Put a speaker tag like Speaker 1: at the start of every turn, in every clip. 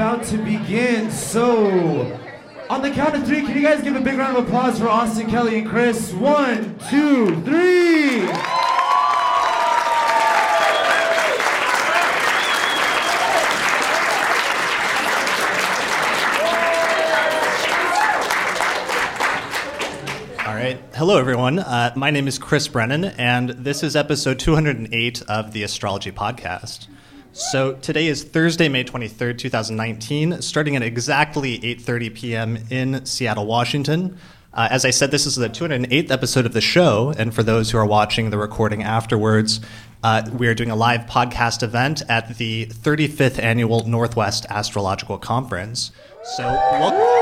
Speaker 1: about to begin. So, on the count of three, can you guys give a big round of applause for Austin, Kelly, and Chris? One, two, three.
Speaker 2: All right. Hello, everyone. Uh, my name is Chris Brennan, and this is episode 208 of the Astrology Podcast. So today is Thursday, May 23rd, 2019, starting at exactly 8:30 p.m. in Seattle, Washington. Uh, as I said, this is the 208th episode of the show, and for those who are watching the recording afterwards, uh, we are doing a live podcast event at the 35th annual Northwest Astrological Conference. So, welcome.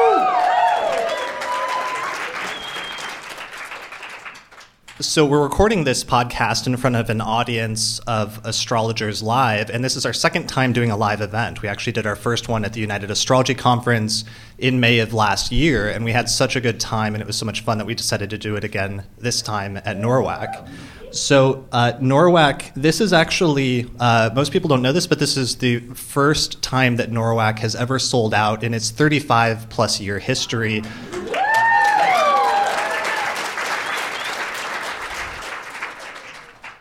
Speaker 2: So, we're recording this podcast in front of an audience of astrologers live, and this is our second time doing a live event. We actually did our first one at the United Astrology Conference in May of last year, and we had such a good time, and it was so much fun that we decided to do it again this time at NORWAC. So, uh, NORWAC, this is actually, uh, most people don't know this, but this is the first time that NORWAC has ever sold out in its 35 plus year history.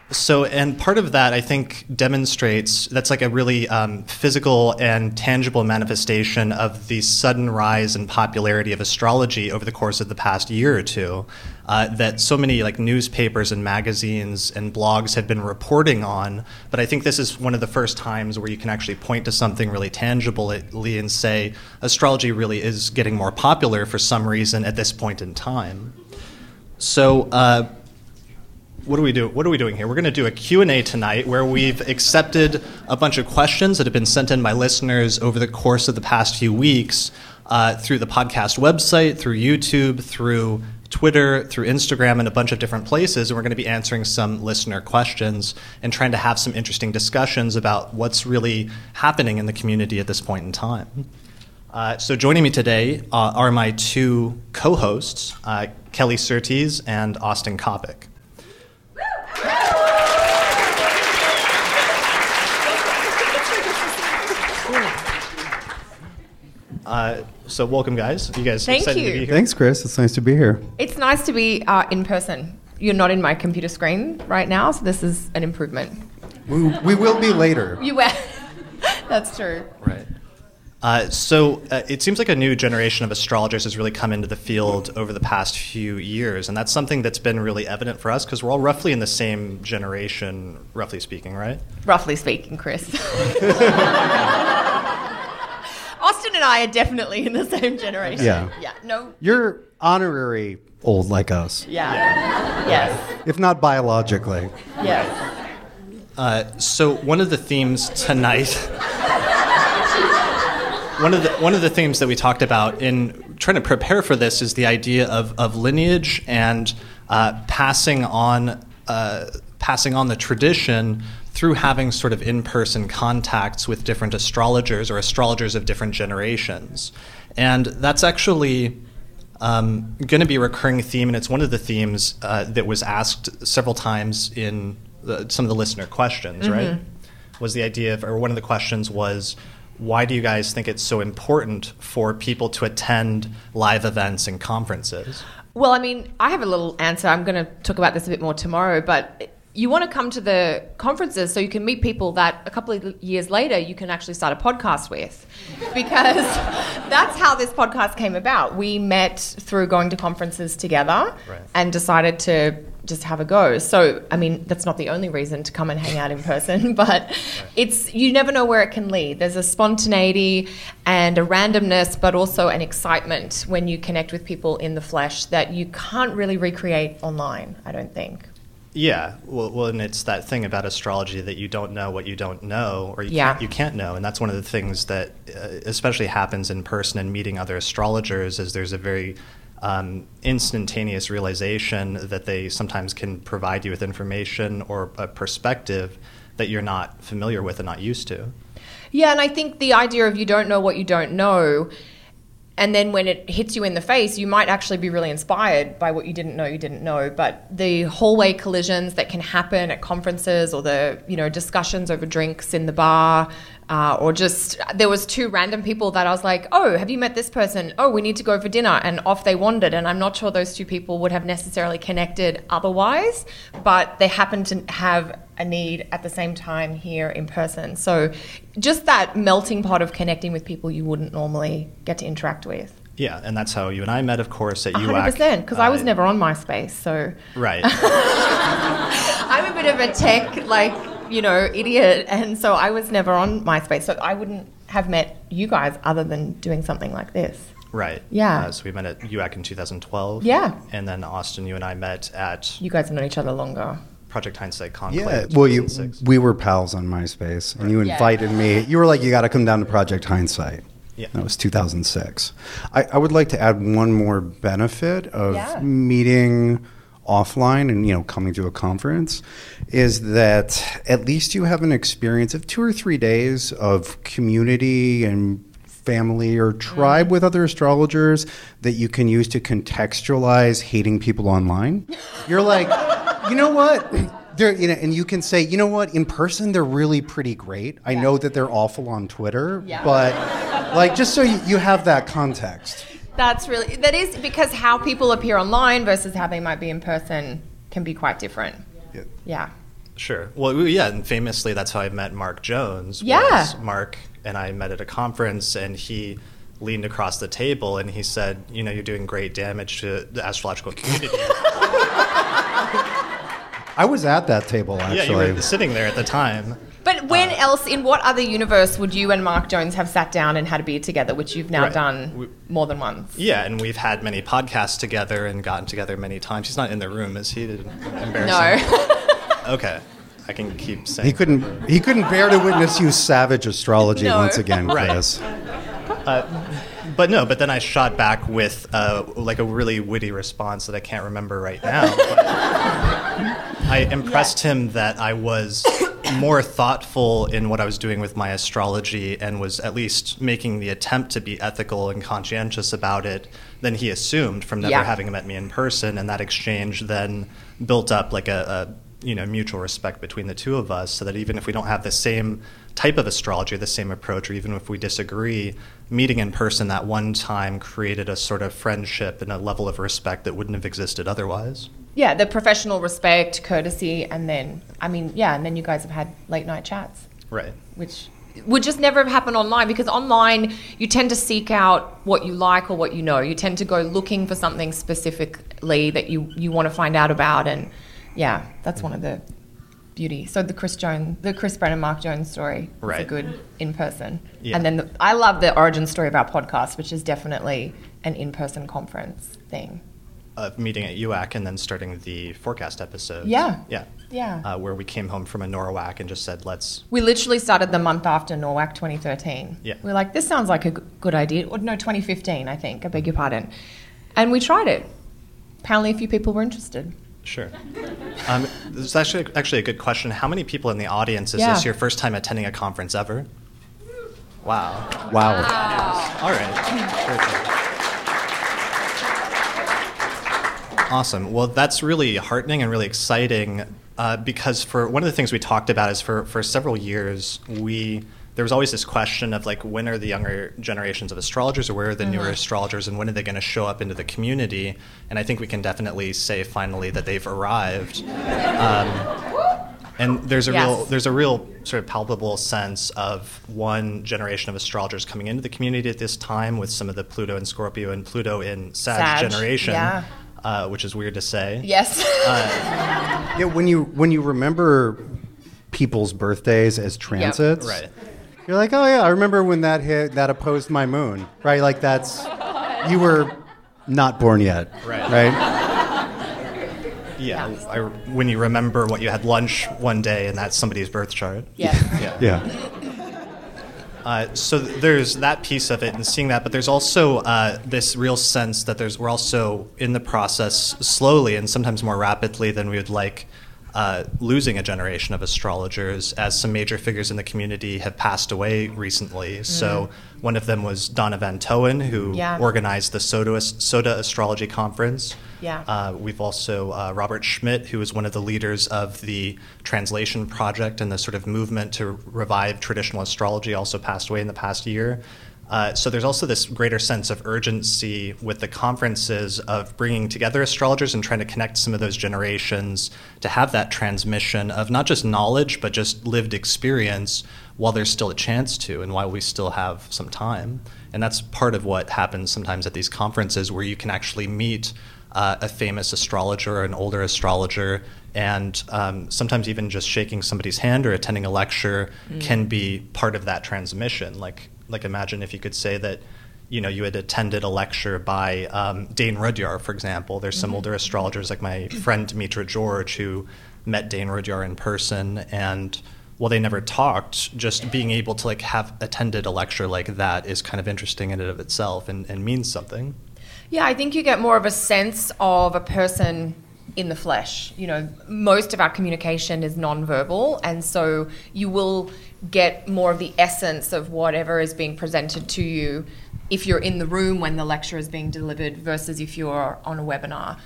Speaker 2: So, and part of that, I think, demonstrates that's like a really um, physical and tangible manifestation of the sudden rise in popularity of astrology over the course of the past year or two. Uh, that so many like newspapers and magazines and blogs have been reporting on. But I think this is one of the first times where you can actually point to something really tangibly and say astrology really is getting more popular for some reason at this point in time. So. Uh, what are we do? What are we doing here? We're going to do a Q&A tonight where we've accepted a bunch of questions that have been sent in by listeners over the course of the past few weeks uh, through the podcast website, through YouTube, through Twitter, through Instagram, and a bunch of different places. And we're going to be answering some listener questions and trying to have some interesting discussions about what's really happening in the community at this point in time. Uh, so joining me today uh, are my two co-hosts, uh, Kelly Surtees and Austin Coppock. Uh, so welcome, guys. You guys
Speaker 3: Thank
Speaker 2: excited
Speaker 3: you.
Speaker 2: to be here?
Speaker 4: Thanks, Chris. It's nice to be here.
Speaker 3: It's nice to be uh, in person. You're not in my computer screen right now, so this is an improvement.
Speaker 4: We, we will be later.
Speaker 3: You were. That's true.
Speaker 2: Right. Uh, so uh, it seems like a new generation of astrologers has really come into the field over the past few years, and that's something that's been really evident for us because we're all roughly in the same generation, roughly speaking, right?
Speaker 3: Roughly speaking, Chris. Austin and I are definitely in the same generation.
Speaker 4: Yeah.
Speaker 3: Yeah. No.
Speaker 4: You're honorary old like us,
Speaker 3: Yeah. Yes.
Speaker 4: if not biologically.
Speaker 3: Yes.
Speaker 2: Uh, so one of the themes tonight, one of the one of the themes that we talked about in trying to prepare for this is the idea of of lineage and uh, passing on uh, passing on the tradition through having sort of in-person contacts with different astrologers or astrologers of different generations, and that's actually um, going to be a recurring theme, and it's one of the themes uh, that was asked several times in the, some of the listener questions, right? Was the idea of, or one of the questions was, why do you guys think it's so important for people to attend live events and conferences?
Speaker 3: Well, I mean, I have a little answer. I'm going to talk about this a bit more tomorrow, but you want to come to the conferences so you can meet people that a couple of years later you can actually start a podcast with. Because that's how this podcast came about. We met through going to conferences together
Speaker 2: Right.
Speaker 3: and decided to just have a go. So, I mean, that's not the only reason to come and hang out in person, but it's you never know where it can lead. There's a spontaneity and a randomness, but also an excitement when you connect with people in the flesh that you can't really recreate online, I don't think.
Speaker 2: Yeah, well, well, and it's that thing about astrology that you don't know what you don't know, or you,
Speaker 3: Yeah.
Speaker 2: can't, you can't know, and that's one of the things that uh, especially happens in person and meeting other astrologers. Is there's a very um, instantaneous realization that they sometimes can provide you with information or a perspective that you're not familiar with and not used to.
Speaker 3: Yeah, and I think the idea of you don't know what you don't know And then when it hits you in the face, you might actually be really inspired by what you didn't know you didn't know. But the hallway collisions that can happen at conferences or the you know discussions over drinks in the bar, uh, or just there was two random people that I was like, oh, have you met this person? Oh, we need to go for dinner, and off they wandered. And I'm not sure those two people would have necessarily connected otherwise, but they happened to have a need at the same time here in person. So just that melting pot of connecting with people you wouldn't normally get to interact with.
Speaker 2: Yeah, and that's how you and I met, of course, at UAC.
Speaker 3: 100%, because I was
Speaker 2: Uh,
Speaker 3: never on MySpace, so
Speaker 2: Right.
Speaker 3: I'm a bit of a tech, like, you know, idiot, and so I was never on MySpace, so I wouldn't have met you guys other than doing something like this.
Speaker 2: Right.
Speaker 3: Yeah.
Speaker 2: Uh, so we met at UAC in 2012.
Speaker 3: Yeah.
Speaker 2: And then Austin, you and I met at
Speaker 3: You guys have known each other longer.
Speaker 2: Project Hindsight Conclave.
Speaker 4: Yeah, well, you, we were pals on MySpace, and you
Speaker 3: Yeah.
Speaker 4: invited me. You were like, "You got to come down to Project Hindsight."
Speaker 2: Yeah.
Speaker 4: That was 2006. I, I would like to add one more benefit of
Speaker 3: Yeah.
Speaker 4: meeting offline and you know coming to a conference is that at least you have an experience of two or three days of community and family or tribe mm. with other astrologers that you can use to contextualize hating people online. You're like, you know what? They're, you know, and you can say, you know what? In person, they're really pretty great. I know that they're awful on Twitter,
Speaker 3: Yeah.
Speaker 4: but like just so you, you have that context.
Speaker 3: That's really, that is because how people appear online versus how they might be in person can be quite different.
Speaker 4: Yeah.
Speaker 3: Yeah.
Speaker 2: Sure. Well, yeah, and famously, that's how I met Mark Jones.
Speaker 3: Yeah.
Speaker 2: Mark and I met at a conference, and he leaned across the table and he said, "You know, you're doing great damage to the astrological community."
Speaker 4: I was at that table actually.
Speaker 2: yeah, you
Speaker 4: actually.
Speaker 2: were sitting there at the time.
Speaker 3: But when
Speaker 2: Uh,
Speaker 3: else, in what other universe would you and Mark Jones have sat down and had a beer together, which you've now
Speaker 2: Right.
Speaker 3: done
Speaker 2: We-
Speaker 3: more than once?
Speaker 2: Yeah, and we've had many podcasts together and gotten together many times. He's not in the room, is he? Embarrassing.
Speaker 3: No.
Speaker 2: Okay, I can keep saying.
Speaker 4: he couldn't. He couldn't bear to witness you savage astrology
Speaker 3: No.
Speaker 4: once again,
Speaker 2: Right.
Speaker 4: Chris.
Speaker 2: But no, but then I shot back with uh, like a really witty response that I can't remember right now. I impressed him that I was more thoughtful in what I was doing with my astrology and was at least making the attempt to be ethical and conscientious about it than he assumed from never
Speaker 3: Yeah.
Speaker 2: having met me in person. And that exchange then built up like a, a you know mutual respect between the two of us, so that even if we don't have the same type of astrology, the same approach, or even if we disagree, meeting in person that one time created a sort of friendship and a level of respect that wouldn't have existed otherwise.
Speaker 3: yeah, the professional respect, courtesy, and then, I mean, yeah, and then you guys have had late night chats.
Speaker 2: Right.
Speaker 3: which would just never have happened online because online you tend to seek out what you like or what you know. You tend to go looking for something specifically that you, you want to find out about, and yeah, that's one of the beauty. So the Chris Jones, the Chris Brennan, Mark Jones story, is a good in person.
Speaker 2: Yeah.
Speaker 3: And then the, I love the origin story of our podcast, which is definitely an in person conference thing.
Speaker 2: Of meeting at UAC and then starting the forecast episode.
Speaker 3: Yeah.
Speaker 2: Yeah.
Speaker 3: Yeah.
Speaker 2: Uh, where we came home from a NORWAC and just said, let's.
Speaker 3: We literally started the month after NORWAC 2013.
Speaker 2: Yeah.
Speaker 3: We are like, this sounds like a good idea. Or no, 2015, I think. I beg your pardon. And we tried it. Apparently, a few people were interested.
Speaker 2: Sure. Um, this is actually actually a good question. How many people in the audience is
Speaker 3: Yeah.
Speaker 2: this your first time attending a conference ever? Wow.
Speaker 4: Wow.
Speaker 2: All right. Awesome. Well, that's really heartening and really exciting uh, because for one of the things we talked about is for, for several years we there was always this question of like when are the younger generations of astrologers or where are the newer mm-hmm. astrologers and when are they going to show up into the community? And I think we can definitely say finally that they've arrived. Um, and there's a
Speaker 3: Yes.
Speaker 2: real there's a real sort of palpable sense of one generation of astrologers coming into the community at this time with some of the Pluto and Scorpio and Pluto in Sag,
Speaker 3: Sag,
Speaker 2: generation,
Speaker 3: yeah.
Speaker 2: uh, which is weird to say.
Speaker 3: Yes.
Speaker 4: Uh, yeah, when you when you remember people's birthdays as transits,
Speaker 2: Right.
Speaker 4: You're like, oh yeah, I remember when that hit that opposed my moon, right? Like that's you were not born yet,
Speaker 2: Right.
Speaker 4: Right?
Speaker 2: Yeah. I, when you remember what you had lunch one day and that's somebody's birth chart.
Speaker 3: yes.
Speaker 2: Yeah.
Speaker 4: Yeah.
Speaker 2: Uh, so th- there's that piece of it and seeing that, but there's also uh, this real sense that there's we're also in the process slowly and sometimes more rapidly than we would like uh, losing a generation of astrologers as some major figures in the community have passed away recently. So one of them was Donna Van Toen, who
Speaker 3: Yeah.
Speaker 2: organized the Soda, Soda Astrology Conference.
Speaker 3: Yeah.
Speaker 2: Uh, we've also uh, Robert Schmidt, who is one of the leaders of the Translation Project and the sort of movement to revive traditional astrology, also passed away in the past year. Uh, so there's also this greater sense of urgency with the conferences of bringing together astrologers and trying to connect some of those generations to have that transmission of not just knowledge but just lived experience while there's still a chance to and while we still have some time. And that's part of what happens sometimes at these conferences where you can actually meet uh, a famous astrologer or an older astrologer, and um, sometimes even just shaking somebody's hand or attending a lecture can be part of that transmission. Like, like imagine if you could say that, you know, you had attended a lecture by um, Dane Rudhyar, for example. There's some older astrologers like my friend Demetra George who met Dane Rudhyar in person and while they never talked, just being able to like have attended a lecture like that is kind of interesting in and of itself and, and means something.
Speaker 3: Yeah, I think you get more of a sense of a person in the flesh. You know, most of our communication is nonverbal, and so you will get more of the essence of whatever is being presented to you if you're in the room when the lecture is being delivered versus if you're on a webinar.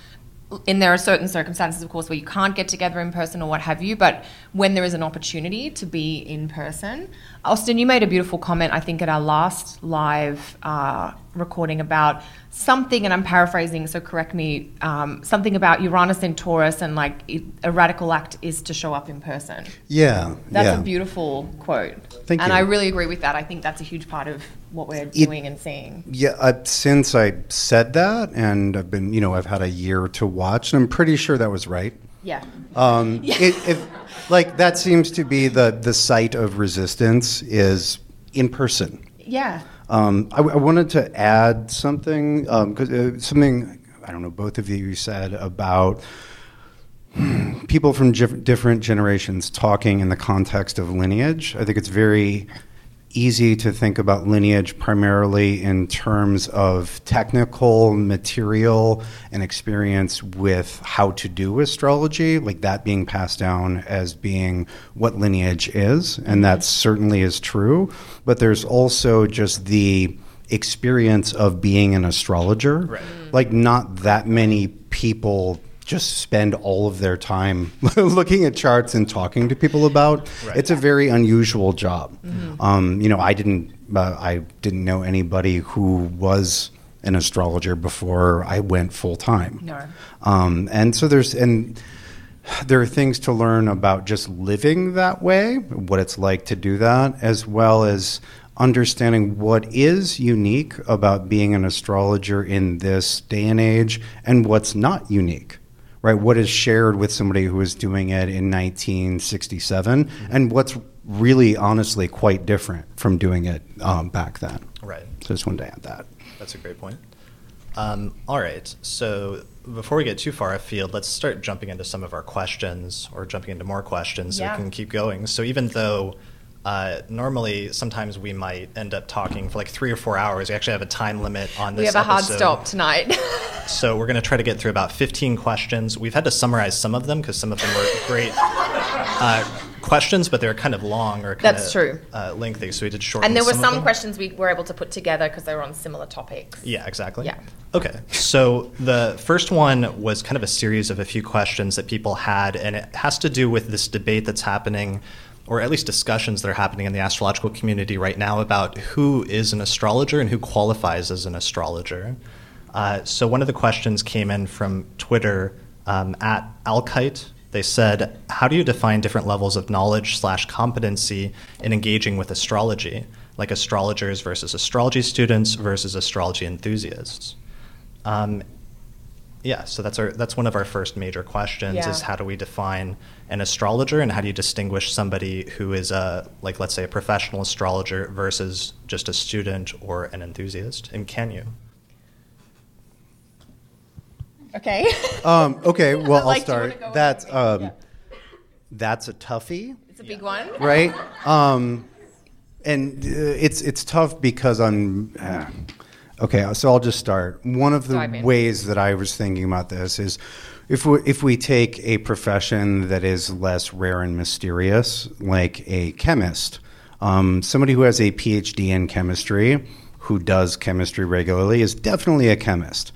Speaker 3: And there are certain circumstances, of course, where you can't get together in person or what have you, but when there is an opportunity to be in person. Austin, you made a beautiful comment, I think, at our last live uh, recording about something, and I'm paraphrasing, so correct me, um, something about Uranus in Taurus and like it, a radical act is to show up in person.
Speaker 4: Yeah,
Speaker 3: That's
Speaker 4: yeah.
Speaker 3: a beautiful quote.
Speaker 4: Thank
Speaker 3: and
Speaker 4: you.
Speaker 3: I really agree with that. I think that's a huge part of what we're
Speaker 4: It-
Speaker 3: doing and seeing.
Speaker 4: Yeah, uh, since I said that, and I've been, you know, I've had a year to watch, and I'm pretty sure that was right.
Speaker 3: Yeah.
Speaker 4: Um, it, if, like that seems to be the the site of resistance is in person.
Speaker 3: Yeah.
Speaker 4: Um, I, I wanted to add something because uh, something I don't know both of you said about people from different generations talking in the context of lineage. I think it's very easy to think about lineage primarily in terms of technical material and experience with how to do astrology, like that being passed down as being what lineage is, and mm-hmm. that certainly is true. But there's also just the experience of being an astrologer.
Speaker 2: Right.
Speaker 4: Like, not that many people just spend all of their time looking at charts and talking to people about.
Speaker 2: Right.
Speaker 4: It's a very unusual job. Um, you know, I didn't, uh, I didn't know anybody who was an astrologer before I went full time.
Speaker 3: No.
Speaker 4: Um, and so there's and there are things to learn about just living that way, what it's like to do that, as well as understanding what is unique about being an astrologer in this day and age and what's not unique. Right? What is shared with somebody who was doing it in 1967 and what's really honestly quite different from doing it um, back then.
Speaker 2: Right.
Speaker 4: So I just wanted to add that.
Speaker 2: That's a great point. Um, all right. So before we get too far afield, let's start jumping into some of our questions or jumping into more questions so we can keep going. So even though uh, normally sometimes we might end up talking for like three or four hours, we actually have a time limit on this.
Speaker 3: We have a hard stop tonight.
Speaker 2: So we're going to try to get through about 15 questions. We've had to summarize some of them because some of them were great uh, questions, but they were kind of long or kind
Speaker 3: That's
Speaker 2: of
Speaker 3: true.
Speaker 2: Uh, lengthy. So we did shorten
Speaker 3: and there were
Speaker 2: some,
Speaker 3: some questions we were able to put together because they were on similar topics.
Speaker 2: Yeah, exactly.
Speaker 3: Yeah.
Speaker 2: Okay. So the first one was kind of a series of a few questions that people had, and it has to do with this debate that's happening, or at least discussions that are happening in the astrological community right now about who is an astrologer and who qualifies as an astrologer. Uh, so one of the questions came in from Twitter um, at Alkite. They said, "How do you define different levels of knowledge slash competency in engaging with astrology, like astrologers versus astrology students versus astrology enthusiasts?" Um, yeah, so that's our that's one of our first major questions
Speaker 3: Yeah.
Speaker 2: is how do we define an astrologer and how do you distinguish somebody who is a like let's say a professional astrologer versus just a student or an enthusiast? And can you?
Speaker 3: Okay.
Speaker 4: Um, okay, well, I'll
Speaker 3: Like, do you wanna
Speaker 4: start. That's um,
Speaker 3: Yeah.
Speaker 4: that's a toughie.
Speaker 3: it's a big one.
Speaker 4: right? Um, and uh, it's it's tough because I'm uh, okay. So I'll just start. One of the ways that I was thinking about this is if we, if we take a profession that is less rare and mysterious, like a chemist, um, somebody who has a PhD in chemistry, who does chemistry regularly, is definitely a chemist.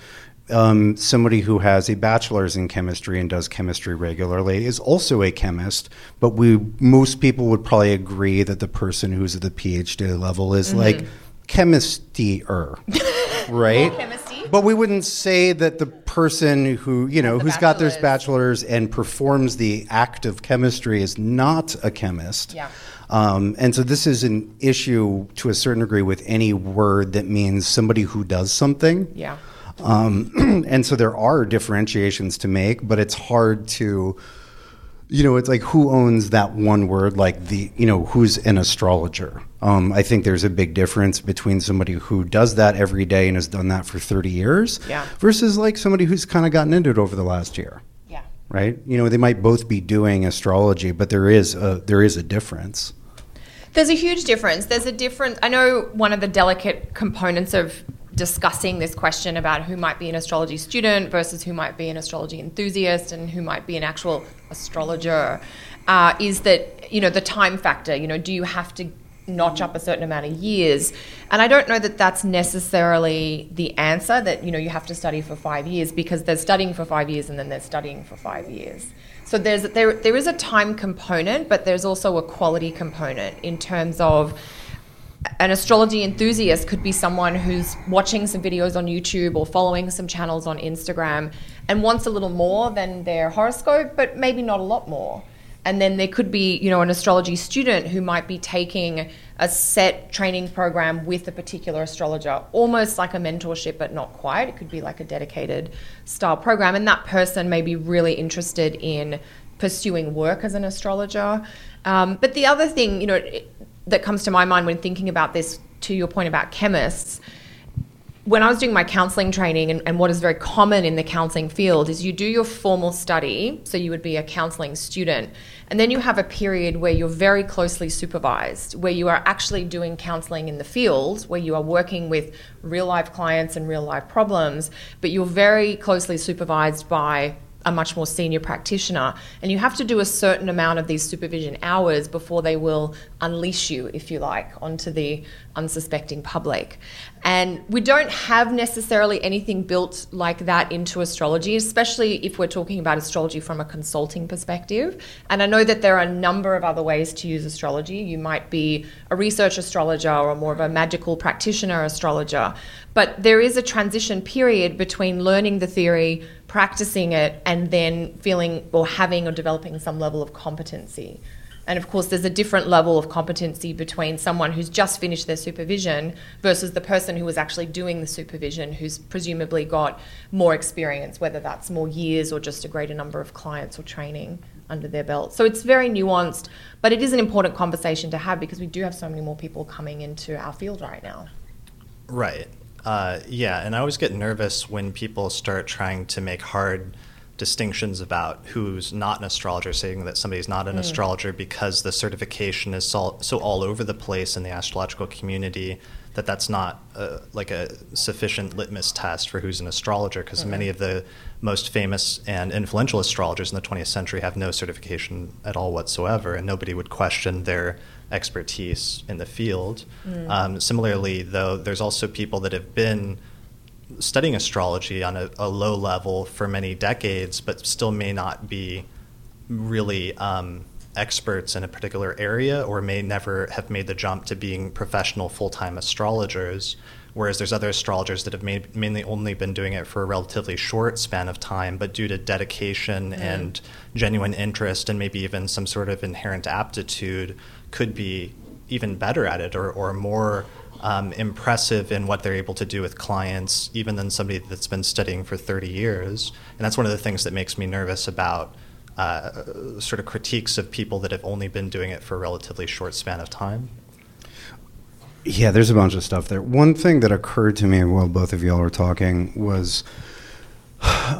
Speaker 4: Um, somebody who has a bachelor's in chemistry and does chemistry regularly is also a chemist, but we most people would probably agree that the person who's at the PhD level is like chemistry-er, right? But we wouldn't say that the person who, you know, who's got their
Speaker 3: bachelor's.
Speaker 4: bachelor's and performs the act of chemistry is not a chemist.
Speaker 3: Yeah.
Speaker 4: Um, and so this is an issue to a certain degree with any word that means somebody who does something.
Speaker 3: Yeah.
Speaker 4: Um, and so there are differentiations to make, but it's hard to, you know, it's like who owns that one word, like the, you know, who's an astrologer. Um, I think there's a big difference between somebody who does that every day and has done that for 30 years
Speaker 3: Yeah.
Speaker 4: versus like somebody who's kind of gotten into it over the last year.
Speaker 3: Yeah.
Speaker 4: Right? You know, they might both be doing astrology, but there is a, there is a difference.
Speaker 3: There's a huge difference. There's a difference. I know one of the delicate components of discussing this question about who might be an astrology student versus who might be an astrology enthusiast and who might be an actual astrologer uh, is that, you know, the time factor. You know, do you have to notch up a certain amount of years? And I don't know that that's necessarily the answer that, you know, you have to study for five years because they're studying for five years and then they're studying for five years. So there's there there is a time component, but there's also a quality component in terms of an astrology enthusiast could be someone who's watching some videos on YouTube or following some channels on Instagram and wants a little more than their horoscope, but maybe not a lot more. And then there could be, you know, an astrology student who might be taking a set training program with a particular astrologer, almost like a mentorship, but not quite. It could be like a dedicated style program. And that person may be really interested in pursuing work as an astrologer. Um, but the other thing, you know, it- that comes to my mind when thinking about this, to your point about chemists, when I was doing my counseling training, and, and what is very common in the counseling field is you do your formal study, so you would be a counseling student, and then you have a period where you're very closely supervised, where you are actually doing counseling in the field, where you are working with real life clients and real life problems, but you're very closely supervised by a much more senior practitioner. And you have to do a certain amount of these supervision hours before they will unleash you, if you like, onto the unsuspecting public. And we don't have necessarily anything built like that into astrology, especially if we're talking about astrology from a consulting perspective. And I know that there are a number of other ways to use astrology. You might be a research astrologer or more of a magical practitioner astrologer. But there is a transition period between learning the theory, practicing it, and then feeling or having or developing some level of competency. And of course, there's a different level of competency between someone who's just finished their supervision versus the person who was actually doing the supervision, who's presumably got more experience, whether that's more years or just a greater number of clients or training under their belt. So it's very nuanced, but it is an important conversation to have because we do have so many more people coming into our field right now.
Speaker 2: Right. Uh, yeah, and I always get nervous when people start trying to make hard distinctions about who's not an astrologer, saying that somebody's not an astrologer because the certification is so, so all over the place in the astrological community that that's not uh, like a sufficient litmus test for who's an astrologer because many of the most famous and influential astrologers in the 20th century have no certification at all whatsoever and nobody would question their expertise in the field. Um, similarly, though, there's also people that have been studying astrology on a, a low level for many decades, but still may not be really um, experts in a particular area or may never have made the jump to being professional full time astrologers. Whereas there's other astrologers that have mainly only been doing it for a relatively short span of time, but due to dedication and genuine interest and maybe even some sort of inherent aptitude, could be even better at it or, or more um, impressive in what they're able to do with clients, even than somebody that's been studying for 30 years. And that's one of the things that makes me nervous about uh, sort of critiques of people that have only been doing it for a relatively short span of time.
Speaker 4: Yeah, there's a bunch of stuff there. One thing that occurred to me while both of y'all were talking was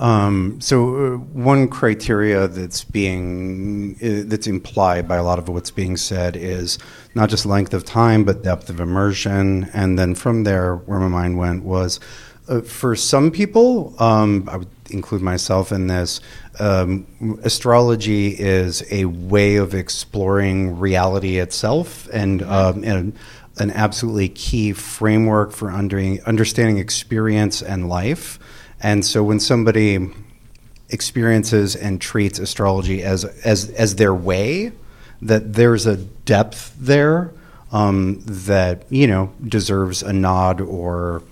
Speaker 4: um, so uh, one criteria that's being uh, that's implied by a lot of what's being said is not just length of time but depth of immersion and then from there where my mind went was Uh, for some people, um, I would include myself in this. Um, astrology is a way of exploring reality itself, and, um, and an absolutely key framework for under, understanding experience and life. And so, when somebody experiences and treats astrology as as as their way, that there's a depth there um, that you know deserves a nod or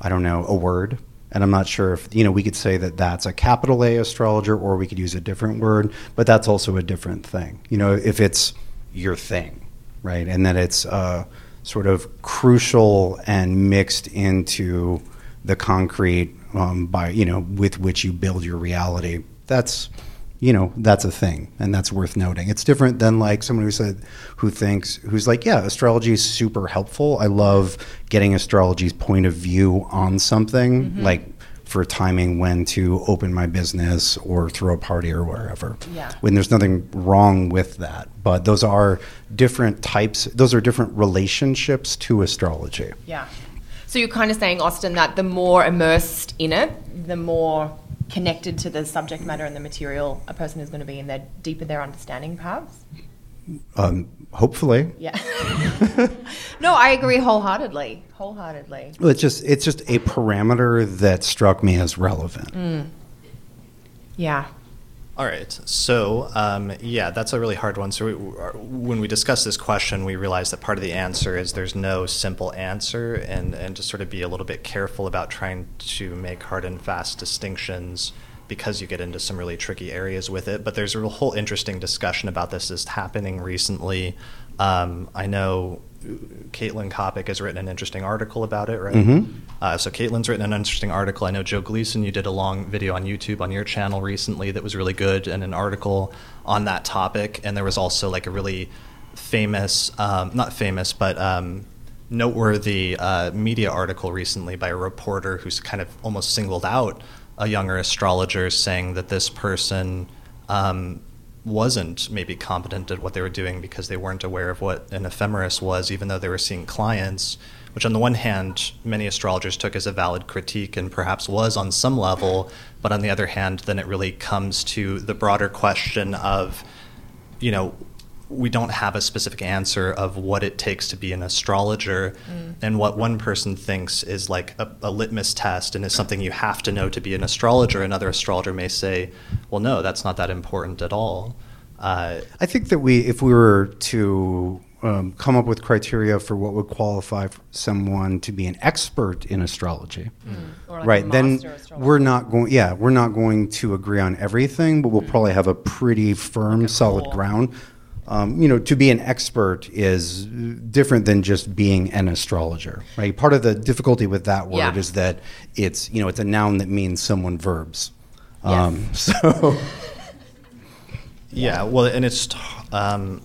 Speaker 4: I don't know a word. And I'm not sure if you know we could say that that's a capital A astrologer or we could use a different word, but that's also a different thing. You know, if it's your thing, right, and that it's uh, sort of crucial and mixed into the concrete um, by you know with which you build your reality. That's you know that's a thing and that's worth noting it's different than like someone who said who thinks who's like yeah astrology is super helpful i love getting astrology's point of view on something mm-hmm. like for timing when to open my business or throw a party or wherever
Speaker 3: yeah.
Speaker 4: when there's nothing wrong with that but those are different types those are different relationships to astrology
Speaker 3: yeah so you're kind of saying austin that the more immersed in it the more connected to the subject matter and the material a person is going to be and they're deeper their understanding perhaps?
Speaker 4: Um, hopefully.
Speaker 3: Yeah. No i agree wholeheartedly wholeheartedly.
Speaker 4: Well, it's just it's just a parameter that struck me as relevant.
Speaker 3: Mm. yeah
Speaker 2: all right. So, um, yeah, that's a really hard one. So, we, when we discuss this question, we realize that part of the answer is there's no simple answer, and, and to sort of be a little bit careful about trying to make hard and fast distinctions because you get into some really tricky areas with it. But there's a whole interesting discussion about this that's happening recently. Um, I know Caitlin Kopic has written an interesting article about it, right?
Speaker 4: Mm-hmm.
Speaker 2: Uh, so Caitlin's written an interesting article. I know Joe Gleason, you did a long video on YouTube on your channel recently that was really good, and an article on that topic. And there was also like a really famous, um, not famous, but um, noteworthy uh, media article recently by a reporter who's kind of almost singled out a younger astrologer, saying that this person um, wasn't maybe competent at what they were doing because they weren't aware of what an ephemeris was, even though they were seeing clients, which on the one hand, many astrologers took as a valid critique and perhaps was on some level, but on the other hand, then it really comes to the broader question of, you know, we don't have a specific answer of what it takes to be an astrologer mm. and what one person thinks is like a, a, litmus test and is something you have to know to be an astrologer another astrologer may say well no that's not that important at all uh,
Speaker 4: i think that we if we were to um, come up with criteria for what would qualify someone to be an expert in astrology
Speaker 3: mm. like
Speaker 4: right then we're not going yeah we're not going to agree on everything but we'll mm. probably have a pretty firm like solid cool. ground um, you know, to be an expert is different than just being an astrologer, right? Part of the difficulty with that word yeah. is that it's, you know, it's a noun that means someone verbs. Um, yes. So.
Speaker 2: yeah, well, and it's, um,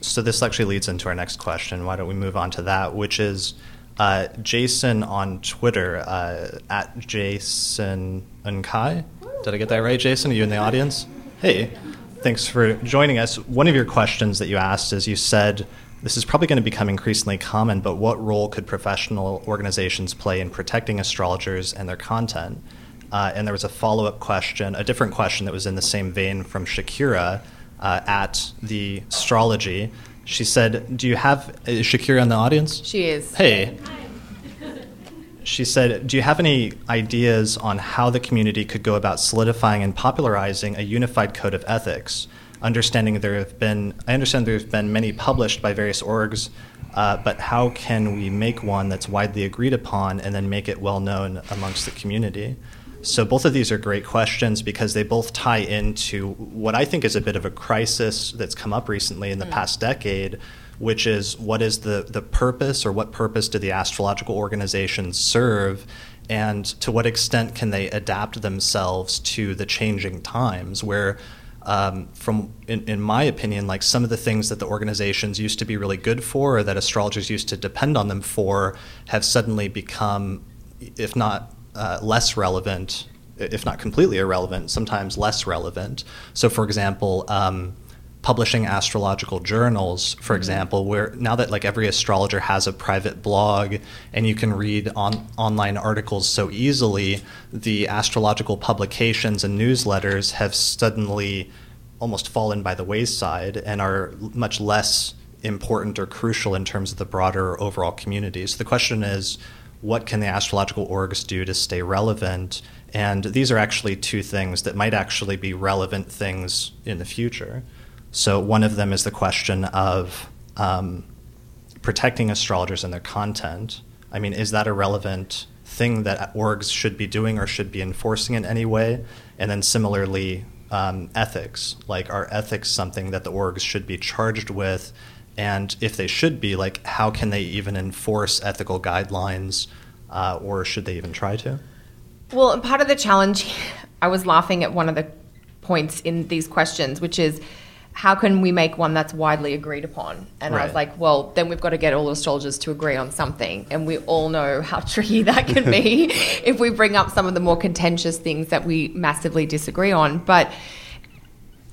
Speaker 2: so this actually leads into our next question. Why don't we move on to that, which is uh, Jason on Twitter, uh, at Jason Unkai. Did I get that right, Jason? Are you in the audience? Hey. Thanks for joining us. One of your questions that you asked is you said this is probably going to become increasingly common, but what role could professional organizations play in protecting astrologers and their content? Uh, and there was a follow up question, a different question that was in the same vein from Shakira uh, at the astrology. She said, Do you have, is Shakira in the audience?
Speaker 3: She is.
Speaker 2: Hey she said, Do you have any ideas on how the community could go about solidifying and popularizing a unified code of ethics? Understanding there have been, I understand there have been many published by various orgs, uh, but how can we make one that's widely agreed upon and then make it well known amongst the community? So, both of these are great questions because they both tie into what I think is a bit of a crisis that's come up recently in the mm. past decade which is what is the, the purpose or what purpose do the astrological organizations serve? And to what extent can they adapt themselves to the changing times where um, from in, in, my opinion like some of the things that the organizations used to be really good for or that astrologers used to depend on them for have suddenly become if not uh, less relevant if not completely irrelevant sometimes less relevant. So for example um, publishing astrological journals, for mm-hmm. example, where now that like every astrologer has a private blog and you can read on online articles so easily, the astrological publications and newsletters have suddenly almost fallen by the wayside and are much less important or crucial in terms of the broader overall community. So the question is, what can the astrological orgs do to stay relevant? And these are actually two things that might actually be relevant things in the future. So one of them is the question of um, protecting astrologers and their content. I mean, is that a relevant thing that orgs should be doing or should be enforcing in any way? And then similarly, um, ethics. Like, are ethics something that the orgs should be charged with? And if they should be, like, how can they even enforce ethical guidelines, uh, or should they even try to?
Speaker 3: Well, part of the challenge, I was laughing at one of the points in these questions, which is how can we make one that's widely agreed upon? And I was like, well, then we've got to get all the astrologers to agree on something. And we all know how tricky that can be if we bring up some of the more contentious things that we massively disagree on. But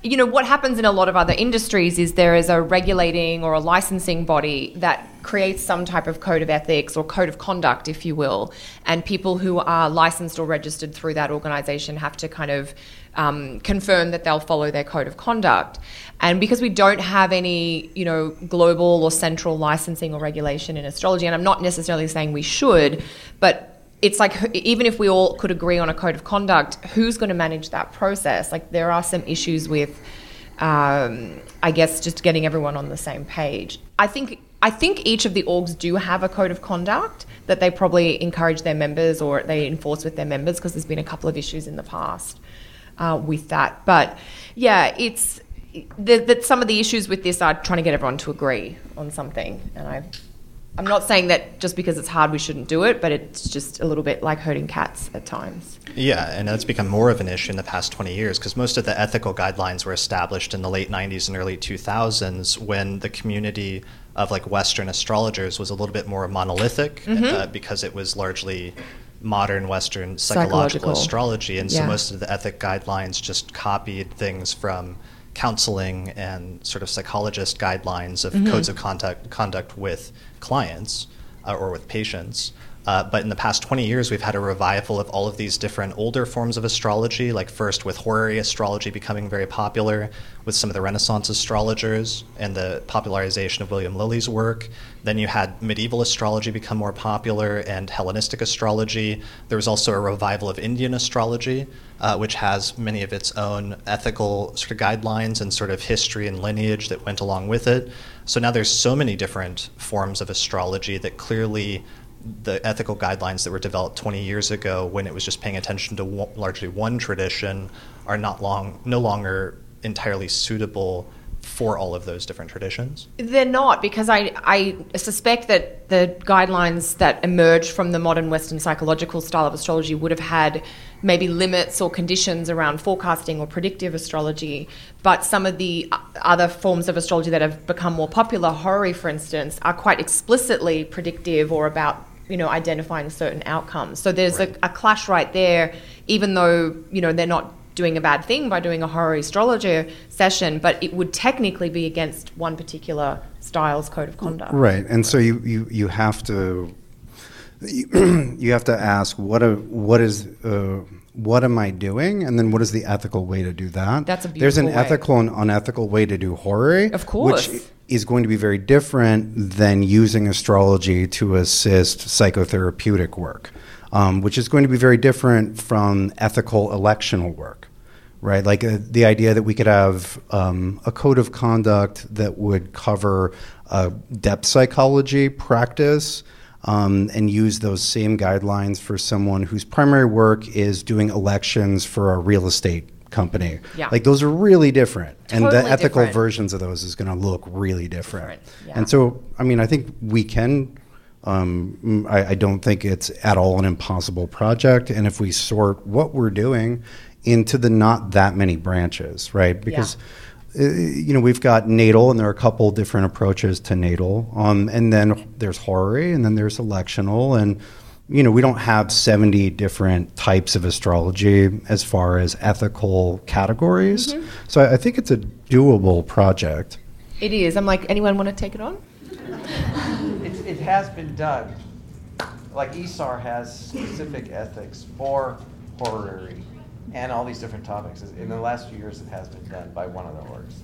Speaker 3: you know what happens in a lot of other industries is there is a regulating or a licensing body that creates some type of code of ethics or code of conduct if you will and people who are licensed or registered through that organization have to kind of um, confirm that they'll follow their code of conduct and because we don't have any you know global or central licensing or regulation in astrology and i'm not necessarily saying we should but it's like even if we all could agree on a code of conduct, who's going to manage that process? Like there are some issues with, um, I guess, just getting everyone on the same page. I think I think each of the orgs do have a code of conduct that they probably encourage their members or they enforce with their members because there's been a couple of issues in the past uh, with that. But yeah, it's that that some of the issues with this are trying to get everyone to agree on something, and I. I'm not saying that just because it's hard we shouldn't do it, but it's just a little bit like herding cats at times.
Speaker 2: Yeah, and that's become more of an issue in the past 20 years because most of the ethical guidelines were established in the late 90s and early 2000s when the community of like Western astrologers was a little bit more monolithic uh, because it was largely modern Western psychological,
Speaker 3: Psychological.
Speaker 2: astrology. And so most of the ethic guidelines just copied things from counseling and sort of psychologist guidelines of codes of conduct, conduct with clients uh, or with patients. Uh, but in the past 20 years, we've had a revival of all of these different older forms of astrology, like first with horary astrology becoming very popular, with some of the Renaissance astrologers and the popularization of William Lilly's work. Then you had medieval astrology become more popular and Hellenistic astrology. There was also a revival of Indian astrology, uh, which has many of its own ethical sort of guidelines and sort of history and lineage that went along with it. So now there's so many different forms of astrology that clearly the ethical guidelines that were developed 20 years ago when it was just paying attention to largely one tradition are not long no longer entirely suitable for all of those different traditions.
Speaker 3: They're not because I, I suspect that the guidelines that emerged from the modern Western psychological style of astrology would have had maybe limits or conditions around forecasting or predictive astrology. But some of the other forms of astrology that have become more popular, horary for instance, are quite explicitly predictive or about you know identifying certain outcomes. So there's
Speaker 2: Right.
Speaker 3: a, a clash right there, even though you know they're not doing a bad thing by doing a horary astrologer session, but it would technically be against one particular style's code of conduct.
Speaker 4: Right, and so you, you, you have to you, you have to ask what a, what is uh, what am I doing, and then what is the ethical way to do that?
Speaker 3: That's a beautiful
Speaker 4: There's an
Speaker 3: way.
Speaker 4: ethical and unethical way to do horary,
Speaker 3: Of course.
Speaker 4: which is going to be very different than using astrology to assist psychotherapeutic work, um, which is going to be very different from ethical electional work right? Like uh, the idea that we could have um, a code of conduct that would cover uh, depth psychology practice um, and use those same guidelines for someone whose primary work is doing elections for a real estate company.
Speaker 3: Yeah.
Speaker 4: Like those are really different. and the ethical
Speaker 3: different.
Speaker 4: versions of those is going to look really different.
Speaker 3: Different, yeah.
Speaker 4: And so, I mean, I think we can. Um, I, I don't think it's at all an impossible project. And if we sort what we're doing into the not that many branches, right? Because uh, you know we've got natal, and there are a couple different approaches to natal, um, and then there's horary, and then there's electional, and you know, we don't have 70 different types of astrology as far as ethical categories. Mm-hmm. So I, I think it's a doable project.
Speaker 3: It is. I'm like, anyone want to take it on?
Speaker 5: It's, it has been done. Like ISAR has specific ethics for horary and all these different topics. In the last few years, it has been done by one of the orgs.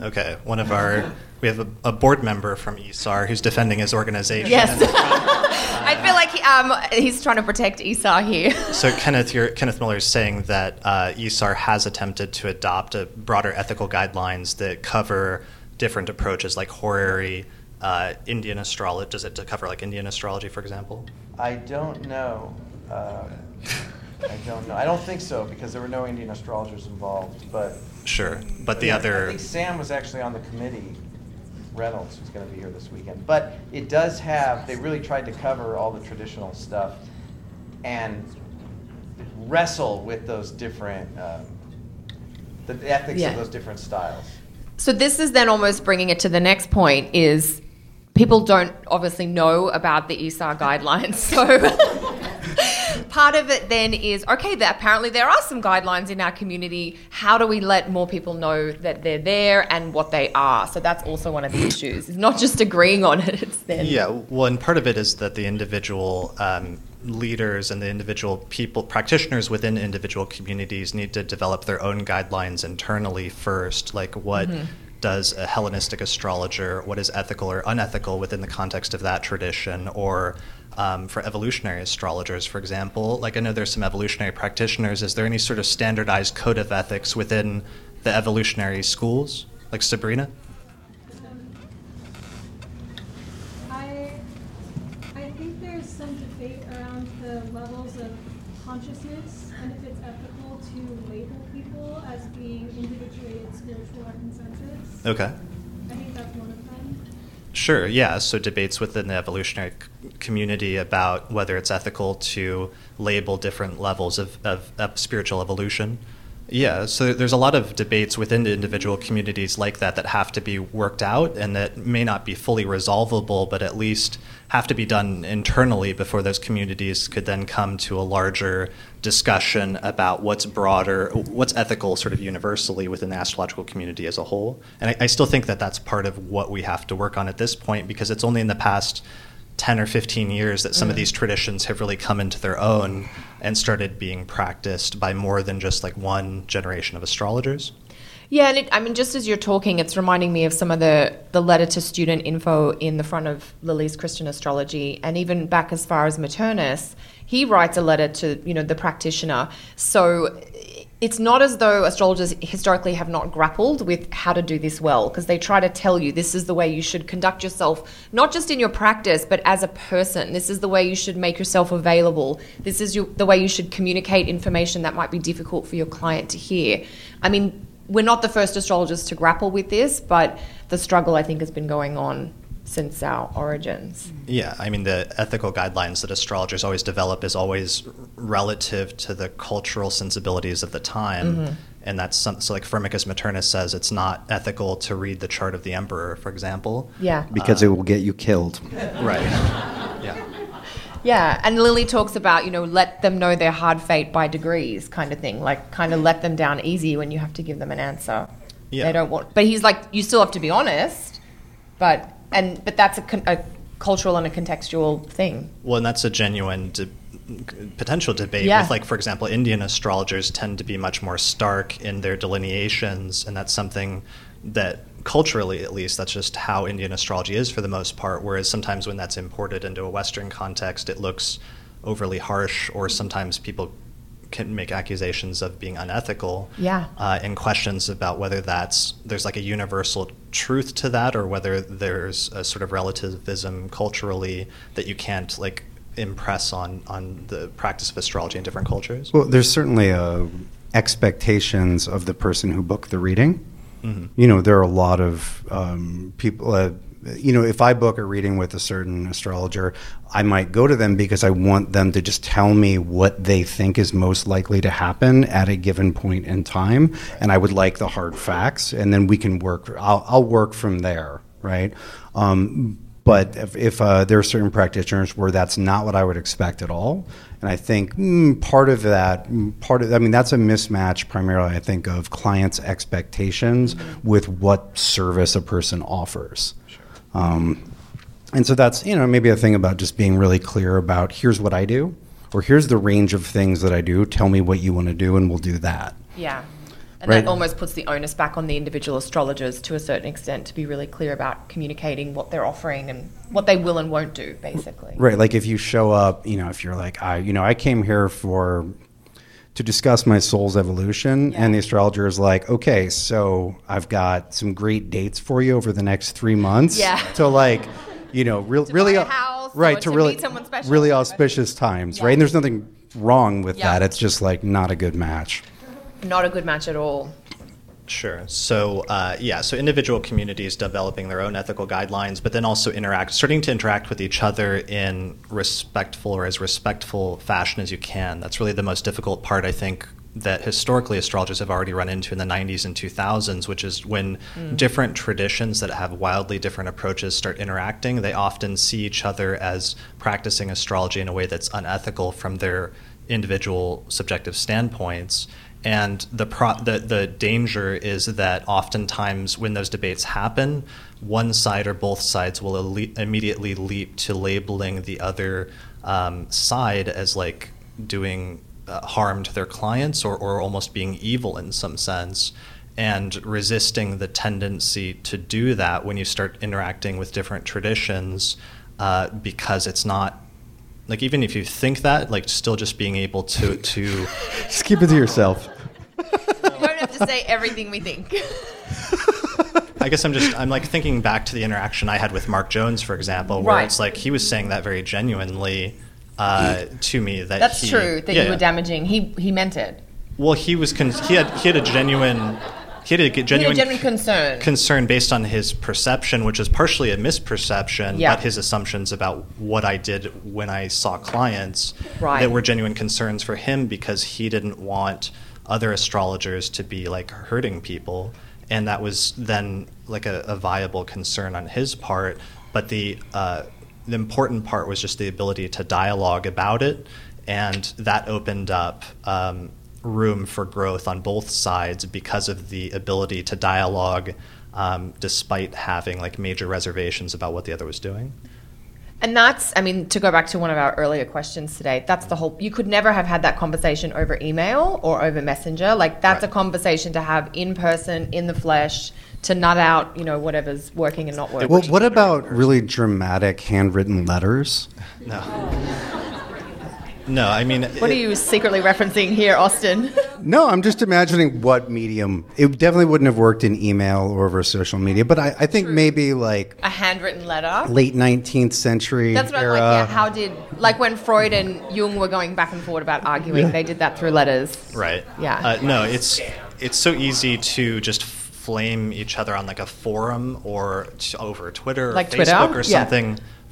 Speaker 2: Okay, one of our we have a, a board member from ISAR who's defending his organization.
Speaker 3: Yes. I feel like he, um, he's trying to protect ISAR here.
Speaker 2: So Kenneth, you're, Kenneth Miller is saying that uh, ISAR has attempted to adopt a broader ethical guidelines that cover different approaches like horary, uh, Indian astrology. Does it to cover like Indian astrology, for example?
Speaker 5: I don't know. Um, I don't know. I don't think so because there were no Indian astrologers involved. But
Speaker 2: Sure, but the
Speaker 5: Yeah, I
Speaker 2: other
Speaker 5: think Sam was actually on the committee. Reynolds, who's going to be here this weekend. But it does have. They really tried to cover all the traditional stuff and wrestle with those different. Um, the ethics
Speaker 3: Yeah.
Speaker 5: of those different styles.
Speaker 3: So this is then almost bringing it to the next point is people don't obviously know about the ISAR guidelines. So part of it then is okay, that apparently there are some guidelines in our community. How do we let more people know that they're there and what they are? So that's also one of the issues. It's not just agreeing on it, it's then
Speaker 2: Yeah, well, and part of it is that the individual um, leaders and the individual people, practitioners within individual communities need to develop their own guidelines internally first. Like, what does a Hellenistic astrologer, what is ethical or unethical within the context of that tradition? Or um, for evolutionary astrologers, for example, like I know there's some evolutionary practitioners. Is there any sort of standardized code of ethics within the evolutionary schools? Like Sabrina?
Speaker 6: I, I think there's some debate around the levels of consciousness and if it's ethical to label people as being individuated spiritual or consensus.
Speaker 2: Okay.
Speaker 6: I think that's one of them.
Speaker 2: Sure, yeah. So debates within the evolutionary community about whether it's ethical to label different levels of, of, of spiritual evolution. Yeah, so there's a lot of debates within individual communities like that that have to be worked out and that may not be fully resolvable, but at least have to be done internally before those communities could then come to a larger discussion about what's broader, what's ethical sort of universally within the astrological community as a whole. And I, I still think that that's part of what we have to work on at this point because it's only in the past 10 or 15 years that some of mm. these traditions have really come into their own and started being practiced by more than just like one generation of astrologers.
Speaker 3: Yeah, and it, I mean, just as you're talking, it's reminding me of some of the, the letter to student info in the front of Lilly's Christian Astrology, and even back as far as Maternus, he writes a letter to you know the practitioner. So it's not as though astrologers historically have not grappled with how to do this well, because they try to tell you this is the way you should conduct yourself, not just in your practice, but as a person. This is the way you should make yourself available. This is your, the way you should communicate information that might be difficult for your client to hear. I mean, we're not the first astrologers to grapple with this, but the struggle I think has been going on since our origins.
Speaker 2: Yeah, I mean, the ethical guidelines that astrologers always develop is always relative to the cultural sensibilities of the time. Mm-hmm. And that's some, so, like Firmicus Maternus says, it's not ethical to read the chart of the emperor, for example.
Speaker 3: Yeah.
Speaker 4: Because it will get you killed.
Speaker 2: Right. Yeah.
Speaker 3: Yeah, and Lilly talks about, you know, let them know their hard fate by degrees kind of thing. Like kind of let them down easy when you have to give them an answer.
Speaker 2: Yeah.
Speaker 3: They don't want But he's like you still have to be honest, but and but that's a, con- a cultural and a contextual thing.
Speaker 2: Well, and that's a genuine de- potential debate.
Speaker 3: Yeah.
Speaker 2: With, like, for example, Indian astrologers tend to be much more stark in their delineations, and that's something that culturally, at least, that's just how Indian astrology is for the most part. Whereas sometimes when that's imported into a Western context, it looks overly harsh, or sometimes people can make accusations of being unethical
Speaker 3: Yeah.
Speaker 2: uh, and questions about whether that's there's like a universal truth to that or whether there's a sort of relativism culturally that you can't like impress on on the practice of astrology in different cultures.
Speaker 4: Well, there's certainly uh, expectations of the person who booked the reading.
Speaker 2: Mhm.
Speaker 4: You know, there are a lot of um, people. Uh, you know, if I book a reading with a certain astrologer, I might go to them because I want them to just tell me what they think is most likely to happen at a given point in time, and I would like the hard facts, and then we can work. I'll, I'll work from there, right? Um, but if, if uh, there are certain practitioners where that's not what I would expect at all, and I think mm, part of that, part of, I mean, that's a mismatch primarily, I think, of clients' expectations with what service a person offers. Um, and so that's, you know, maybe a thing about just being really clear about here's what I do, or here's the range of things that I do. Tell me what you want to do, and we'll do that.
Speaker 3: Yeah. And
Speaker 4: Right.
Speaker 3: that almost puts the onus back on the individual astrologers to a certain extent to be really clear about communicating what they're offering and what they will and won't do, basically.
Speaker 4: Right. Like if you show up, you know, if you're like, I, you know, I came here for to discuss my soul's evolution, and the astrologer is like, okay, so I've got some great dates for you over the next three months.
Speaker 3: Yeah.
Speaker 4: To like, you know,
Speaker 3: To
Speaker 4: really,
Speaker 3: house
Speaker 4: right? To
Speaker 3: to
Speaker 4: really,
Speaker 3: special.
Speaker 4: really auspicious times,
Speaker 3: Yeah.
Speaker 4: right? And there's nothing wrong with
Speaker 3: Yeah.
Speaker 4: that. It's just like not a good match.
Speaker 3: Not a good match at all.
Speaker 2: Sure. So uh, yeah, so individual communities developing their own ethical guidelines, but then also interact, starting to interact with each other in respectful or as respectful fashion as you can. That's really the most difficult part, I think, that historically astrologers have already run into in the 90s and 2000s, which is when different traditions that have wildly different approaches start interacting. They often see each other as practicing astrology in a way that's unethical from their individual subjective standpoints. And the, pro- the the danger is that oftentimes when those debates happen, one side or both sides will ele- immediately leap to labeling the other um, side as like doing uh, harm to their clients or, or almost being evil in some sense, and resisting the tendency to do that when you start interacting with different traditions, uh, because it's not like even if you think that, like still just being able to to
Speaker 4: Just keep it to yourself.
Speaker 3: We don't have to say everything we think.
Speaker 2: I guess I'm just I'm like thinking back to the interaction I had with Mark Jones, for example, where
Speaker 3: Right.
Speaker 2: it's like he was saying that very genuinely uh, to me that
Speaker 3: That's
Speaker 2: he-
Speaker 3: true, that
Speaker 2: yeah,
Speaker 3: you were
Speaker 2: yeah.
Speaker 3: damaging. He, he meant it.
Speaker 2: Well, he was con- he had he had a genuine he had a
Speaker 3: He had
Speaker 2: genuine
Speaker 3: a genuine concern.
Speaker 2: concern based on his perception, which is partially a misperception,
Speaker 3: Yeah.
Speaker 2: but his assumptions about what I did when I saw clients
Speaker 3: Right.
Speaker 2: that were genuine concerns for him because he didn't want other astrologers to be like hurting people. And that was then like a, a viable concern on his part. But the, uh, the important part was just the ability to dialogue about it. And that opened up um, room for growth on both sides because of the ability to dialogue um, despite having like major reservations about what the other was doing.
Speaker 3: And that's, I mean, to go back to one of our earlier questions today, that's the whole, you could never have had that conversation over email or over Messenger. Like, that's
Speaker 2: Right.
Speaker 3: a conversation to have in person, in the flesh, to nut out, you know, whatever's working and not working.
Speaker 4: Well, what about really dramatic handwritten letters?
Speaker 2: No. No, I mean,
Speaker 3: what are you secretly referencing here, Austin?
Speaker 4: No, I'm just imagining what medium. It definitely wouldn't have worked in email or over social media, but I, I think maybe like
Speaker 3: a handwritten letter?
Speaker 4: late 19th century
Speaker 3: That's what
Speaker 4: era.
Speaker 3: I'm like, yeah, how did, like when Freud and Jung were going back and forth about arguing, they did that through letters.
Speaker 2: Right.
Speaker 3: Yeah.
Speaker 2: Uh, no, it's it's so easy to just flame each other on like a forum or t- over Twitter or
Speaker 3: Like
Speaker 2: Facebook
Speaker 3: Twitter?
Speaker 2: or
Speaker 3: Yeah.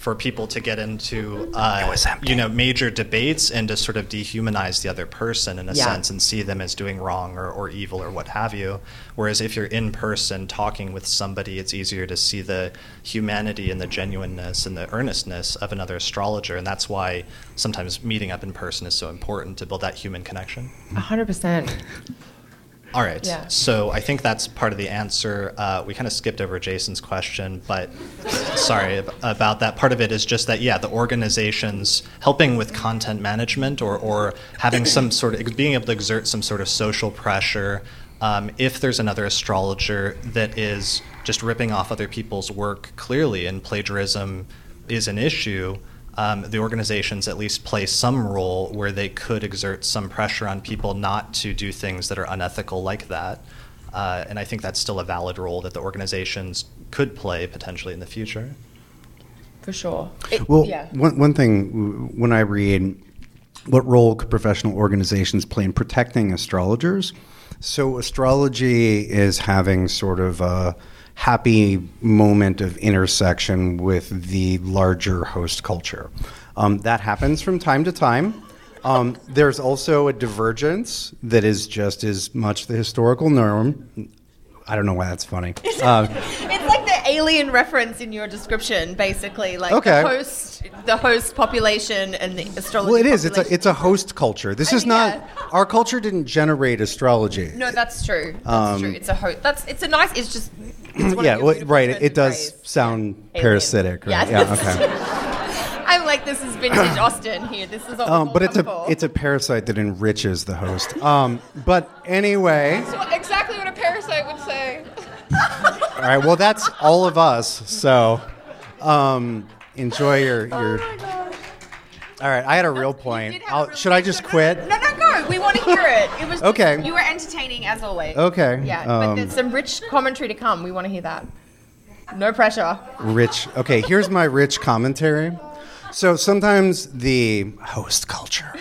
Speaker 2: Something for people to get into uh, you know major debates and to sort of dehumanize the other person in a
Speaker 3: Yeah.
Speaker 2: sense and see them as doing wrong or, or evil or what have you. Whereas if you're in person talking with somebody, it's easier to see the humanity and the genuineness and the earnestness of another astrologer, and that's why sometimes meeting up in person is so important to build that human connection.
Speaker 3: 100%.
Speaker 2: All right.
Speaker 3: Yeah.
Speaker 2: So I think that's part of the answer. Uh, we kind of skipped over Jason's question, but sorry ab- about that. Part of it is just that, yeah, the organizations helping with content management or, or having some sort of being able to exert some sort of social pressure. Um, if there's another astrologer that is just ripping off other people's work clearly and plagiarism is an issue, um, the organizations at least play some role where they could exert some pressure on people not to do things that are unethical like that. Uh, and I think that's still a valid role that the organizations could play potentially in the future.
Speaker 3: For sure. It-
Speaker 4: Well,
Speaker 3: yeah.
Speaker 4: one, one thing when I read what role could professional organizations play in protecting astrologers? So, astrology is having sort of a happy moment of intersection with the larger host culture. Um, that happens from time to time. Um, there's also a divergence that is just as much the historical norm. I don't know why that's funny. Uh,
Speaker 3: It's like the alien reference in your description, basically, like
Speaker 4: Okay.
Speaker 3: the host, the host population, and the astrology.
Speaker 4: Well, it is. It's a it's a host culture. This
Speaker 3: I
Speaker 4: is
Speaker 3: mean,
Speaker 4: not
Speaker 3: yeah.
Speaker 4: our culture. Didn't generate astrology.
Speaker 3: No, that's true. That's
Speaker 4: Um,
Speaker 3: true. It's a host. That's it's a nice. It's just. It's one of
Speaker 4: yeah, well, right. It, it does sound
Speaker 3: Alien.
Speaker 4: parasitic, right?
Speaker 3: Yeah,
Speaker 4: Yeah. Okay.
Speaker 3: I'm like, this is vintage Austin here. This is all.
Speaker 4: Um, but it's a it's a parasite that enriches the host. Um, but anyway, That's
Speaker 3: exactly what a parasite would say.
Speaker 4: all right. Well, that's all of us. So um, enjoy your your.
Speaker 3: Oh my gosh.
Speaker 4: All right, I had a real point.
Speaker 3: a real
Speaker 4: should I just
Speaker 3: No,
Speaker 4: quit?
Speaker 3: No, no. We want to hear it. It was
Speaker 4: Okay.
Speaker 3: You were entertaining as always.
Speaker 4: Okay,
Speaker 3: Yeah, but
Speaker 4: um,
Speaker 3: there's some rich commentary to come. We want to hear that. No pressure.
Speaker 4: Rich. Okay, here's my rich commentary. So sometimes the host culture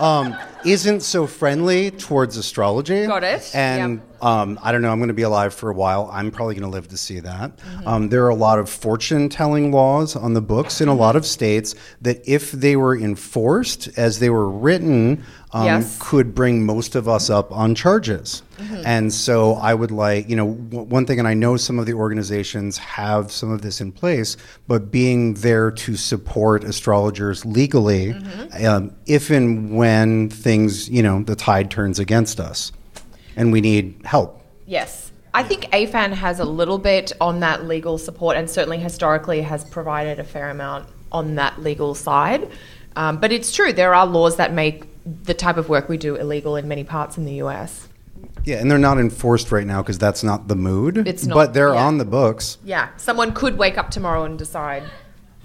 Speaker 4: um, isn't so friendly towards astrology.
Speaker 3: Got it.
Speaker 4: And um, I don't know. I'm going to be alive for a while. I'm probably going to live to see that. Um, there are a lot of fortune-telling laws on the books in a lot of states that, if they were enforced as they were written, um,
Speaker 3: Yes.
Speaker 4: could bring most of us up on charges.
Speaker 3: Mm-hmm.
Speaker 4: And so I would like, you know, w- one thing, and I know some of the organizations have some of this in place, but being there to support astrologers legally,
Speaker 3: Mm-hmm.
Speaker 4: um, if and when things, you know, the tide turns against us and we need help.
Speaker 3: Yes. I think AFAN has a little bit on that legal support and certainly historically has provided a fair amount on that legal side. Um, but it's true, there are laws that make the type of work we do illegal in many parts in the US.
Speaker 4: Yeah, and they're not enforced right now because that's not the mood.
Speaker 3: It's not,
Speaker 4: but they're
Speaker 3: yeah.
Speaker 4: on the books.
Speaker 3: Yeah, someone could wake up tomorrow and decide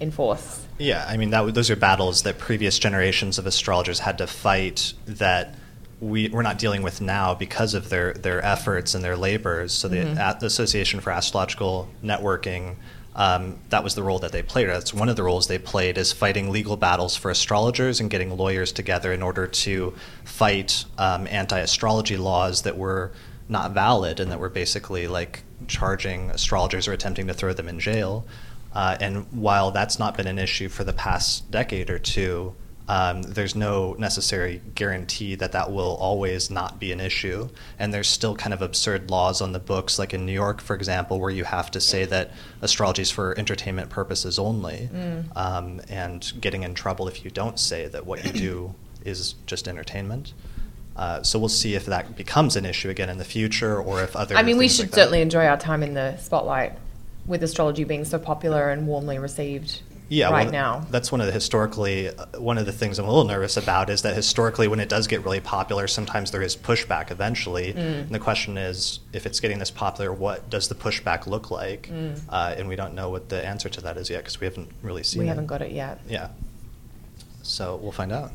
Speaker 3: enforce.
Speaker 2: Yeah, I mean, that, those are battles that previous generations of astrologers had to fight that we, we're not dealing with now because of their, their efforts and their labors. So the, mm-hmm. A- the Association for Astrological Networking, um, that was the role that they played. That's one of the roles they played is fighting legal battles for astrologers and getting lawyers together in order to fight um, anti-astrology laws that were not valid and that were basically like charging astrologers or attempting to throw them in jail. Uh, and while that's not been an issue for the past decade or two, um, there's no necessary guarantee that that will always not be an issue. And there's still kind of absurd laws on the books, like in New York, for example, where you have to say that astrology is for entertainment purposes only, um, and getting in trouble if you don't say that what you do is just entertainment. Uh, so we'll see if that becomes an issue again in the future, or if other.
Speaker 3: I mean, we should
Speaker 2: like
Speaker 3: certainly enjoy our time in the spotlight with astrology being so popular and warmly received
Speaker 2: yeah,
Speaker 3: right
Speaker 2: well,
Speaker 3: now.
Speaker 2: That's one of the historically uh, one of the things I'm a little nervous about is that historically, when it does get really popular, sometimes there is pushback eventually.
Speaker 3: Mm.
Speaker 2: And the question is, if it's getting this popular, what does the pushback look like? Uh, and we don't know what the answer to that is yet because we haven't really seen
Speaker 3: We
Speaker 2: it.
Speaker 3: haven't got it yet.
Speaker 2: Yeah. So we'll find out.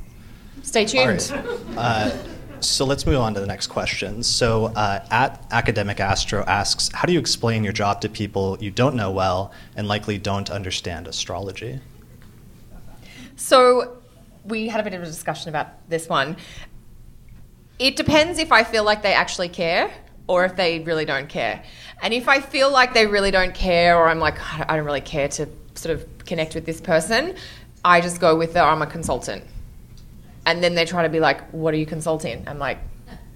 Speaker 3: Stay tuned.
Speaker 2: right. Uh, so let's move on to the next question. So, uh, at Academic Astro asks, how do you explain your job to people you don't know well and likely don't understand astrology?
Speaker 3: So we had a bit of a discussion about this one. It depends if I feel like they actually care or if they really don't care. And if I feel like they really don't care or I'm like, I don't really care to sort of connect with this person, I just go with the I'm a consultant. And then they try to be like, what are you consulting? I'm like,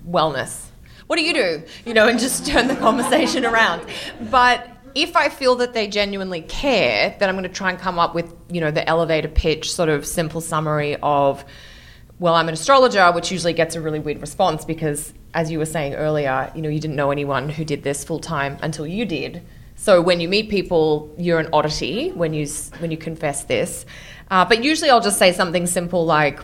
Speaker 3: wellness. What do you do? You know, and just turn the conversation around. But if I feel that they genuinely care, then I'm going to try and come up with, you know, the elevator pitch, sort of simple summary of, well, I'm an astrologer, which usually gets a really weird response because, as you were saying earlier, you know, you didn't know anyone who did this full time until you did. So when you meet people, you're an oddity when you when you confess this. Uh, but usually, I'll just say something simple like,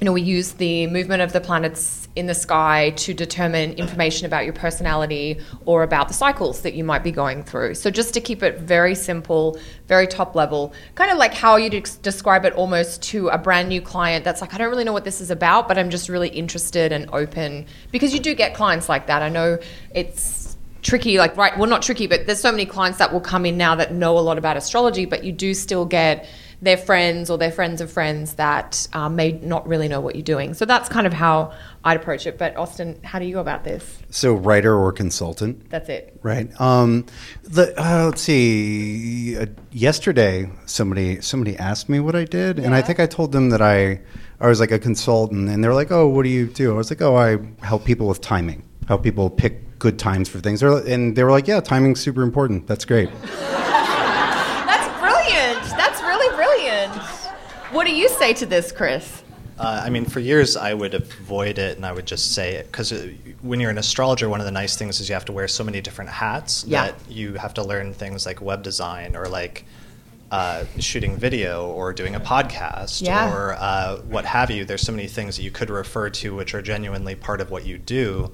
Speaker 3: you know, we use the movement of the planets in the sky to determine information about your personality or about the cycles that you might be going through. So just to keep it very simple, very top level, kind of like how you'd ex- describe it almost to a brand new client that's like, I don't really know what this is about, but I'm just really interested and open because you do get clients like that. I know it's tricky like right well not tricky but there's so many clients that will come in now that know a lot about astrology but you do still get their friends or their friends of friends that um, may not really know what you're doing so that's kind of how i'd approach it but austin how do you go about this
Speaker 4: So, writer or consultant.
Speaker 3: that's it
Speaker 4: Right. Um, the, uh, let's see. Uh, yesterday, somebody somebody asked me what I did, and I think I told them that I I was like a consultant, and they're like, "Oh, what do you do?" I was like, "Oh, I help people with timing, help people pick good times for things." And they were like, "Yeah, timing's super important. That's great."
Speaker 3: What do you say to this, Chris?
Speaker 2: Uh, I mean, for years I would avoid it and I would just say it because when you're an astrologer, one of the nice things is you have to wear so many different hats
Speaker 3: Yeah.
Speaker 2: that you have to learn things like web design or like uh, shooting video or doing a podcast
Speaker 3: Yeah.
Speaker 2: or uh, what have you. There's so many things that you could refer to which are genuinely part of what you do,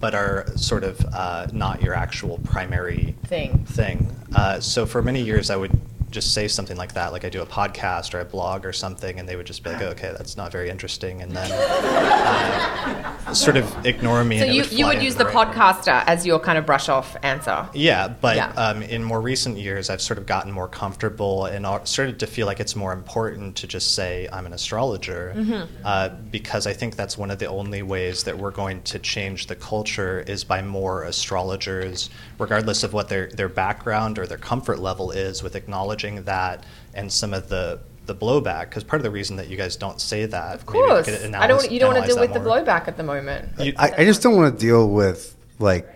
Speaker 2: but are sort of uh, not your actual primary
Speaker 3: Thing.
Speaker 2: thing. Uh, so for many years, I would just say something like that, like I do a podcast or a blog or something, and they would just be like, okay, that's not very interesting, and then uh, sort of ignore me.
Speaker 3: So you,
Speaker 2: would
Speaker 3: you would use the
Speaker 2: radar.
Speaker 3: podcaster as your kind of brush off answer.
Speaker 2: Yeah, but
Speaker 3: Yeah.
Speaker 2: Um, in more recent years, I've sort of gotten more comfortable and started to feel like it's more important to just say I'm an astrologer
Speaker 3: Mm-hmm.
Speaker 2: uh, because I think that's one of the only ways that we're going to change the culture is by more astrologers, regardless of what their, their background or their comfort level is, with acknowledging that and some of the the blowback. Because part of the reason that you guys don't say that,
Speaker 3: Of course. I don't. You don't want to deal with the blowback at the moment.
Speaker 2: You-
Speaker 4: I, I just don't want to deal with like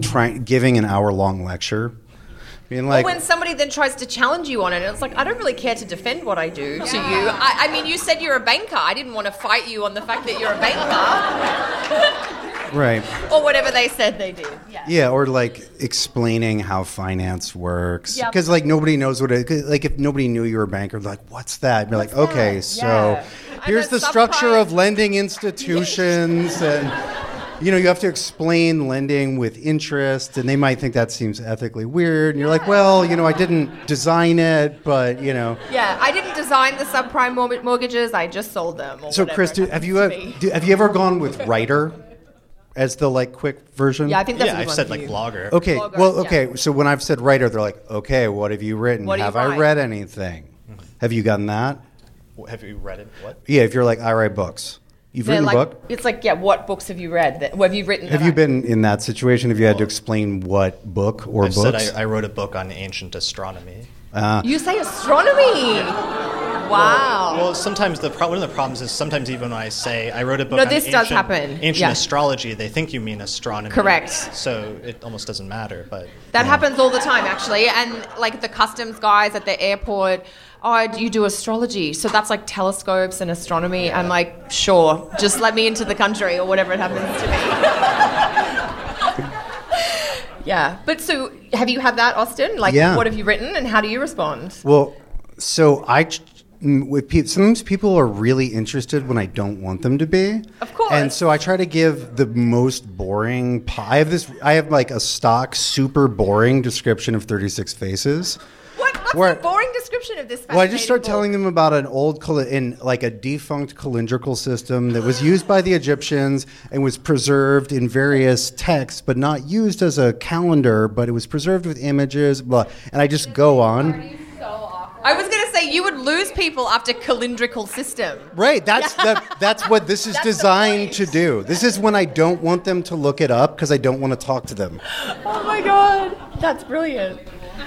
Speaker 4: trying giving an hour long lecture. Being like,
Speaker 3: or when somebody then tries to challenge you on it, it's like I don't really care to defend what I do to you. I, I mean, you said you're a banker. I didn't want to fight you on the fact that you're a banker
Speaker 4: right.
Speaker 3: or whatever they said they did. Yeah.
Speaker 4: Yeah, or like explaining how finance works.
Speaker 3: Yep.
Speaker 4: Because like nobody knows what it. Like if nobody knew you were a banker, like, "What's that?" And you're like, "Okay,
Speaker 3: that?"
Speaker 4: so
Speaker 3: Yeah.
Speaker 4: Here's the structure of lending institutions, and you know you have to explain lending with interest, and they might think that seems ethically weird. And you're like, "Well, you know, I didn't design it, but you know."
Speaker 3: Yeah, I didn't design the subprime mortgages. I just sold them. Or
Speaker 4: So, Chris, do, have you do, have you ever gone with writer as the like quick version?
Speaker 3: Yeah, I think that's
Speaker 2: yeah,
Speaker 3: a good
Speaker 2: I've
Speaker 3: one
Speaker 2: said
Speaker 3: for
Speaker 2: like
Speaker 3: you.
Speaker 2: blogger.
Speaker 4: Okay,
Speaker 3: Blogger,
Speaker 4: well,
Speaker 3: yeah.
Speaker 4: okay. So when I've said writer, they're like, okay, what have you written?
Speaker 3: What do you
Speaker 4: have I
Speaker 3: write?
Speaker 4: read anything? Have you gotten that?
Speaker 2: Have you read it? What?
Speaker 4: Yeah, if you're like, I write books. You've
Speaker 3: They're
Speaker 4: written
Speaker 3: like,
Speaker 4: a book?
Speaker 3: It's like, yeah, what books have you read? That, what have you written?
Speaker 4: Have you
Speaker 3: I-
Speaker 4: been in that situation? Have you had to explain what book or
Speaker 2: I've
Speaker 4: books?
Speaker 2: said I, I wrote a book on ancient astronomy.
Speaker 4: Uh,
Speaker 3: You say astronomy. Wow.
Speaker 2: Well, sometimes the pro- one of the problems is sometimes even when I say I wrote a book
Speaker 3: No,
Speaker 2: on
Speaker 3: this
Speaker 2: ancient,
Speaker 3: does happen.
Speaker 2: ancient
Speaker 3: Yeah.
Speaker 2: astrology, they think you mean astronomy.
Speaker 3: Correct.
Speaker 2: So it almost doesn't matter. But
Speaker 3: That happens all the time, actually. And like the customs guys at the airport, oh, you do astrology? So that's like telescopes and astronomy. I'm like, sure, just let me into the country or whatever it happens to be. yeah. But so have you had that, Austin? Like,
Speaker 4: Yeah.
Speaker 3: what have you written and how do you respond?
Speaker 4: well, so I. With pe- sometimes people are really interested when I don't want them to be.
Speaker 3: Of course.
Speaker 4: And so I try to give the most boring. Po- I have this. I have like a stock, super boring description of Thirty Six Faces.
Speaker 3: What? What's
Speaker 4: Where-
Speaker 3: the boring description of this?
Speaker 4: Well, I just start
Speaker 3: fascinating
Speaker 4: telling them about an old, in like a defunct calendrical system that was used by the Egyptians and was preserved in various texts, but not used as a calendar. But it was preserved with images. Blah, and I just go on.
Speaker 3: So I was say you would lose people after calendrical system.
Speaker 4: Right. That's the, That's what this is
Speaker 3: That's the
Speaker 4: designed
Speaker 3: point.
Speaker 4: to do. This is when I don't want them to look it up because I don't want to talk to them.
Speaker 3: Oh my god, that's brilliant.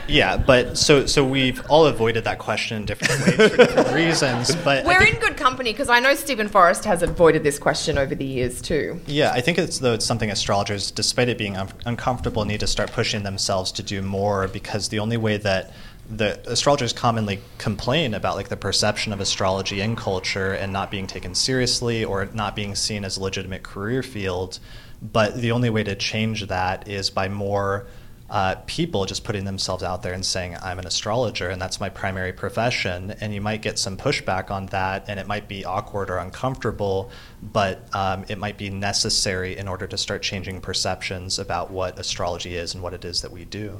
Speaker 2: yeah, but so so we've all avoided that question in different ways for different reasons. But I
Speaker 3: We're
Speaker 2: think-
Speaker 3: in good company because I know Steven Forrest has avoided this question over the years too.
Speaker 2: Yeah, I think it's though it's something astrologers, despite it being un- uncomfortable, need to start pushing themselves to do more because the only way that the astrologers commonly complain about like the perception of astrology in culture and not being taken seriously or not being seen as a legitimate career field, but the only way to change that is by more uh, people just putting themselves out there and saying, I'm an astrologer and that's my primary profession. And you might get some pushback on that, and it might be awkward or uncomfortable, but um, it might be necessary in order to start changing perceptions about what astrology is and what it is that we do.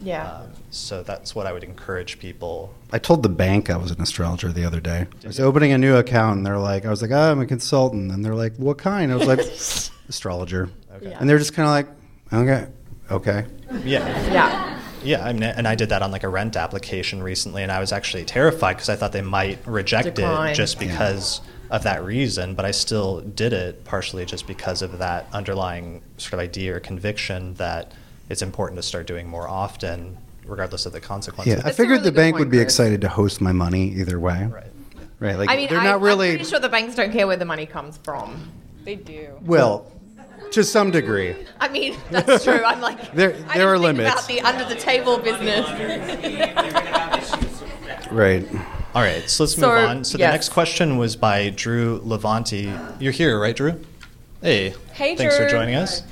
Speaker 3: Yeah.
Speaker 2: Um, so that's what I would encourage people.
Speaker 4: I told the bank I was an astrologer the other day. I was opening a new account, and they're like, I was like, oh, I'm a consultant. And they're like, what kind? I was like, astrologer.
Speaker 2: Okay.
Speaker 3: Yeah.
Speaker 4: And they're just kind of like, okay, okay.
Speaker 2: Yeah.
Speaker 3: yeah.
Speaker 2: Yeah, I mean, and I did that on like a rent application recently, and I was actually terrified because I thought they might reject
Speaker 3: Decline.
Speaker 2: it just
Speaker 4: Yeah.
Speaker 2: because of that reason. But I still did it partially just because of that underlying sort of idea or conviction that it's important to start doing more often, regardless of the consequences.
Speaker 4: Yeah, I
Speaker 3: That's a
Speaker 4: figured
Speaker 3: really
Speaker 4: the bank
Speaker 3: point,
Speaker 4: would be
Speaker 3: Chris.
Speaker 4: excited to host my money either way.
Speaker 2: Right.
Speaker 4: Right. Like
Speaker 3: I mean,
Speaker 4: they're
Speaker 3: I,
Speaker 4: not really
Speaker 3: I'm pretty sure the banks don't care where the money comes from.
Speaker 7: They do.
Speaker 4: well, to some degree.
Speaker 3: I mean, that's true. I'm like,
Speaker 4: There-
Speaker 3: I
Speaker 4: there
Speaker 3: didn't
Speaker 4: are
Speaker 3: think
Speaker 4: limits.
Speaker 3: about the under the table business.
Speaker 4: Right.
Speaker 2: All right, so let's
Speaker 3: So,
Speaker 2: move on. So
Speaker 3: yes.
Speaker 2: the next question was by Drew Levanti. You're here, right, Drew? Hey.
Speaker 3: Hey,
Speaker 2: Thanks
Speaker 3: Drew.
Speaker 2: for joining us.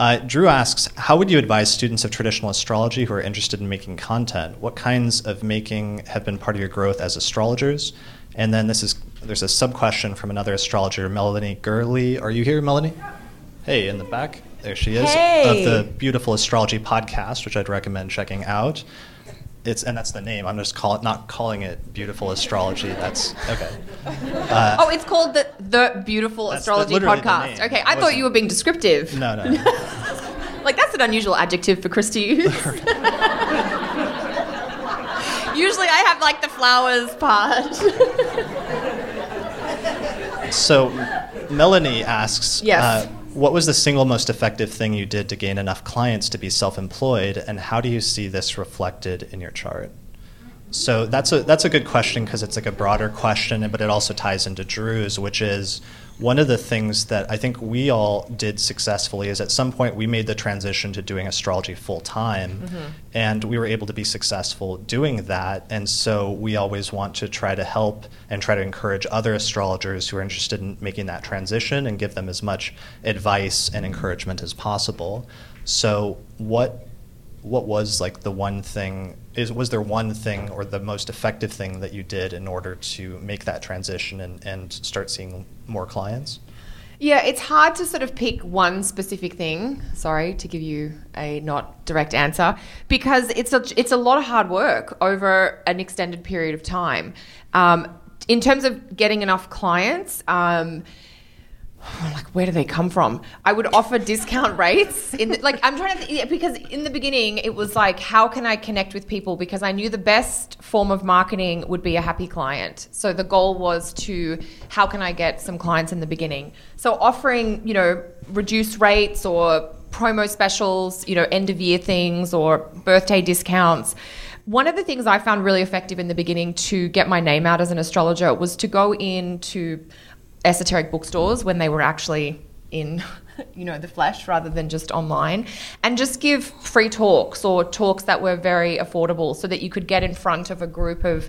Speaker 2: Uh, Drew asks, how would you advise students of traditional astrology who are interested in making content? What kinds of making have been part of your growth as astrologers? And then this is there's a sub question from another astrologer, Melanie Gurley. Are you here, Melanie? Hey, in the back. There she is.
Speaker 3: Hey.
Speaker 2: Of the Beautiful Astrology podcast, which I'd recommend checking out. It's and that's the name. I'm just call it, not calling it Beautiful Astrology. That's okay. Uh,
Speaker 3: Oh, it's called the the Beautiful Astrology
Speaker 2: the
Speaker 3: Podcast. Okay,
Speaker 2: I
Speaker 3: I thought you were being descriptive.
Speaker 2: no, no, no.
Speaker 3: Like that's an unusual adjective for Chris to use. Usually, I have like the flowers part.
Speaker 2: So, Melanie asks,
Speaker 3: Yes.
Speaker 2: uh, what was the single most effective thing you did to gain enough clients to be self-employed, and how do you see this reflected in your chart? So that's a that's a good question because it's like a broader question, but it also ties into Drew's, which is one of the things that I think we all did successfully is at some point we made the transition to doing astrology full time, mm-hmm. and we were able to be successful doing that. And so we always want to try to help and try to encourage other astrologers who are interested in making that transition and give them as much advice and encouragement as possible. So what what was like the one thing is was there one thing or the most effective thing that you did in order to make that transition and, and start seeing more clients
Speaker 3: Yeah, it's hard to sort of pick one specific thing. Sorry to give you a not direct answer because it's a it's a lot of hard work over an extended period of time. Um, in terms of getting enough clients. Um, like where do they come from? I would offer discount rates in the, like i'm trying to think, because in the beginning it was like how can i connect with people? Because i knew the best form of marketing would be a happy client. So the goal was to how can i get some clients in the beginning? So offering you know reduced rates or promo specials you know end of year things or birthday discounts. One of the things I found really effective in the beginning to get my name out as an astrologer was to go into esoteric bookstores when they were actually in you know the flesh rather than just online and just give free talks or talks that were very affordable so that you could get in front of a group of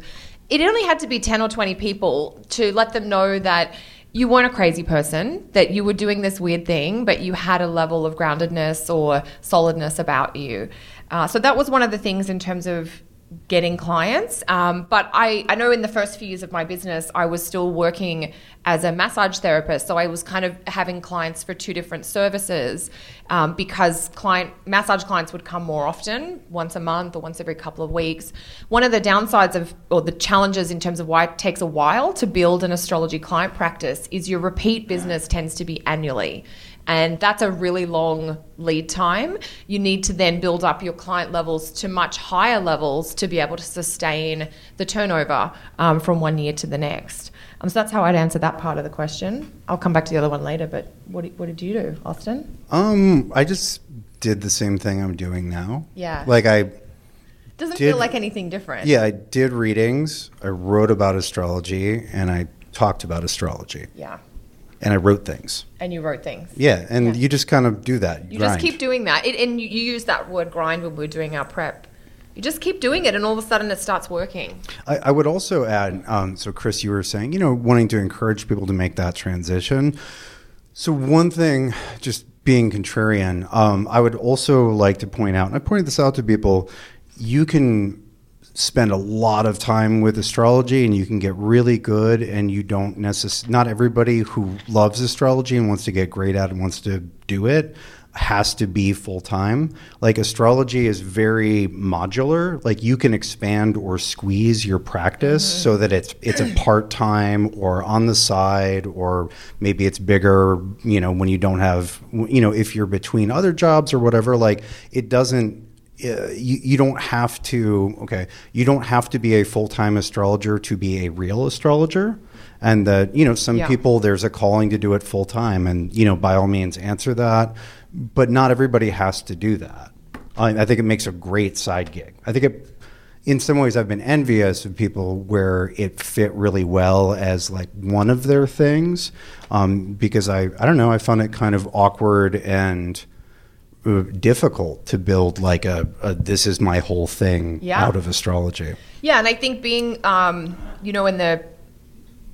Speaker 3: it only had to be 10 or 20 people to let them know that you weren't a crazy person that you were doing this weird thing but you had a level of groundedness or solidness about you. Uh, so that was one of the things in terms of getting clients. Um, but I, I know in the first few years of my business, I was still working as a massage therapist. So I was kind of having clients for two different services um, because client massage clients would come more often, once a month or once every couple of weeks. One of the downsides of, or the challenges in terms of why it takes a while to build an astrology client practice is your repeat business tends to be annually. And that's a really long lead time. You need to then build up your client levels to much higher levels to be able to sustain the turnover um, from one year to the next. Um, so that's how I'd answer that part of the question. I'll come back to the other one later, but what, did- what did you do, Austin?
Speaker 4: Um, I just did the same thing I'm doing now.
Speaker 3: Yeah.
Speaker 4: Like I,
Speaker 3: Doesn't
Speaker 4: Did-
Speaker 3: feel like anything different.
Speaker 4: yeah, I did readings. I wrote about astrology, and I talked about astrology,
Speaker 3: Yeah.
Speaker 4: And I wrote things.
Speaker 3: And you wrote things.
Speaker 4: Yeah, and
Speaker 3: Yeah.
Speaker 4: you just kind of do that.
Speaker 3: You
Speaker 4: grind.
Speaker 3: just keep doing that. It, and you, you use that word grind when we're doing our prep. You just keep doing it, and all of a sudden it starts working.
Speaker 4: I, I would also add, um, so Chris, you were saying, you know, wanting to encourage people to make that transition. So one thing, just being contrarian, um, I would also like to point out, and I pointed this out to people, you can spend a lot of time with astrology and you can get really good and you don't necessarily not everybody who loves astrology and wants to get great at it and wants to do it has to be full time. Like astrology is very modular. Like you can expand or squeeze your practice mm-hmm. so that it's it's a part time or on the side or maybe it's bigger. You know when you don't have you know if you're between other jobs or whatever. Like it doesn't. Uh, you, you don't have to okay you don't have to be a full-time astrologer to be a real astrologer. And that you know some
Speaker 3: Yeah.
Speaker 4: people there's a calling to do it full time and you know by all means answer that. But not everybody has to do that. I, I think it makes a great side gig. I think it in some ways i've been envious of people where it fit really well as like one of their things um, because i i don't know i found it kind of awkward and difficult to build like a, a this is my whole thing
Speaker 3: Yeah.
Speaker 4: out of astrology.
Speaker 3: Yeah, and I think being, um, you know, in the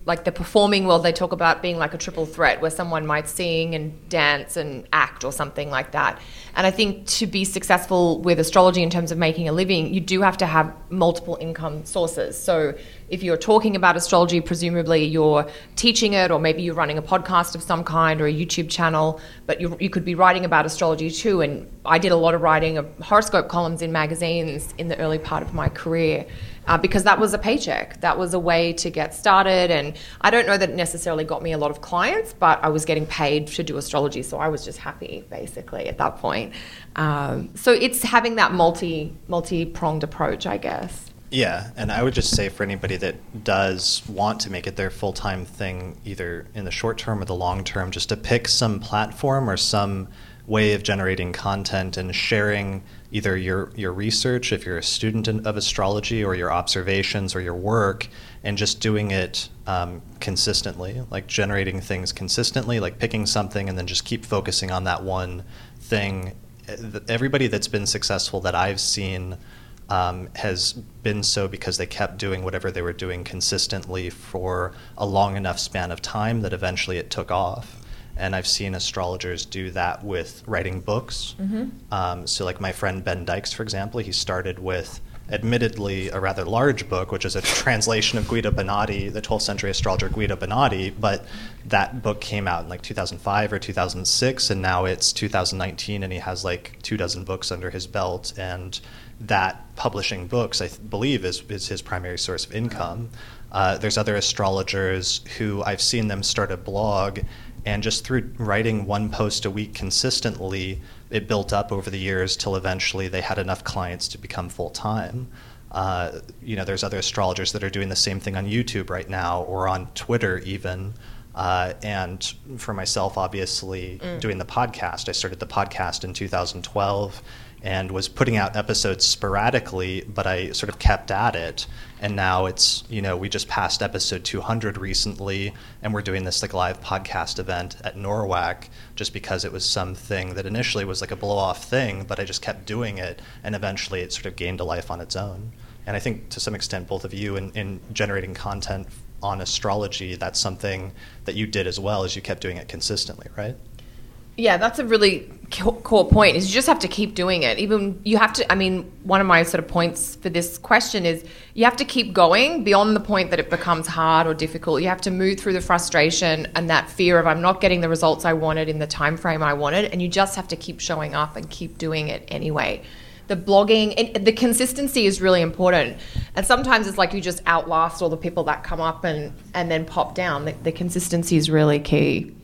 Speaker 3: like the performing world, they talk about being like a triple threat, where someone might sing and dance and act or something like that. And I think to be successful with astrology in terms of making a living, you do have to have multiple income sources. So if you're talking about astrology, presumably you're teaching it, or maybe you're running a podcast of some kind or a YouTube channel, but you, you could be writing about astrology too. And I did a lot of writing of horoscope columns in magazines in the early part of my career uh, because that was a paycheck. That was a way to get started. And I don't know that it necessarily got me a lot of clients, but I was getting paid to do astrology. So I was just happy, basically, at that point. Um, so it's having that multi multi pronged approach, I guess.
Speaker 2: Yeah, and I would just say for anybody that does want to make it their full time thing, either in the short term or the long term, just to pick some platform or some way of generating content and sharing either your, your research, if you're a student in, of astrology, or your observations or your work, and just doing it um, consistently, like generating things consistently, like picking something and then just keep focusing on that one thing. Everybody that's been successful that I've seen um, has been so because they kept doing whatever they were doing consistently for a long enough span of time that eventually it took off. And I've seen astrologers do that with writing books. Um, so, like my friend Ben Dykes, for example, he started with admittedly a rather large book, which is a translation of Guido Bonatti, the 12th century astrologer Guido Bonatti. But that book came out in like 2005 or 2006, and now it's 2019, and he has like two dozen books under his belt. And that publishing books, I th- believe, is, is his primary source of income. Uh, there's other astrologers who I've seen them start a blog, and just through writing one post a week consistently, it built up over the years till eventually they had enough clients to become full time. Uh, you know, there's other astrologers that are doing the same thing on YouTube right now or on Twitter even. Uh, and for myself, obviously, doing the podcast, I started the podcast in 2012 and was putting out episodes sporadically, but I sort of kept at it. And now it's, you know, we just passed episode 200 recently, and we're doing this like live podcast event at NORWAC just because it was something that initially was like a blow off thing, but I just kept doing it, and eventually it sort of gained a life on its own. And I think to some extent, both of you in, in generating content on astrology, that's something that you did as well as you kept doing it consistently, right?
Speaker 3: Yeah, that's a really co- core point. Is you just have to keep doing it. Even you have to. I mean, one of my sort of points for this question is you have to keep going beyond the point that it becomes hard or difficult. You have to move through the frustration and that fear of I'm not getting the results I wanted in the time frame I wanted, and you just have to keep showing up and keep doing it anyway. The blogging and the consistency is really important, and sometimes it's like you just outlast all the people that come up and and then pop down. The, the consistency is really key.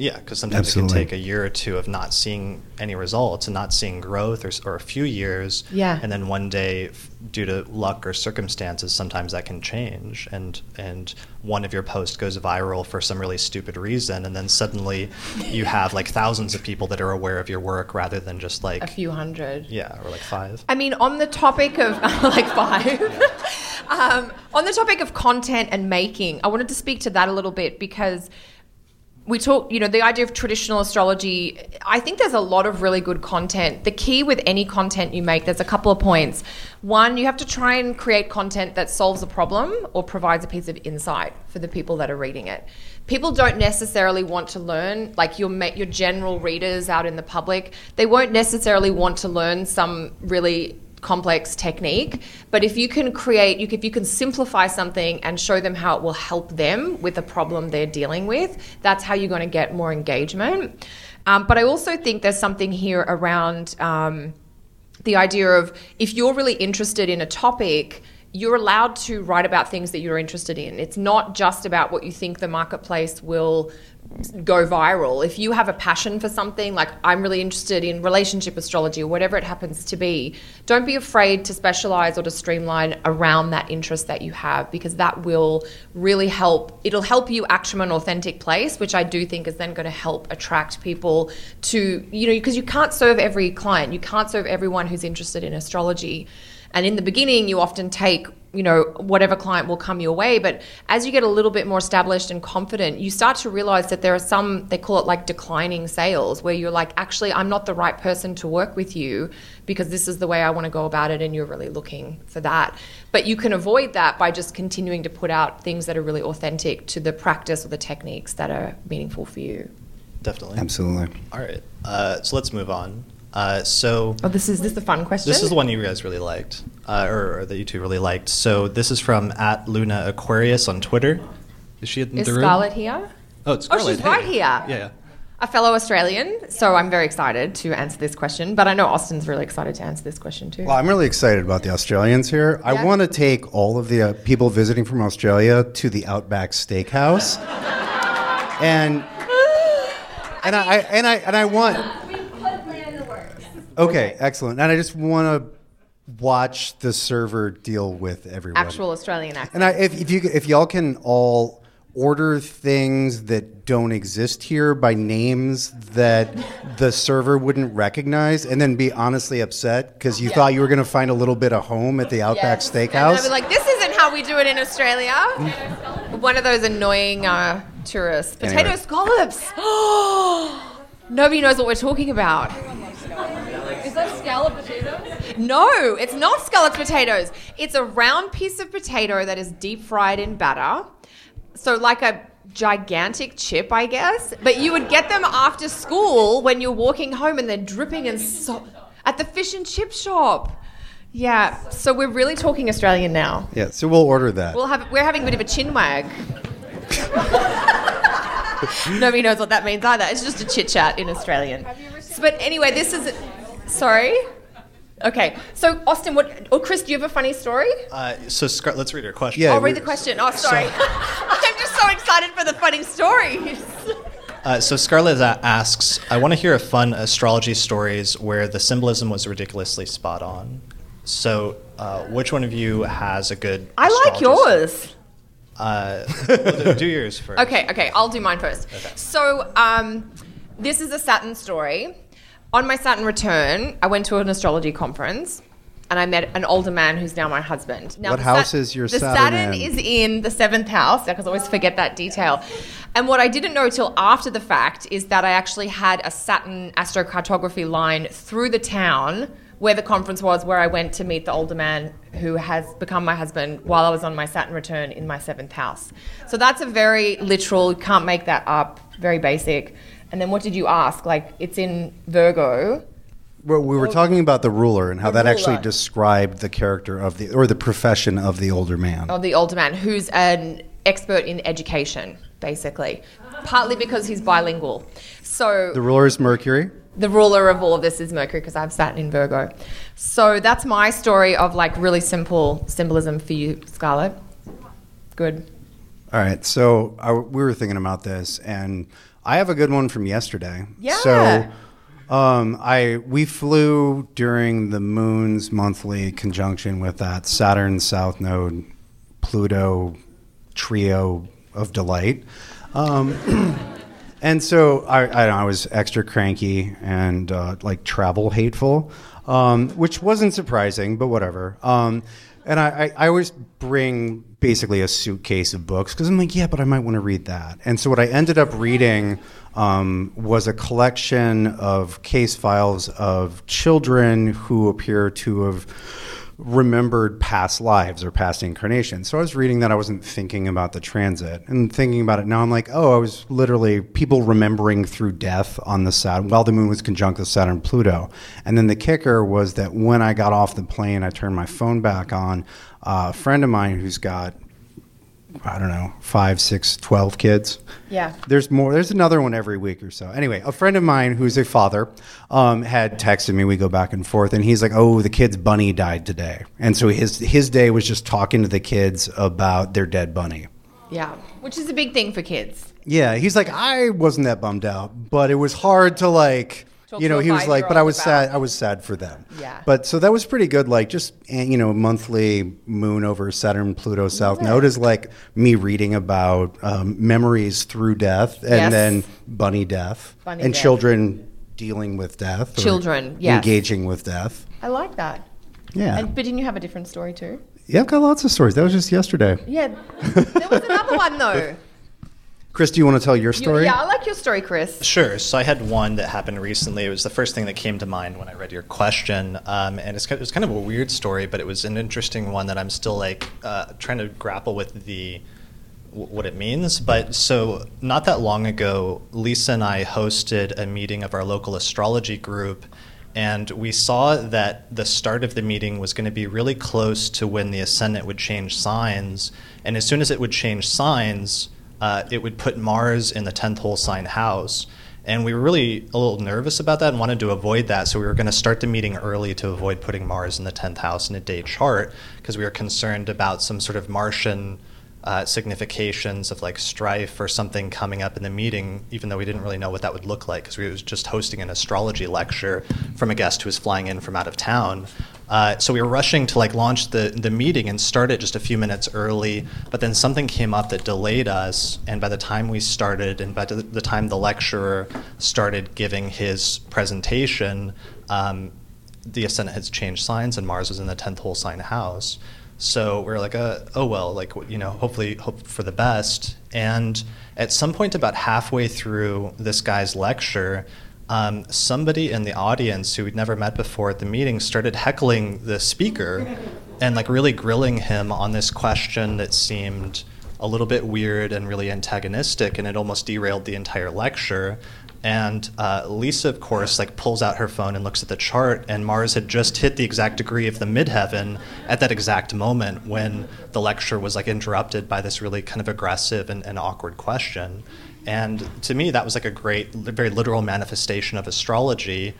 Speaker 2: Yeah, because sometimes it can take a year or two of not seeing any results and not seeing growth, or, or a few years.
Speaker 3: Yeah.
Speaker 2: And then one day, f- due to luck or circumstances, sometimes that can change, and and one of your posts goes viral for some really stupid reason, and then suddenly you have like thousands of people that are aware of your work rather than just like
Speaker 3: A few hundred.
Speaker 2: yeah, or like five.
Speaker 3: I mean, on the topic of like five, um, on the topic of content and making, I wanted to speak to that a little bit because we talk, you know, the idea of traditional astrology. I think there's a lot of really good content. The key with any content you make, there's a couple of points. One, you have to try and create content that solves a problem or provides a piece of insight for the people that are reading it. People don't necessarily want to learn, like your your general readers out in the public, they won't necessarily want to learn some really complex technique but if you can create if you can simplify something and show them how it will help them with the problem they're dealing with that's how you're going to get more engagement. Um, but i also think there's something here around um, the idea of if you're really interested in a topic you're allowed to write about things that you're interested in. It's not just about what you think the marketplace will go viral. If you have a passion for something, like I'm really interested in relationship astrology or whatever it happens to be, don't be afraid to specialize or to streamline around that interest that you have because that will really help. It'll help you act from an authentic place, which I do think is then going to help attract people to, you know, because you can't serve every client, you can't serve everyone who's interested in astrology. And in the beginning, you often take you know, whatever client will come your way. But as you get a little bit more established and confident, you start to realize that there are some, they call it like declining sales, where you're like, actually, I'm not the right person to work with you because this is the way I want to go about it, and you're really looking for that. But you can avoid that by just continuing to put out things that are really authentic to the practice or the techniques that are meaningful for you.
Speaker 2: Definitely.
Speaker 4: Absolutely.
Speaker 2: All right. Uh, so let's move on. Uh, so
Speaker 3: Oh, this is this is the fun question.
Speaker 2: this is the one you guys really liked, uh, or, or that you two really liked. So this is from at Luna Aquarius on Twitter. Is she in
Speaker 3: Is
Speaker 2: the room?
Speaker 3: Scarlett here?
Speaker 2: Oh, it's
Speaker 3: Oh,
Speaker 2: Scarlett.
Speaker 3: she's right here.
Speaker 2: Yeah, yeah.
Speaker 3: A fellow Australian, so I'm very excited to answer this question. But I know Austin's really excited to answer this question too.
Speaker 4: Well, I'm really excited about the Australians here. I want to take all of the uh, people visiting from Australia to the Outback Steakhouse, and and I, I and I and I want.
Speaker 6: We put plan in the works.
Speaker 4: Okay, excellent. And I just want to watch the server deal with everyone.
Speaker 3: Actual Australian accent.
Speaker 4: And I, if, if you if y'all can all order things that don't exist here by names that the server wouldn't recognize, and then be honestly upset because you
Speaker 3: Yeah.
Speaker 4: thought you were going to find a little bit of home at the Outback
Speaker 3: Yes. And I'd
Speaker 4: Steakhouse.
Speaker 3: be like, this isn't how we do it in Australia. One of those annoying uh, tourists. Potato
Speaker 4: Anyway.
Speaker 3: scallops. Nobody knows what we're talking about.
Speaker 7: Is that scallop potatoes?
Speaker 3: No, it's not scalloped potatoes. It's a round piece of potato that is deep fried in batter. So, like a gigantic chip, I guess. But you would get them after school when you're walking home and they're dripping and so at the fish and chip shop. Yeah, so we're really talking Australian now.
Speaker 4: yeah, so we'll order that.
Speaker 3: We'll have we're having a bit of a chin wag. Nobody knows what that means either. It's just a chit chat in Australian. But anyway, this is sorry. Okay, so Austin, what? Or Chris, do you have a funny story?
Speaker 2: Uh, so Scar- let's read her question.
Speaker 4: Yeah,
Speaker 3: I'll read the question. Oh, sorry. I'm just so excited for the funny stories.
Speaker 2: Uh, so Scarlett asks, I want to hear a fun astrology stories where the symbolism was ridiculously spot on. So, uh, which one of you has a good?
Speaker 3: I like
Speaker 2: astrology story?
Speaker 3: yours.
Speaker 2: Uh, do- do yours first.
Speaker 3: Okay, okay, I'll do mine first. Okay. So, um, this is a Saturn story. On my Saturn return, I went to an astrology conference and I met an older man who's now my husband. Now,
Speaker 4: What
Speaker 3: the
Speaker 4: house is your
Speaker 3: the
Speaker 4: Saturn
Speaker 3: Saturn
Speaker 4: in?
Speaker 3: is in the seventh house I always forget that detail. And what I didn't know till after the fact is that I actually had a Saturn astrocartography line through the town where the conference was, where I went to meet the older man who has become my husband while I was on my Saturn return in my seventh house. So that's a very literal, you can't make that up, very basic. And then what did you ask? Like, it's in Virgo.
Speaker 4: Well, we were talking about the ruler and how that actually described the character of the or the profession of the older man.
Speaker 3: of the older man who's an expert in education, basically, partly because he's bilingual. So
Speaker 4: The ruler is Mercury.
Speaker 3: the ruler of all of this is Mercury because I have Saturn in Virgo. So that's my story of like really simple symbolism for you, Scarlett. Good.
Speaker 4: All right, so I, we were thinking about this, and I have a good one from yesterday.
Speaker 3: Yeah.
Speaker 4: So, um, I we flew during the moon's monthly conjunction with that Saturn South Node Pluto trio of delight. Um, and so I, I, I was extra cranky and uh, like travel hateful, um, which wasn't surprising, but whatever. Um, and I, I, I always bring basically a suitcase of books because I'm like, yeah, but I might want to read that. And so what I ended up reading um, was a collection of case files of children who appear to have remembered past lives or past incarnations. So I was reading that I wasn't thinking about the transit and thinking about it now I'm like, oh, I was literally people remembering through death on the Saturn while the moon was conjunct with Saturn Pluto. And then the kicker was that when I got off the plane, I turned my phone back on. Uh, a friend of mine who's got I don't know, five, six, twelve kids.
Speaker 3: Yeah.
Speaker 4: There's more. There's another one every week or so. Anyway, a friend of mine who's a father um, had texted me. We go back and forth, and he's like, "Oh, the kid's bunny died today," and so his his day was just talking to the kids about their dead bunny.
Speaker 3: Yeah. Which is a big thing for kids.
Speaker 4: Yeah, he's like, I wasn't that bummed out, but it was hard to like, you know, he was like, but I was
Speaker 3: about-
Speaker 4: sad. I was sad for them.
Speaker 3: Yeah.
Speaker 4: But so that was pretty good. Like just eh, you know, monthly moon over Saturn, Pluto, South Node is like me reading about um, memories through death, and
Speaker 3: Yes.
Speaker 4: then bunny death,
Speaker 3: Bunny
Speaker 4: and
Speaker 3: death.
Speaker 4: children dealing with death,
Speaker 3: Children, yes.
Speaker 4: engaging with death.
Speaker 3: I like that.
Speaker 4: Yeah.
Speaker 3: And, but didn't you have a different story too?
Speaker 4: Yeah, I've got lots of stories. That was just yesterday.
Speaker 3: Yeah, there was another one though.
Speaker 4: Chris, do you want to tell your
Speaker 3: You-
Speaker 4: story?
Speaker 3: yeah, I like your story, Chris.
Speaker 2: Sure. So I had one that happened recently. It was the first thing that came to mind when I read your question, um, and it's, it was kind of a weird story, but it was an interesting one that I'm still like uh, trying to grapple with the what it means. But so not that long ago, Lisa and I hosted a meeting of our local astrology group. And we saw that the start of the meeting was going to be really close to when the ascendant would change signs. And as soon as it would change signs, uh, it would put Mars in the 10th whole sign house. And we were really a little nervous about that and wanted to avoid that. So we were going to start the meeting early to avoid putting Mars in the 10th house in a day chart because we were concerned about some sort of Martian uh, significations of like strife or something coming up in the meeting, even though we didn't really know what that would look like because we was just hosting an astrology lecture from a guest who was flying in from out of town. Uh, so we were rushing to like launch the, the meeting and start it just a few minutes early, but then something came up that delayed us. And by the time we started, and by the, time the lecturer started giving his presentation, um, the ascendant has changed signs, and Mars was in the tenth whole sign house. So we are like, uh, oh well, like you know, hopefully hope for the best. And at some point, about halfway through this guy's lecture, um, somebody in the audience who we'd never met before at the meeting started heckling the speaker and like really grilling him on this question that seemed a little bit weird and really antagonistic, and it almost derailed the entire lecture. And uh, Lisa, of course, like pulls out her phone and looks at the chart, and Mars had just hit the exact degree of the midheaven at that exact moment when the lecture was like interrupted by this really kind of aggressive and, and awkward question. And to me, that was like a great, very literal manifestation of astrology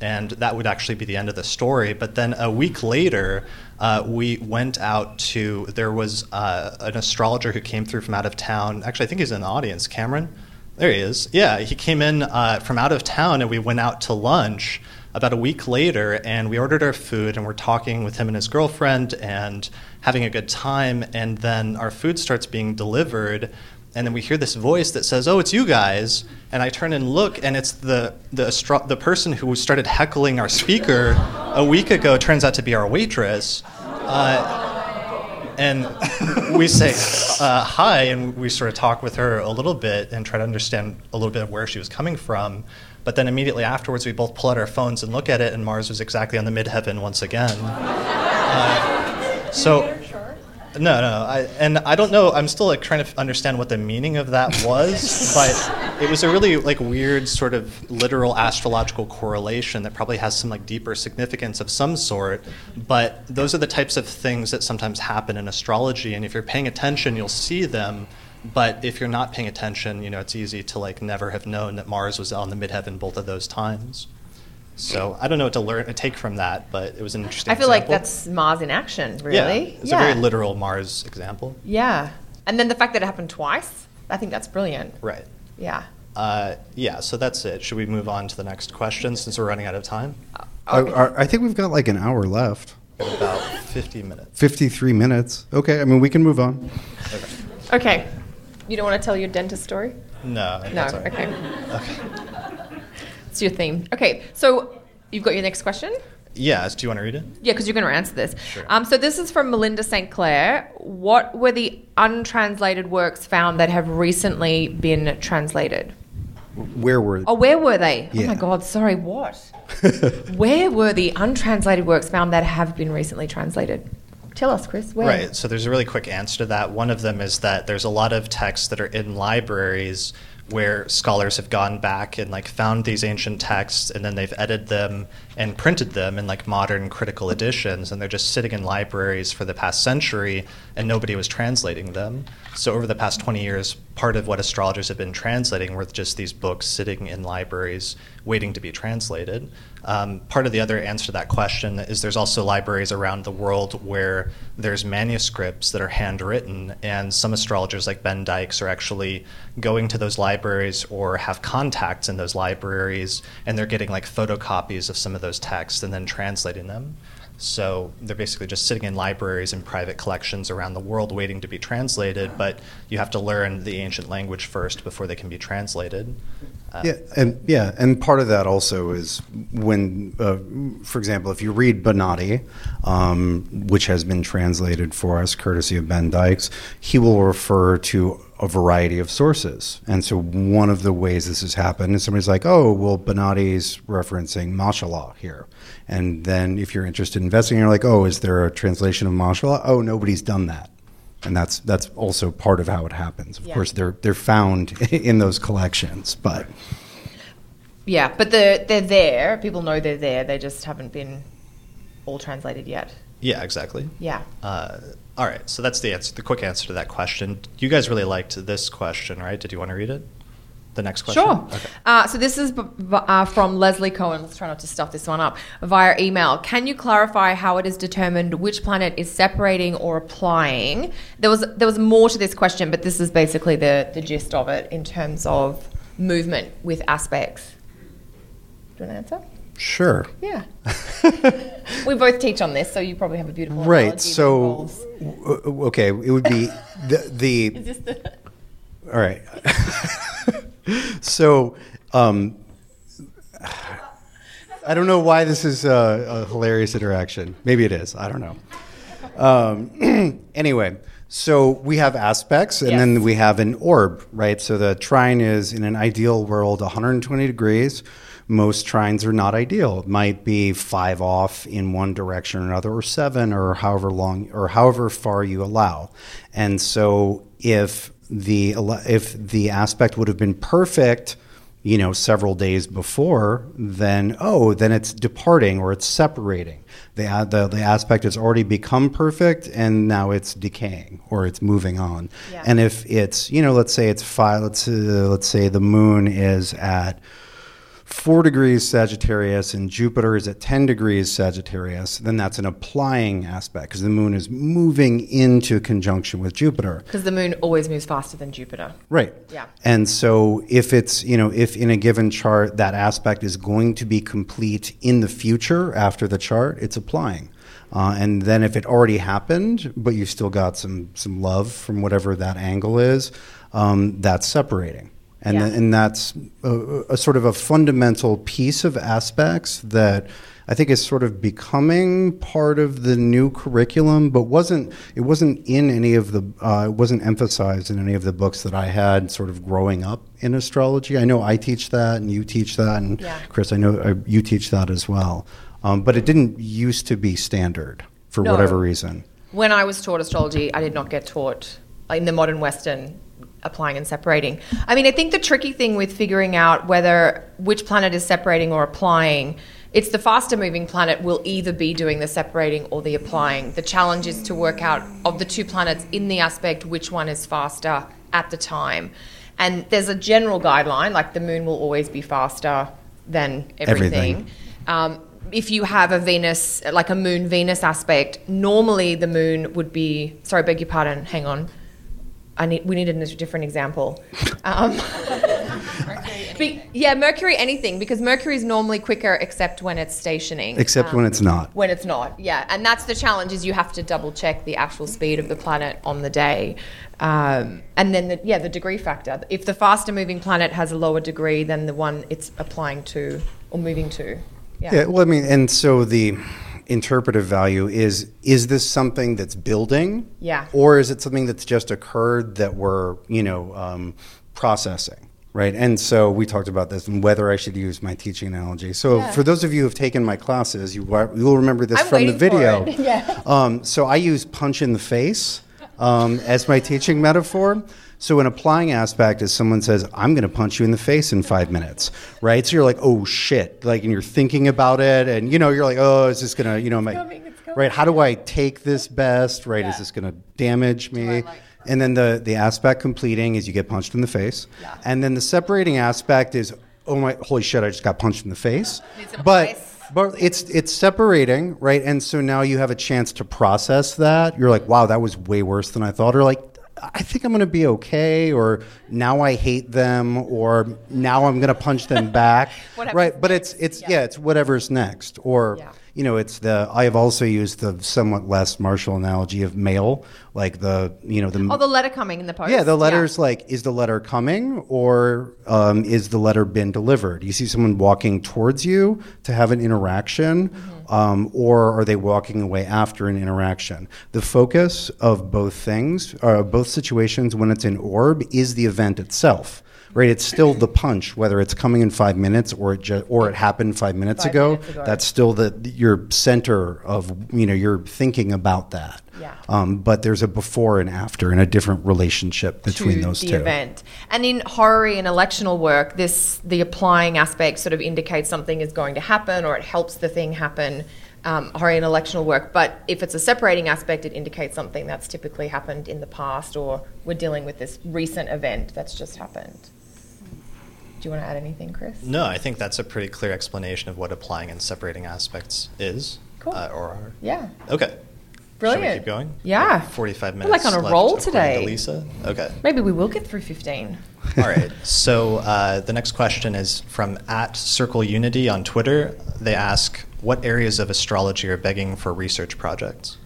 Speaker 2: and that would actually be the end of the story. But then a week later, uh, we went out to there was uh, an astrologer who came through from out of town. Actually, I think he's in the audience. Cameron, there he is. Yeah, he came in uh, from out of town, and we went out to lunch about a week later, and we ordered our food, and we're talking with him and his girlfriend, and having a good time. And then our food starts being delivered and then we hear this voice that says, "Oh, it's you guys." And I turn and look, and it's the the astro- the person who started heckling our speaker a week ago turns out to be our waitress. Uh, and we say uh, hi, and we sort of talk with her a little bit and try to understand a little bit of where she was coming from. But then immediately afterwards, we both pull out our phones and look at it, and Mars was exactly on the midheaven once again. Uh, so. No, no, I, and I don't know. I'm still like trying to understand what the meaning of that was, but it was a really like weird sort of literal astrological correlation that probably has some like deeper significance of some sort. But those are the types of things that sometimes happen in astrology, and if you're paying attention, you'll see them. But if you're not paying attention, you know, it's easy to like never have known that Mars was on the midheaven both of those times. So I don't know what to learn, to take from that, but it was an interesting.
Speaker 3: I feel like that's Mars in action, really.
Speaker 2: Yeah, it's a very literal Mars example.
Speaker 3: Yeah. And then the fact that it happened twice, I think that's brilliant.
Speaker 2: Right.
Speaker 3: Yeah.
Speaker 2: Uh, yeah, so that's it. Should we move on to the next question since we're running out of time?
Speaker 4: I, I, I think we've got like an hour left.
Speaker 2: About 50 minutes.
Speaker 4: 53 minutes. Okay, I mean, we can move on.
Speaker 3: Okay. You don't want to tell your dentist story?
Speaker 2: No.
Speaker 3: No.
Speaker 2: that's all right.
Speaker 3: Okay.
Speaker 2: Okay.
Speaker 3: It's your theme. Okay. So you've got your next question?
Speaker 2: Yes, do you want to read it?
Speaker 3: Yeah, because you're going to answer this.
Speaker 2: Sure.
Speaker 3: Um, so this is from Melinda St. Clair. What were the untranslated works found that have recently been translated?
Speaker 4: Where were
Speaker 3: Oh, where were they? Oh my God, sorry, what? where were the untranslated works found that have been recently translated? Tell us, Chris. Where?
Speaker 2: Right. So there's a really quick answer to that. One of them is that there's a lot of texts that are in libraries where scholars have gone back and like found these ancient texts and then they've edited them and printed them in like modern critical editions and they're just sitting in libraries for the past century and nobody was translating them. So over the past 20 years, part of what astrologers have been translating were just these books sitting in libraries waiting to be translated. Um, part of the other answer to that question is there's also libraries around the world where there's manuscripts that are handwritten, and some astrologers like Ben Dykes are actually going to those libraries or have contacts in those libraries, and they're getting like photocopies of some of those texts and then translating them. So they're basically just sitting in libraries and private collections around the world waiting to be translated, but you have to learn the ancient language first before they can be translated.
Speaker 4: Yeah, and yeah, and part of that also is when, uh, for example, if you read Bonatti, um, which has been translated for us courtesy of Ben Dykes, he will refer to a variety of sources. And so one of the ways this has happened is somebody's like, oh, well, Bonatti's referencing Masha'allah here. And then if you're interested in investing, you're like, oh, is there a translation of Masha'allah? Oh, nobody's done that. And that's that's also part of how it happens. Of
Speaker 3: Yeah.
Speaker 4: course, they're they're found in those collections, but
Speaker 3: Yeah, but they're, they're there. People know they're there. They just haven't been all translated yet.
Speaker 2: Yeah, exactly.
Speaker 3: Yeah.
Speaker 2: Uh, all right, so that's the answer, the quick answer to that question. You guys really liked this question, right? Did you want to read it? The next question.
Speaker 3: Sure.
Speaker 2: Okay.
Speaker 3: Uh, so this is b- b- uh, from Leslie Cohen. Let's try not to stuff this one up via email. Can you clarify how it is determined which planet is separating or applying? There was there was more to this question, but this is basically the the gist of it in terms of movement with aspects. Do you want to answer?
Speaker 4: sure.
Speaker 3: Yeah. we both teach on this, so you probably have a beautiful
Speaker 4: Right. So, w- okay, it would be the the.
Speaker 3: Is this the-
Speaker 4: All right. so, um, I don't know why this is a, a hilarious interaction. Maybe it is. I don't know. Um, anyway, so we have aspects, and then we have an orb, right? So the trine is in an ideal world 120 degrees. Most trines are not ideal. It might be five off in one direction or another, or seven, or however long, or however far you allow. And so if the if the aspect would have been perfect you know, several days before, then oh, then it's departing or it's separating. The, the the aspect has already become perfect, and now it's decaying or it's moving on.
Speaker 3: Yeah.
Speaker 4: And if it's you know, let's say it's five, let's uh, let's say the moon is at four degrees Sagittarius and Jupiter is at 10 degrees Sagittarius, then that's an applying aspect because the moon is moving into conjunction with Jupiter.
Speaker 3: Because the moon always moves faster than Jupiter.
Speaker 4: Right.
Speaker 3: Yeah.
Speaker 4: And so if it's, you know, if in a given chart that aspect is going to be complete in the future after the chart, it's applying. Uh, and then if it already happened, but you still got some some love from whatever that angle is, um, that's separating. And,
Speaker 3: Yeah.
Speaker 4: th- and that's a, a sort of a fundamental piece of aspects that I think is sort of becoming part of the new curriculum, but wasn't it wasn't in any of the uh, it wasn't emphasized in any of the books that I had sort of growing up in astrology. I know I teach that, and you teach that, and
Speaker 3: Yeah.
Speaker 4: Chris, I know uh, you teach that as well. Um, but it didn't used to be standard for
Speaker 3: No.
Speaker 4: whatever reason.
Speaker 3: When I was taught astrology, I did not get taught in the modern Western applying and separating. I mean, I think the tricky thing with figuring out whether which planet is separating or applying, it's the faster moving planet will either be doing the separating or the applying. The challenge is to work out of the two planets in the aspect which one is faster at the time. And there's a general guideline, like the moon will always be faster than everything.
Speaker 4: Everything.
Speaker 3: Um, if you have a Venus, like a moon Venus aspect, normally the moon would be. Sorry, beg your pardon. Hang on. I need. We needed a different example. Um, be- yeah, Mercury anything because Mercury is normally quicker, except when it's stationing.
Speaker 4: Except
Speaker 3: Um,
Speaker 4: when it's not.
Speaker 3: when it's not, yeah, and that's the challenge is you have to double check the actual speed of the planet on the day, um, and then the, yeah, the degree factor. If the faster moving planet has a lower degree than the one it's applying to or moving to, yeah,
Speaker 4: Yeah, well, I mean, and so the interpretive value is is this something that's building?
Speaker 3: Yeah.
Speaker 4: Or is it something that's just occurred that we're, you know, um, processing? Right. And so we talked about this and whether I should use my teaching analogy. So
Speaker 3: Yeah.
Speaker 4: for those of you who have taken my classes, you, you'll remember this
Speaker 3: I'm
Speaker 4: from the video.
Speaker 3: Yeah.
Speaker 4: Um, so I use punch in the face um, as my teaching metaphor. So an applying aspect is someone says, "I'm going to punch you in the face in five minutes," right? So you're like, "Oh shit!" Like, and you're thinking about it, and you know, you're like, "Oh, is this going to, you know,
Speaker 3: coming,
Speaker 4: right? How do I take this best? Right? Is this going to damage me?"
Speaker 3: like-
Speaker 4: And then the the aspect completing is you get punched in the face,
Speaker 3: Yeah.
Speaker 4: and then the separating aspect is, "Oh my, holy shit! I just got punched in the face," but.
Speaker 3: ice.
Speaker 4: But it's it's separating, right? And so now you have a chance to process that. You're like, wow, that was way worse than I thought. Or like, I think I'm going to be okay, or now I hate them, or now I'm going to punch them back. Right? But it's
Speaker 3: next,
Speaker 4: it's
Speaker 3: yeah.
Speaker 4: yeah. it's whatever's next, or
Speaker 3: Yeah.
Speaker 4: you know, it's the. I have also used the somewhat less martial analogy of mail, like the you know the
Speaker 3: Oh, the letter coming in the post.
Speaker 4: yeah, the letter's like, is the letter coming or um, is the letter been delivered? You see someone walking towards you to have an interaction, um, or are they walking away after an interaction? The focus of both things, uh, both situations, when it's in orb, is the event itself. Right, it's still the punch, whether it's coming in five minutes or it ju- or it happened five minutes
Speaker 3: Five
Speaker 4: ago.
Speaker 3: minutes ago.
Speaker 4: That's still the your center of you know you're thinking about that.
Speaker 3: Yeah.
Speaker 4: Um, but there's a before and after and a different relationship between those
Speaker 3: the
Speaker 4: two.
Speaker 3: event. And in horary and electional work, this the applying aspect sort of indicates something is going to happen or it helps the thing happen. Um, horary and electional work, but if it's a separating aspect, it indicates something that's typically happened in the past, or we're dealing with this recent event that's just happened. Do you want to add anything, Chris?
Speaker 2: No, I think that's a pretty clear explanation of what applying and separating aspects is.
Speaker 3: Cool.
Speaker 2: Uh, or are.
Speaker 3: Yeah.
Speaker 2: Okay.
Speaker 3: Brilliant.
Speaker 2: Shall we keep going?
Speaker 3: Yeah.
Speaker 2: 45
Speaker 3: We're
Speaker 2: minutes.
Speaker 3: like on a
Speaker 2: left,
Speaker 3: roll today.
Speaker 2: To Lisa? Okay.
Speaker 3: Maybe we will get through 15.
Speaker 2: All right. So uh, the next question is from at Circle Unity on Twitter. They ask, what areas of astrology are begging for research projects?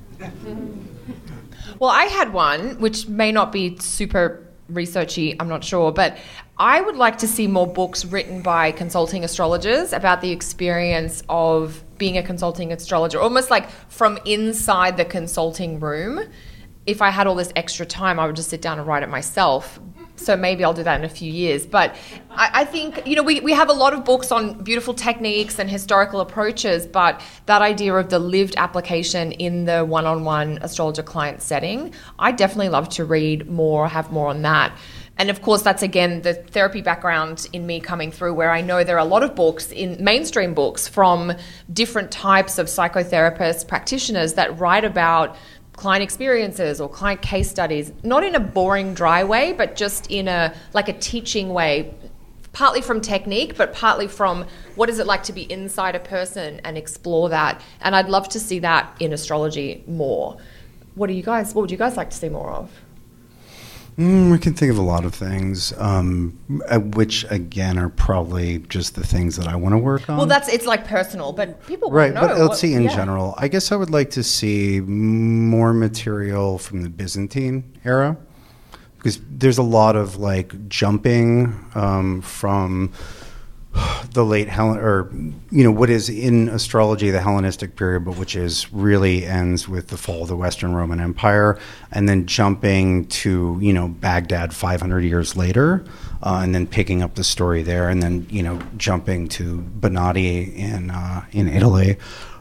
Speaker 3: Well, I had one, which may not be super researchy, I'm not sure, but I would like to see more books written by consulting astrologers about the experience of being a consulting astrologer, almost like from inside the consulting room. If I had all this extra time, I would just sit down and write it myself. So maybe I'll do that in a few years. But I, I think, you know, we, we have a lot of books on beautiful techniques and historical approaches, but that idea of the lived application in the one on one astrologer client setting, I definitely love to read more, have more on that. And of course, that's again the therapy background in me coming through, where I know there are a lot of books in mainstream books from different types of psychotherapists, practitioners that write about client experiences or client case studies, not in a boring, dry way, but just in a like a teaching way, partly from technique, but partly from what is it like to be inside a person and explore that. And I'd love to see that in astrology more. What do you guys? What would you guys like to see more of?
Speaker 4: Mm, I can think of a lot of things, um, which again are probably just the things that I want to work on.
Speaker 3: Well, that's it's like personal, but people
Speaker 4: right.
Speaker 3: know.
Speaker 4: But let's
Speaker 3: what-
Speaker 4: see in
Speaker 3: yeah.
Speaker 4: general. I guess I would like to see more material from the Byzantine era because there's a lot of like jumping um, from the late Hellen or you know what is in astrology the Hellenistic period, but which is really ends with the fall of the Western Roman Empire, and then jumping to you know Baghdad 500 years later, uh, and then picking up the story there, and then you know jumping to Bonatti in uh, in Italy.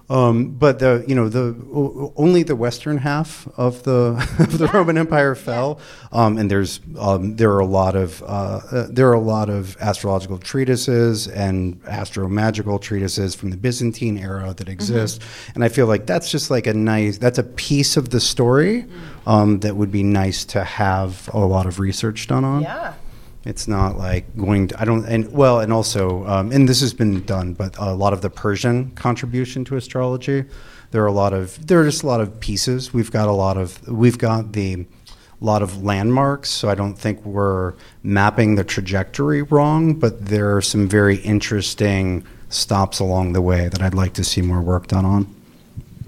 Speaker 4: Um, but the you know the o- only the western half of the of the Roman Empire fell, um, and there's um, there are a lot of uh, uh, there are a lot of astrological treatises and astromagical treatises from the Byzantine era that exist, and I feel like that's just like a nice that's a piece of the story um, that would be nice to have a lot of research done on.
Speaker 3: Yeah.
Speaker 4: It's not like going to, I don't, and well, and also, um, and this has been done, but a lot of the Persian contribution to astrology, there are a lot of, there are just a lot of pieces. We've got a lot of, we've got the, lot of landmarks, so I don't think we're mapping the trajectory wrong, but there are some very interesting stops along the way that I'd like to see more work done on.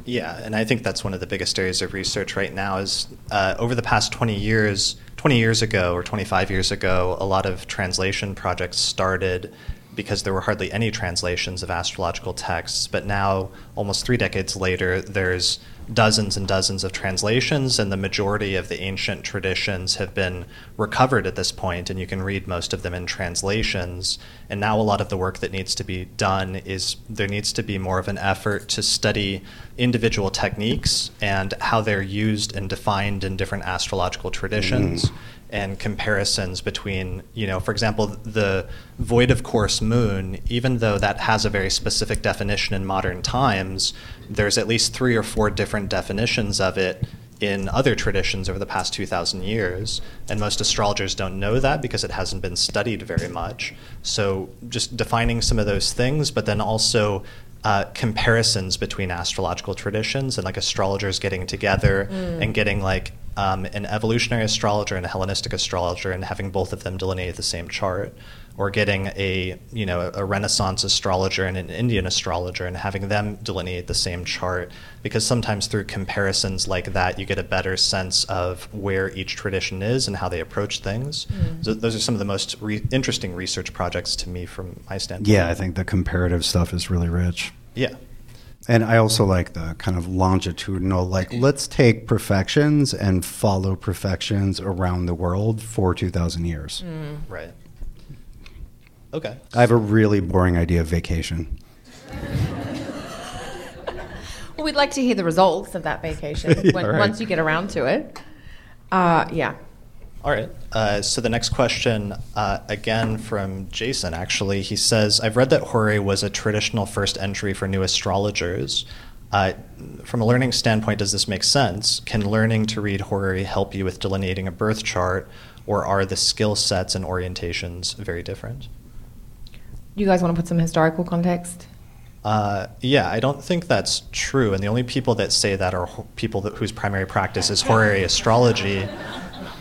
Speaker 2: Yeah, and I think that's one of the biggest areas of research right now is uh, over the past 20 years, 20 years ago or 25 years ago, a lot of translation projects started because there were hardly any translations of astrological texts. But now, almost three decades later, there's dozens and dozens of translations, and the majority of the ancient traditions have been recovered at this point, and you can read most of them in translations. And now, a lot of the work that needs to be done is there needs to be more of an effort to study individual techniques and how they're used and defined in different astrological traditions mm. And comparisons between, you know, for example, the void of course moon, even though that has a very specific definition in modern times, there's at least three or four different definitions of it in other traditions over the past 2,000 years. And most astrologers don't know that because it hasn't been studied very much. So just defining some of those things, but then also uh, comparisons between astrological traditions and like astrologers getting together and getting like um, an evolutionary astrologer and a Hellenistic astrologer and having both of them delineate the same chart, or getting a you know a Renaissance astrologer and an Indian astrologer and having them delineate the same chart, because sometimes through comparisons like that you get a better sense of where each tradition is and how they approach things. So those are some of the most re- interesting research projects to me from my standpoint.
Speaker 4: Yeah, I think the comparative stuff is really rich.
Speaker 2: Yeah.
Speaker 4: And I also like the kind of longitudinal, like, let's take perfections and follow perfections around the world for 2,000 years.
Speaker 2: Right. Okay.
Speaker 4: I have a really boring idea of vacation.
Speaker 3: Well, we'd like to hear the results of that vacation when,
Speaker 4: right.
Speaker 3: once you get around to it. Uh, yeah.
Speaker 2: All right. Uh, so the next question, uh, again from Jason, actually, he says, I've read that horary was a traditional first entry for new astrologers. Uh, from a learning standpoint, does this make sense? Can learning to read horary help you with delineating a birth chart, or are the skill sets and orientations very different?
Speaker 3: You guys want to put some historical context?
Speaker 2: Uh, yeah, I don't think that's true. And the only people that say that are ho- people that, whose primary practice is horary astrology.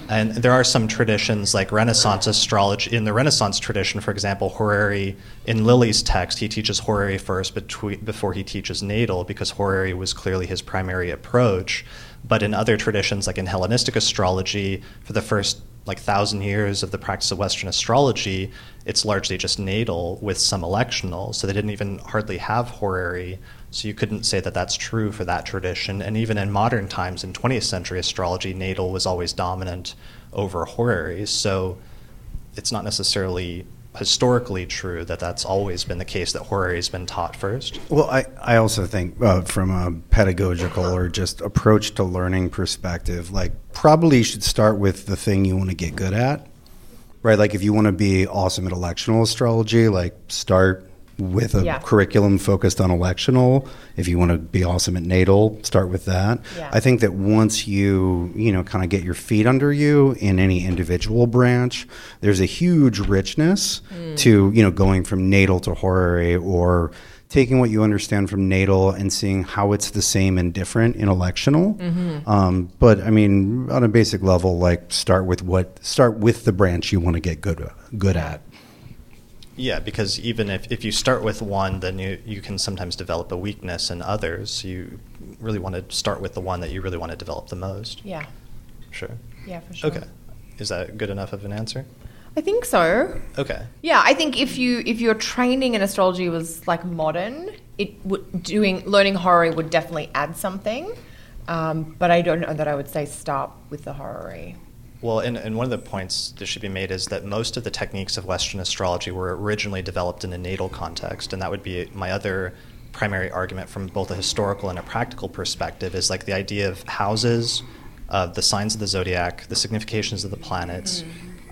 Speaker 2: And there are some traditions like Renaissance astrology. In the Renaissance tradition, for example, horary, in Lilly's text, he teaches horary first between, before he teaches natal because horary was clearly his primary approach. But in other traditions, like in Hellenistic astrology, for the first like thousand years of the practice of Western astrology, it's largely just natal with some electional. So they didn't even hardly have horary. So you couldn't say that that's true for that tradition. And even in modern times, in 20th century astrology, natal was always dominant over horary. So it's not necessarily historically true that that's always been the case that horary has been taught first.
Speaker 4: Well, I, I also think uh, from a pedagogical or just approach to learning perspective, like probably you should start with the thing you want to get good at, right? Like if you want to be awesome at electional astrology, like start with a
Speaker 3: Yeah.
Speaker 4: curriculum focused on electional. If you want to be awesome at natal, start with that.
Speaker 3: Yeah.
Speaker 4: I think that once you, you know, kind of get your feet under you in any individual branch, there's a huge richness to, you know, going from natal to horary or taking what you understand from natal and seeing how it's the same and different in electional. Um, but I mean, on a basic level, like start with what start with the branch you want to get good good at.
Speaker 2: Yeah, because even if, if you start with one, then you, you can sometimes develop a weakness in others. You really want to start with the one that you really want to develop the most.
Speaker 3: Yeah.
Speaker 2: Sure.
Speaker 3: Yeah, for sure.
Speaker 2: Okay. Is that good enough of an answer?
Speaker 3: I think so.
Speaker 2: Okay.
Speaker 3: Yeah, I think if you if your training in astrology was like modern, it would doing learning horary would definitely add something. Um, but I don't know that I would say start with the horary.
Speaker 2: Well, and, and one of the points that should be made is that most of the techniques of Western astrology were originally developed in a natal context, and that would be my other primary argument from both a historical and a practical perspective is like the idea of houses, of the signs of the zodiac, the significations of the planets,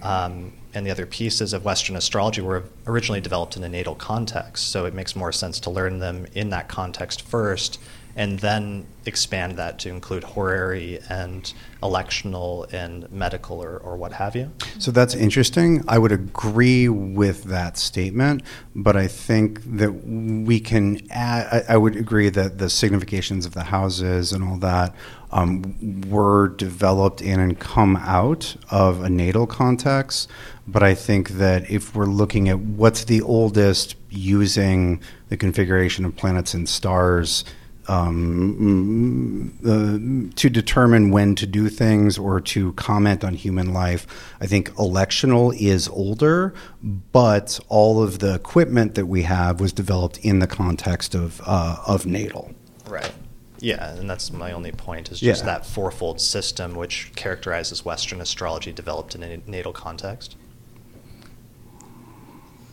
Speaker 2: um, and the other pieces of Western astrology were originally developed in a natal context. So it makes more sense to learn them in that context first, and then expand that to include horary and electional and medical or, or what have you.
Speaker 4: So that's interesting. I would agree with that statement, but I think that we can add, I, I would agree that the significations of the houses and all that um, were developed in and come out of a natal context. But I think that if we're looking at what's the oldest using the configuration of planets and stars um, mm, uh, to determine when to do things or to comment on human life. I think electional is older, but all of the equipment that we have was developed in the context of uh, of natal.
Speaker 2: Right. Yeah, and that's my only point is just
Speaker 4: Yeah.
Speaker 2: that fourfold system which characterizes Western astrology developed in a natal context.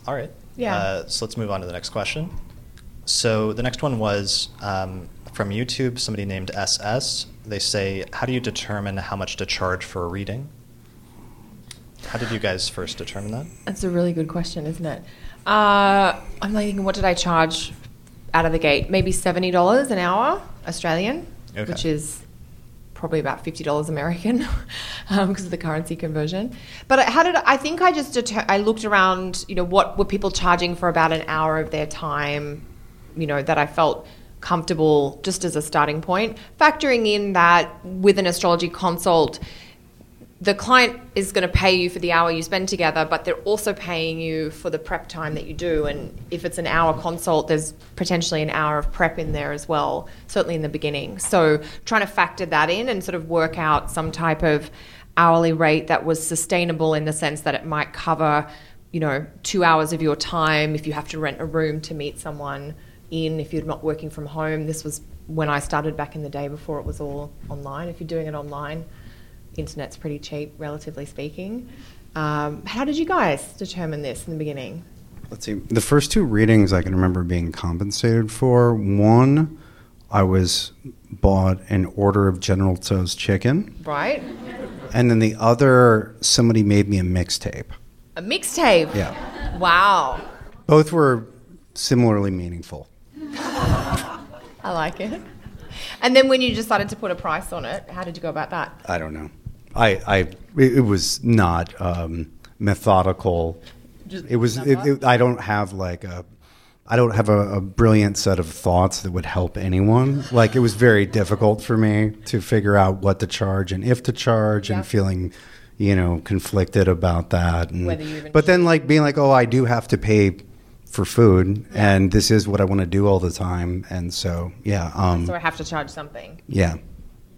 Speaker 2: All right.
Speaker 3: Yeah.
Speaker 2: Uh, so let's move on to the next question. So the next one was um, from YouTube, somebody named SS. They say, How do you determine how much to charge for a reading? How did you guys first determine that?
Speaker 3: That's a really good question, isn't it? Uh, I'm like thinking, what did I charge out of the gate? Maybe seventy dollars an hour Australian,
Speaker 2: Okay.
Speaker 3: which is probably about fifty dollars American um, because of the currency conversion. But I- how did I, I think I just deter- I looked around, you know, what were people charging for about an hour of their time, you know, that I felt comfortable just as a starting point. Factoring in that with an astrology consult, the client is going to pay you for the hour you spend together, but they're also paying you for the prep time that you do. And if it's an hour consult, there's potentially an hour of prep in there as well, certainly in the beginning. So trying to factor that in and sort of work out some type of hourly rate that was sustainable in the sense that it might cover, you know, two hours of your time if you have to rent a room to meet someone in, if you're not working from home. This was when I started back in the day before it was all online. If you're doing it online, internet's pretty cheap, relatively speaking. Um, how did you guys determine this in the beginning?
Speaker 4: Let's see. The first two readings I can remember being compensated for. One, I was bought an order of General Tso's chicken,
Speaker 3: Right?
Speaker 4: and then the other, somebody made me a mixtape.
Speaker 3: A mixtape.
Speaker 4: Yeah,
Speaker 3: Wow.
Speaker 4: both were similarly meaningful.
Speaker 3: I like it. And then when you decided to put a price on it, how did you go about that?
Speaker 4: I don't know. I, I it, it was not um, methodical.
Speaker 3: Just
Speaker 4: It was. It, it, I don't have like a. I don't have a, a brilliant set of thoughts that would help anyone. Like it was very difficult for me to figure out what to charge and if to charge,
Speaker 3: Yeah.
Speaker 4: and feeling, you know, conflicted about that. And,
Speaker 3: you even
Speaker 4: but then like being like, oh, I do have to pay for food, and this is what I want to do all the time, and so yeah, um,
Speaker 3: So I have to charge something
Speaker 4: yeah.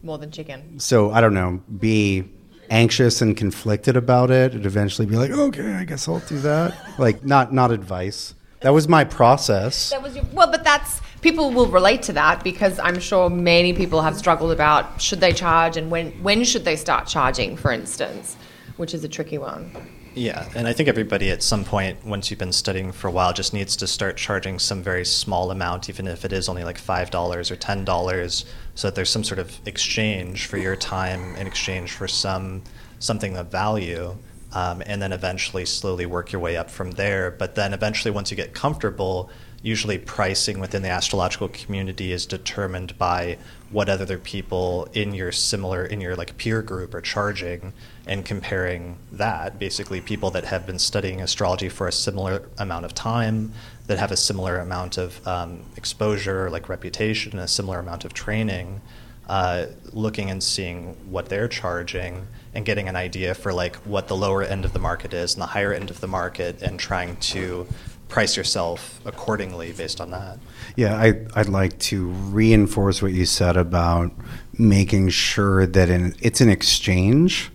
Speaker 3: more than chicken.
Speaker 4: So I don't know, be anxious and conflicted about it, and eventually be like, okay, I guess I'll do that. Like not not advice. That was my process.
Speaker 3: That was your, well, but that's people will relate to that because I'm sure many people have struggled about should they charge and when when should they start charging, for instance, which is a tricky one.
Speaker 2: Yeah, and I think everybody at some point, once you've been studying for a while, just needs to start charging some very small amount, even if it is only like $5 or $10, so that there's some sort of exchange for your time in exchange for some something of value. Um, and then eventually slowly work your way up from there. But then eventually, once you get comfortable, usually pricing within the astrological community is determined by what other people in your similar in your like peer group are charging and comparing that basically people that have been studying astrology for a similar amount of time that have a similar amount of um, exposure like reputation a similar amount of training uh, looking and seeing what they're charging and getting an idea for like what the lower end of the market is and the higher end of the market and trying to price yourself accordingly based on that.
Speaker 4: Yeah, I, I'd like to reinforce what you said about making sure that in, it's an exchange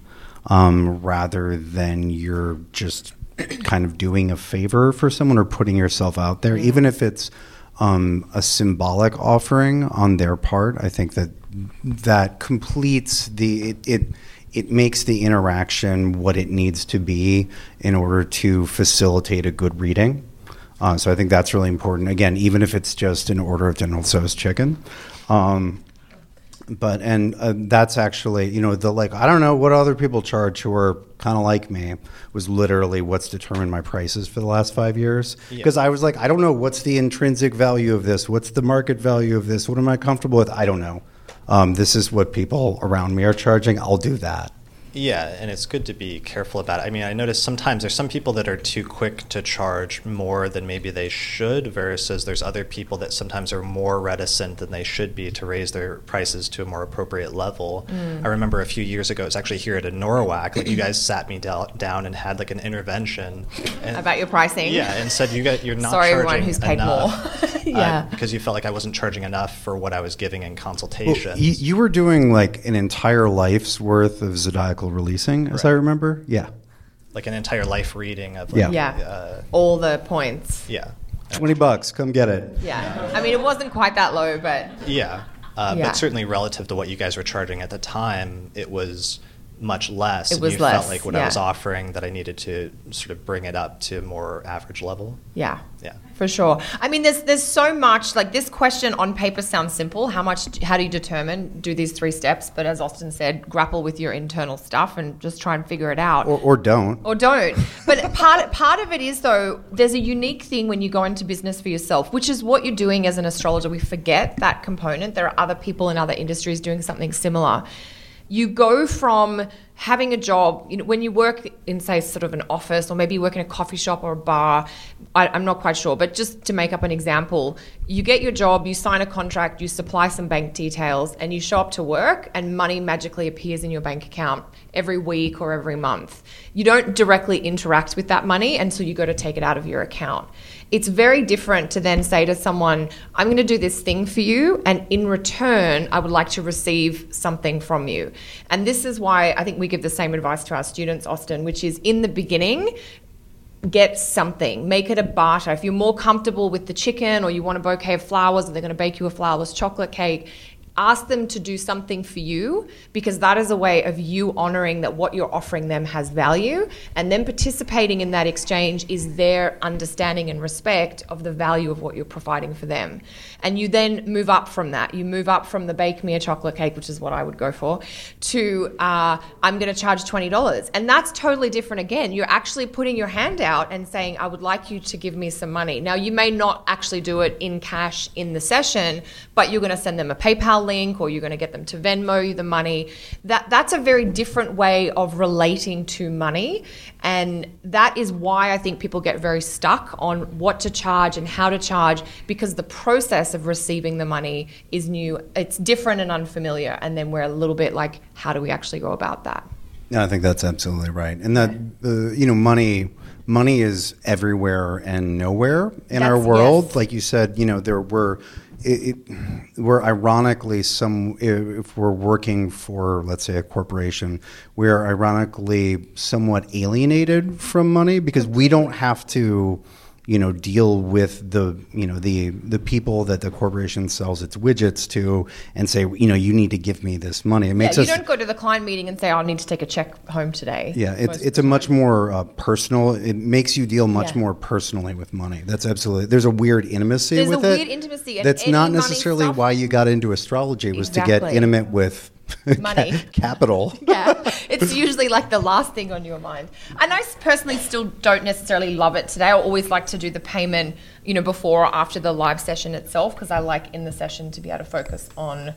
Speaker 4: um, rather than you're just kind of doing a favor for someone or putting yourself out there, even if it's um, a symbolic offering on their part. I think that that completes the it, it it makes the interaction what it needs to be in order to facilitate a good reading. Uh, so I think that's really important. Again, even if it's just an order of General Tso's chicken. Um, but and uh, that's actually you know the like I don't know what other people charge who are kind of like me was literally what's determined my prices for the last five years.
Speaker 2: Yeah.
Speaker 4: because I was like I don't know what's the intrinsic value of this what's the market value of this what am I comfortable with? I don't know. Um, this is what people around me are charging. I'll do that
Speaker 2: Yeah, and it's good to be careful about it. I mean, I notice sometimes there's some people that are too quick to charge more than maybe they should, versus there's other people that sometimes are more reticent than they should be to raise their prices to a more appropriate level. Mm. I remember a few years ago, it was actually here at a NORWAC, like you guys sat me down, down and had like an intervention. And,
Speaker 3: About your pricing?
Speaker 2: Yeah, and said you got, you're not
Speaker 3: Sorry,
Speaker 2: charging
Speaker 3: everyone who's paid
Speaker 2: enough,
Speaker 3: more. Yeah.
Speaker 2: Because you felt like I wasn't charging enough for what I was giving in
Speaker 4: Well,
Speaker 2: consultations.
Speaker 4: you, you were doing like an entire life's worth of zodiacal releasing as I remember yeah
Speaker 2: like an entire life reading of like,
Speaker 4: Yeah.
Speaker 3: Yeah.
Speaker 2: uh,
Speaker 3: All the points.
Speaker 2: yeah.
Speaker 4: 20 bucks come get it
Speaker 3: Yeah. I mean, it wasn't quite that low, but
Speaker 2: Yeah. Uh,
Speaker 3: Yeah.
Speaker 2: But certainly relative to what you guys were charging at the time, it was much less.
Speaker 3: It
Speaker 2: and
Speaker 3: was
Speaker 2: you
Speaker 3: less,
Speaker 2: felt like what I was offering that I needed to sort of bring it up to a more average level.
Speaker 3: yeah.
Speaker 2: Yeah.
Speaker 3: For sure. I mean, there's there's so much. Like this question on paper sounds simple. How much? How do you determine? Do these three steps. But as Austin said, grapple with your internal stuff and just try and figure it out.
Speaker 4: or, or don't
Speaker 3: or don't. But part part of it is though, there's a unique thing when you go into business for yourself, which is what you're doing as an astrologer. We forget that component. There are other people in other industries doing something similar. You go from having a job, you know, when you work in, say, sort of an office or maybe you work in a coffee shop or a bar, I, I'm not quite sure, but just to make up an example, you get your job, you sign a contract, you supply some bank details, and you show up to work, and money magically appears in your bank account every week or every month. You don't directly interact with that money until you go to take it out of your account. It's very different to then say to someone, I'm going to do this thing for you, and in return, I would like to receive something from you. And this is why I think we give the same advice to our students, Austin, which is in the beginning, get something make it a barter if you're more comfortable with the chicken or you want a bouquet of flowers and they're going to bake you a flourless chocolate cake ask them to do something for you because that is a way of you honoring that what you're offering them has value. And then participating in that exchange is their understanding and respect of the value of what you're providing for them. And you then move up from that. You move up from the bake me a chocolate cake which is what i would go for to uh, i'm going to charge $20 and that's totally different again. You're actually putting your hand out and saying i would like you to give me some money. Now you may not actually do it in cash in the session but you're going to send them a paypal link or you're going to get them to Venmo you the money. That that's a very different way of relating to money and that is why I think people get very stuck on what to charge and how to charge because the process of receiving the money is new. It's different and unfamiliar and then we're a little bit like how do we actually go about that?
Speaker 4: No, I think that's absolutely right. And that uh, you know, money money is everywhere and nowhere in our world.
Speaker 3: yes.
Speaker 4: Like you said, you know, there were it, it, we're ironically some if we're working for let's say a corporation, we're ironically somewhat alienated from money because we don't have to you know deal with the you know the the people that the corporation sells its widgets to and say you know you need to give me this money it
Speaker 3: Yeah,
Speaker 4: makes
Speaker 3: you
Speaker 4: us
Speaker 3: don't go to the client meeting and say, "I need to take a check home today."
Speaker 4: yeah, it's it's a much more uh, personal. It makes you deal much
Speaker 3: Yeah.
Speaker 4: more personally with money. That's absolutely. There's a weird intimacy
Speaker 3: There's a
Speaker 4: with it.
Speaker 3: weird intimacy,
Speaker 4: That's not necessarily why you got into astrology. Was to get intimate with
Speaker 3: Money.
Speaker 4: capital.
Speaker 3: yeah, it's usually like the last thing on your mind. And I personally still don't necessarily love it today. I always like to do the payment, you know, before or after the live session itself because I like in the session to be able to focus on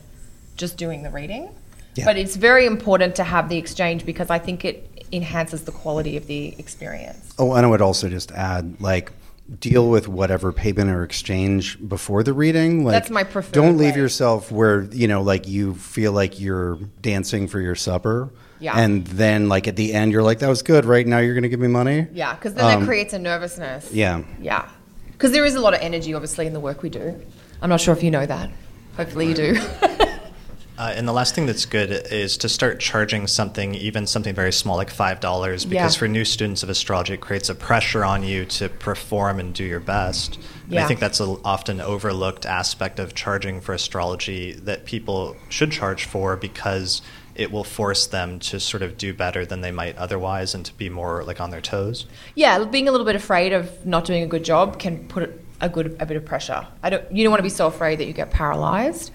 Speaker 3: just doing the reading.
Speaker 4: Yeah.
Speaker 3: But it's very important to have the exchange because I think it enhances the quality of the experience.
Speaker 4: Oh, and I would also just add like deal with whatever payment or exchange before the reading. Like
Speaker 3: That's my preferred
Speaker 4: Don't leave
Speaker 3: way.
Speaker 4: yourself where you know like you feel like you're dancing for your supper.
Speaker 3: Yeah.
Speaker 4: And then like at the end you're like that was good. Right now you're going to give me money.
Speaker 3: Yeah, because then
Speaker 4: Um,
Speaker 3: that creates a nervousness.
Speaker 4: Yeah.
Speaker 3: Yeah. Because there is a lot of energy, obviously, in the work we do. I'm not sure if you know that. Hopefully you do.
Speaker 2: Uh, and the last thing that's good is to start charging something, even something very small, like five dollars, because
Speaker 3: Yeah.
Speaker 2: for new students of astrology, it creates a pressure on you to perform and do your best. And
Speaker 3: Yeah.
Speaker 2: I think that's an often overlooked aspect of charging for astrology that people should charge for because it will force them to sort of do better than they might otherwise and to be more like on their toes.
Speaker 3: yeah, being a little bit afraid of not doing a good job can put a good a bit of pressure. I don't. You don't want to be so afraid that you get paralyzed.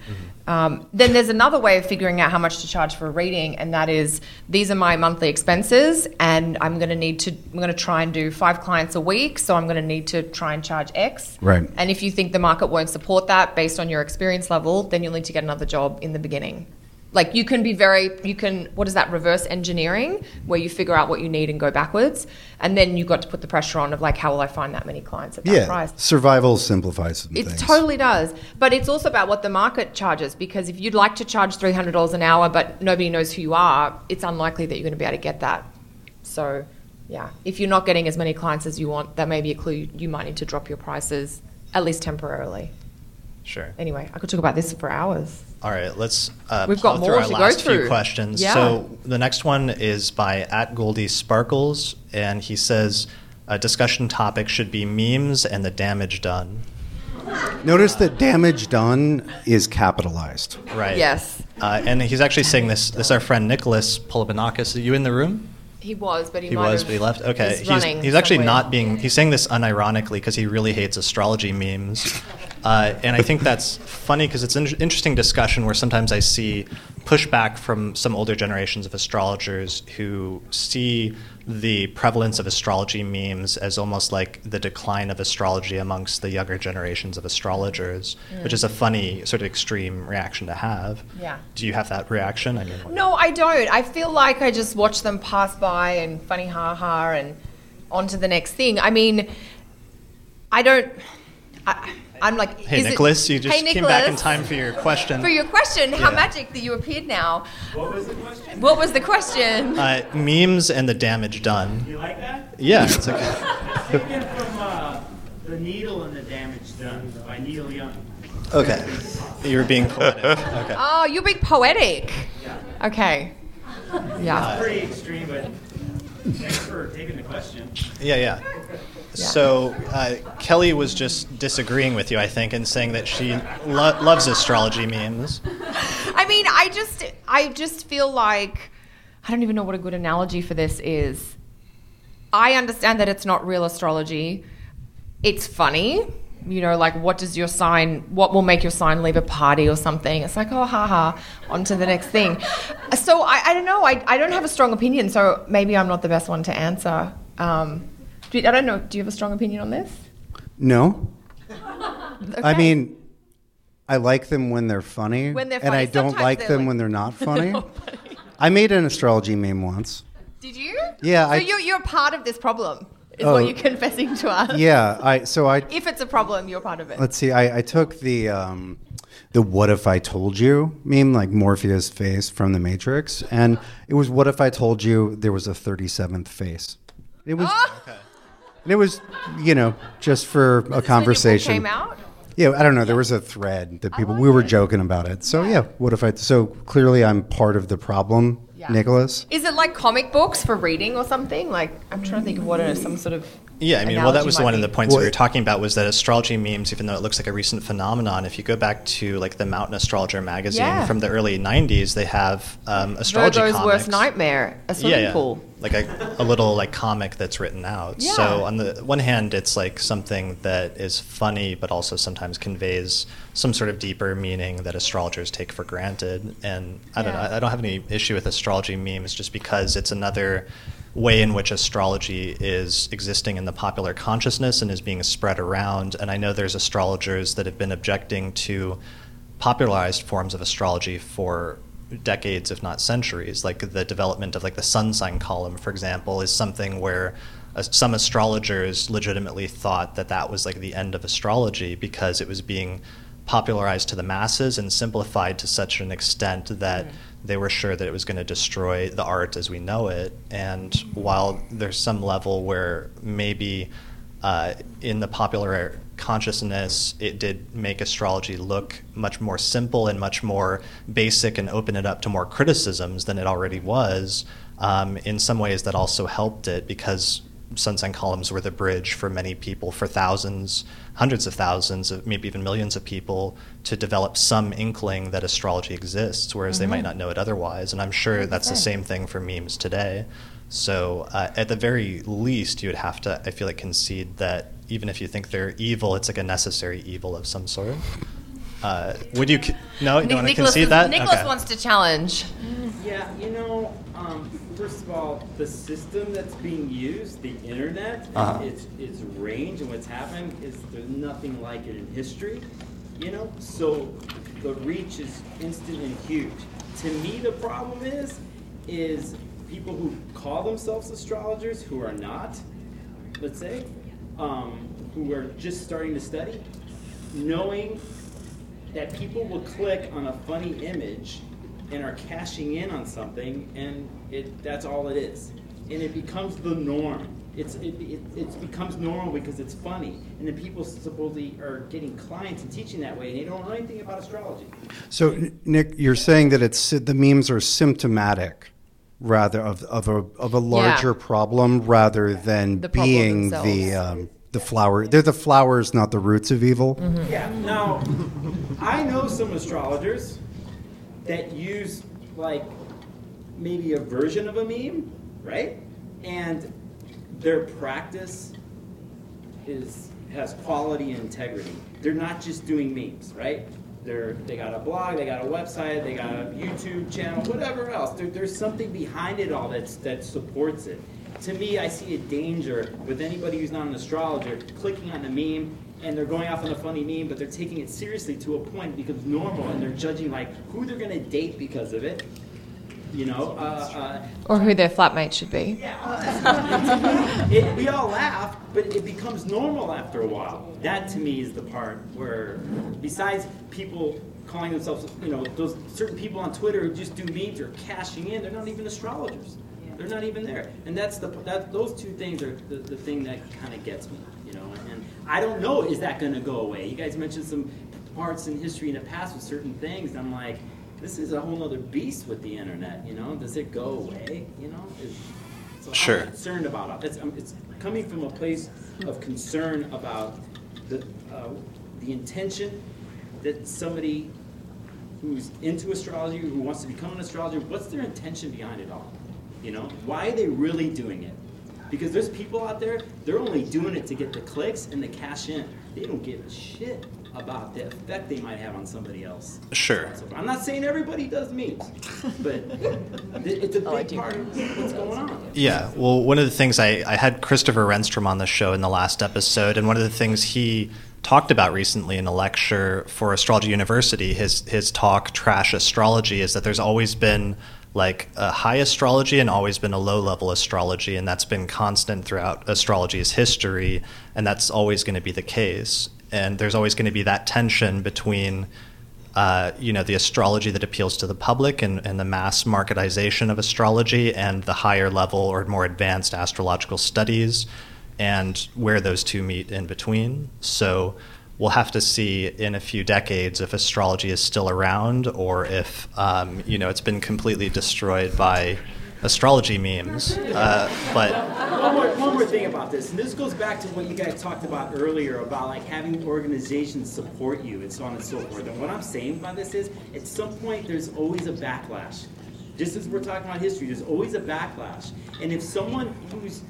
Speaker 3: Um, then there's another way of figuring out how much to charge for a reading, and that is these are my monthly expenses, and I'm going to need to. I'm going to try and do five clients a week, so I'm going to need to try and charge X.
Speaker 4: Right.
Speaker 3: And if you think the market won't support that based on your experience level, then you'll need to get another job in the beginning. Like you can be very, you can, what is that, reverse engineering, where you figure out what you need and go backwards. And then you've got to put the pressure on of like, how will I find that many clients at that
Speaker 4: Yeah.
Speaker 3: price?
Speaker 4: Survival simplifies some
Speaker 3: It
Speaker 4: things.
Speaker 3: totally does. But it's also about what the market charges because if you'd like to charge $300 an hour but nobody knows who you are, it's unlikely that you're going to be able to get that. So, yeah, if you're not getting as many clients as you want, that may be a clue you might need to drop your prices, at least temporarily.
Speaker 2: Sure.
Speaker 3: Anyway, I could talk about this for hours.
Speaker 2: All right, let's uh,
Speaker 3: We've
Speaker 2: plow
Speaker 3: got
Speaker 2: through
Speaker 3: more
Speaker 2: our
Speaker 3: to go
Speaker 2: last few
Speaker 3: through.
Speaker 2: questions.
Speaker 3: Yeah.
Speaker 2: So the next one is by at Goldie Sparkles, and he says a discussion topic should be memes and the damage done.
Speaker 4: Notice that damage done is capitalized.
Speaker 2: Right.
Speaker 3: Yes.
Speaker 2: Uh, and he's actually saying this. This is our friend Nicholas Polibonakis. Are you in the room?
Speaker 3: He was, but he,
Speaker 2: He
Speaker 3: might
Speaker 2: was,
Speaker 3: have-
Speaker 2: but he left. Okay,
Speaker 3: He's,
Speaker 2: he's,
Speaker 3: running
Speaker 2: he's actually
Speaker 3: somewhere.
Speaker 2: not being. He's saying this unironically because he really hates astrology memes. Uh, and I think that's funny because it's an interesting discussion where sometimes I see pushback from some older generations of astrologers who see the prevalence of astrology memes as almost like the decline of astrology amongst the younger generations of astrologers, which is a funny sort of extreme reaction to have.
Speaker 3: Yeah.
Speaker 2: Do you have that reaction? I mean,
Speaker 3: No, I don't. I feel like I just watch them pass by and funny ha ha and on to the next thing. I mean, I don't. I, I'm like,
Speaker 2: hey
Speaker 3: is it-
Speaker 2: Nicholas, you just
Speaker 3: Hey,
Speaker 2: came back in time for your question.
Speaker 3: For your question, how magic that you appeared now. What was the question? What was the question?
Speaker 2: uh, memes and the damage done.
Speaker 8: You like that?
Speaker 2: Yeah, it's like,
Speaker 8: Taken from uh, The Needle and the Damage Done by Neil Young.
Speaker 2: okay. You were being poetic. Okay.
Speaker 3: Oh, you're being poetic.
Speaker 8: Yeah.
Speaker 3: Okay. Yeah.
Speaker 8: Pretty extreme, but thanks for taking the question.
Speaker 2: Yeah, yeah. So uh, Kelly was just disagreeing with you, I think, and saying that she lo- loves astrology memes.
Speaker 3: I mean, I just, I just feel like I don't even know what a good analogy for this is. I understand that it's not real astrology. It's funny, you know, like what does your sign, what will make your sign leave a party or something? It's like, oh, haha, on to the next thing. So I, I don't know. I, I don't have a strong opinion, so maybe I'm not the best one to answer. Um, I don't know. Do you have a strong opinion on this?
Speaker 4: No. I mean, I like them when they're funny.
Speaker 3: When they're
Speaker 4: And I
Speaker 3: funny.
Speaker 4: don't like them
Speaker 3: like-
Speaker 4: when they're not funny.
Speaker 3: Not funny.
Speaker 4: I made an astrology meme once.
Speaker 3: Did you?
Speaker 4: Yeah,
Speaker 3: So
Speaker 4: I-
Speaker 3: you're, you're part of this problem, is
Speaker 4: Oh.
Speaker 3: what you're confessing to us.
Speaker 4: Yeah, I so I
Speaker 3: If it's a problem, you're part of it.
Speaker 4: let's see. I, I took the um, the "What if I told you" meme, like Morpheus' face from the Matrix, and it was "What if I told you there was a thirty seventh face?" It was,
Speaker 3: Oh!
Speaker 4: and it was, you know, just for a
Speaker 3: This when your book
Speaker 4: conversation.
Speaker 3: came out.
Speaker 4: Yeah, I don't know. There was a thread that oh, people we were joking about it. So yeah, what if I? So clearly, I'm part of the problem. Nicholas.
Speaker 3: Is it like comic books for reading or something? Like I'm trying to think of what are some sort of
Speaker 2: Yeah, I mean, well, that was the one of the points
Speaker 4: Well,
Speaker 2: we were talking about was that astrology memes, even though it looks like a recent phenomenon, if you go back to like the Mountain Astrologer magazine
Speaker 3: Yeah.
Speaker 2: from the early '90s, they have um, astrology
Speaker 3: Virgo's
Speaker 2: comics.
Speaker 3: worst nightmare, a swimming
Speaker 2: yeah, yeah.
Speaker 3: pool.
Speaker 2: like a, a little like comic that's written out. So on the one hand, it's like something that is funny, but also sometimes conveys some sort of deeper meaning that astrologers take for granted. And I don't know. I don't have any issue with astrology memes, just because it's another way in which astrology is existing in the popular consciousness and is being spread around. And I know there's astrologers that have been objecting to popularized forms of astrology for decades, if not centuries. Like the development of like the sun sign column, for example, is something where uh, some astrologers legitimately thought that that was like the end of astrology because it was being popularized to the masses and simplified to such an extent that they were sure that it was going to destroy the art as we know it. And while there's some level where maybe uh, in the popular consciousness, it did make astrology look much more simple and much more basic and open it up to more criticisms than it already was. Um, in some ways, that also helped it because sun sign columns were the bridge for many people, for thousands, hundreds of thousands, of maybe even millions of people, to develop some inkling that astrology exists, whereas they might not know it otherwise. And I'm sure that's the same thing for memes today. So, uh, at the very least, you would have to, I feel like, concede that even if you think they're evil, it's like a necessary evil of some sort. Uh, would you? No, you don't want to concede that.
Speaker 3: Nicholas
Speaker 2: Okay.
Speaker 3: wants to challenge.
Speaker 8: Yeah, you know, um, first of all, the system that's being used, the internet,
Speaker 2: Uh-huh.
Speaker 8: its its range and what's happened is there's nothing like it in history. You know, so the reach is instant and huge. To me, the problem is, is people who call themselves astrologers who are not, let's say, um, who are just starting to study, knowing that people will click on a funny image and are cashing in on something and it that's all it is and it becomes the norm it's it, it, it becomes normal because it's funny and then people supposedly are getting clients and teaching that way and they don't know anything about astrology
Speaker 4: So, Nick, you're saying that it's the memes are symptomatic, rather of of a of a larger problem, rather than
Speaker 3: The problem
Speaker 4: being the um, the flower. They're the flowers, not the roots of evil.
Speaker 3: Mm-hmm.
Speaker 8: yeah now i know some astrologers that use like maybe a version of a meme right and their practice is has quality and integrity. They're not just doing memes, right? They're, they got a blog, they got a website, they got a YouTube channel, whatever else. There, there's something behind it all that's, that supports it. To me, I see a danger with anybody who's not an astrologer clicking on the meme and they're going off on a funny meme, but they're taking it seriously to a point it becomes normal and they're judging like who they're going to date because of it. You know, uh, uh,
Speaker 3: Or who their flatmate should be.
Speaker 8: it, we all laugh, but it becomes normal after a while. That to me is the part where, besides people calling themselves, you know, those certain people on Twitter who just do memes or cashing in, they're not even astrologers. They're not even there, and that's the that those two things are the, the thing that kind of gets me, you know. And I don't know is that going to go away? You guys mentioned some parts in history in the past with certain things, I'm like, this is a whole other beast with the internet, you know. Does it go away? You know. Is, so
Speaker 2: Sure.
Speaker 8: I'm concerned about it. It's, um, it's coming from a place of concern about the, uh, the intention that somebody who's into astrology, who wants to become an astrologer, what's their intention behind it all? You know, why are they really doing it? Because there's people out there, they're only doing it to get the clicks and the cash in. They don't give a shit about the effect they might have on somebody else.
Speaker 2: Sure.
Speaker 8: So I'm not saying everybody does memes, but it's a big part of what's going on.
Speaker 2: Yeah, well, one of the things I, I had Christopher Renstrom on the show in the last episode, and one of the things he talked about recently in a lecture for Astrology University, his his talk "Trash Astrology," is that there's always been like a high astrology and always been a low level astrology, and that's been constant throughout astrology's history, and that's always going to be the case. And there's always going to be that tension between uh, you know, the astrology that appeals to the public and, and the mass marketization of astrology and the higher level or more advanced astrological studies and where those two meet in between. So we'll have to see in a few decades if astrology is still around or if, um, you know, it's been completely destroyed by astrology memes. Uh, but
Speaker 8: One more, one more thing about this, and this goes back to what you guys talked about earlier about like having organizations support you and so on and so forth. And what I'm saying by this is, at some point, there's always a backlash. Just as we're talking about history, there's always a backlash. And if someone who's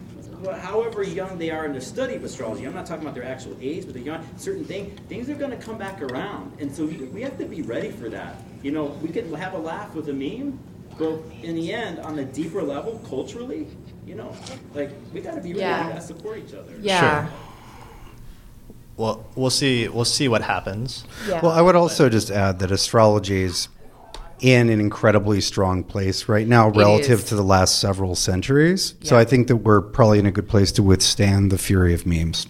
Speaker 8: however young they are in their study of astrology, I'm not talking about their actual age, but they're young, certain thing, things are going to come back around. And so we, we have to be ready for that. You know, we can have a laugh with a meme, but in the end, on a deeper level, culturally, you know, like we got to be ready.
Speaker 3: Yeah.
Speaker 8: To support each other.
Speaker 3: Yeah.
Speaker 2: Sure. well, we'll see. We'll see what happens.
Speaker 3: Yeah.
Speaker 4: Well, I would also just add that astrology is in an incredibly strong place right now relative to the last several centuries. So I think that we're probably in a good place to withstand the fury of memes.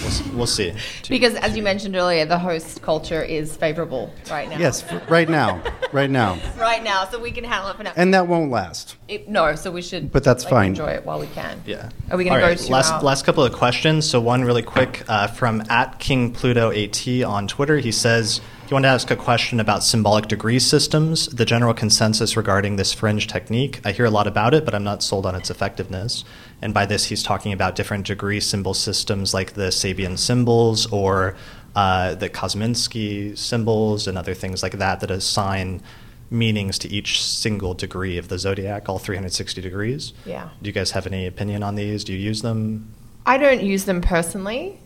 Speaker 2: We'll, we'll see.
Speaker 3: Because as you mentioned earlier, the host culture is favorable right now.
Speaker 4: Yes, f- right now, right now.
Speaker 3: Right now, so we can handle it for now.
Speaker 4: And that won't last.
Speaker 3: It- no, so we should.
Speaker 4: But that's
Speaker 3: like,
Speaker 4: fine.
Speaker 3: Enjoy it while we can.
Speaker 2: Yeah.
Speaker 3: Are we going to go
Speaker 2: right,
Speaker 3: to
Speaker 2: last
Speaker 3: our-
Speaker 2: last couple of questions? So one really quick uh, from at King Pluto AT on Twitter. He says he wanted to ask a question about symbolic degree systems. The general consensus regarding this fringe technique. I hear a lot about it, but I'm not sold on its effectiveness. And by this, he's talking about different degree symbol systems like the Sabian symbols or uh, the Kozminsky symbols and other things like that that assign meanings to each single degree of the zodiac, all 360 degrees.
Speaker 3: Yeah.
Speaker 2: Do you guys have any opinion on these? Do you use them?
Speaker 3: I don't use them personally.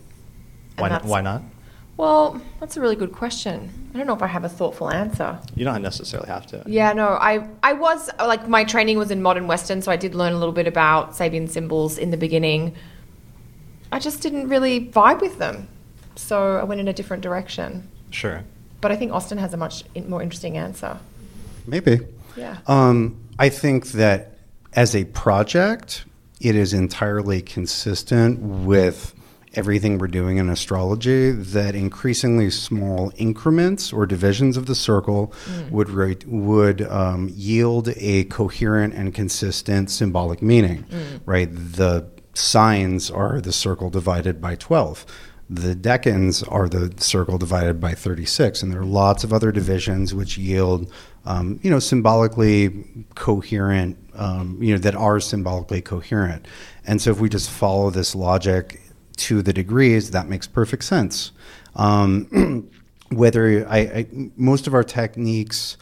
Speaker 2: Why not? Why not?
Speaker 3: Well, that's a really good question. I don't know if I have a thoughtful answer.
Speaker 2: You don't necessarily have to.
Speaker 3: Yeah, no, I I was like my training was in modern Western, so I did learn a little bit about Sabian symbols in the beginning. I just didn't really vibe with them, so I went in a different direction.
Speaker 2: Sure.
Speaker 3: But I think Austin has a much more interesting answer.
Speaker 4: Maybe.
Speaker 3: Yeah.
Speaker 4: Um, I think that as a project, it is entirely consistent with everything we're doing in astrology that increasingly small increments or divisions of the circle would rate, would um, yield a coherent and consistent symbolic meaning. Right, the signs are the circle divided by twelve. The decans are the circle divided by 36, and there are lots of other divisions which yield, um, you know, symbolically coherent, um, you know, that are symbolically coherent. And so if we just follow this logic to the degrees, that makes perfect sense. Um, whether I, I, most of our techniques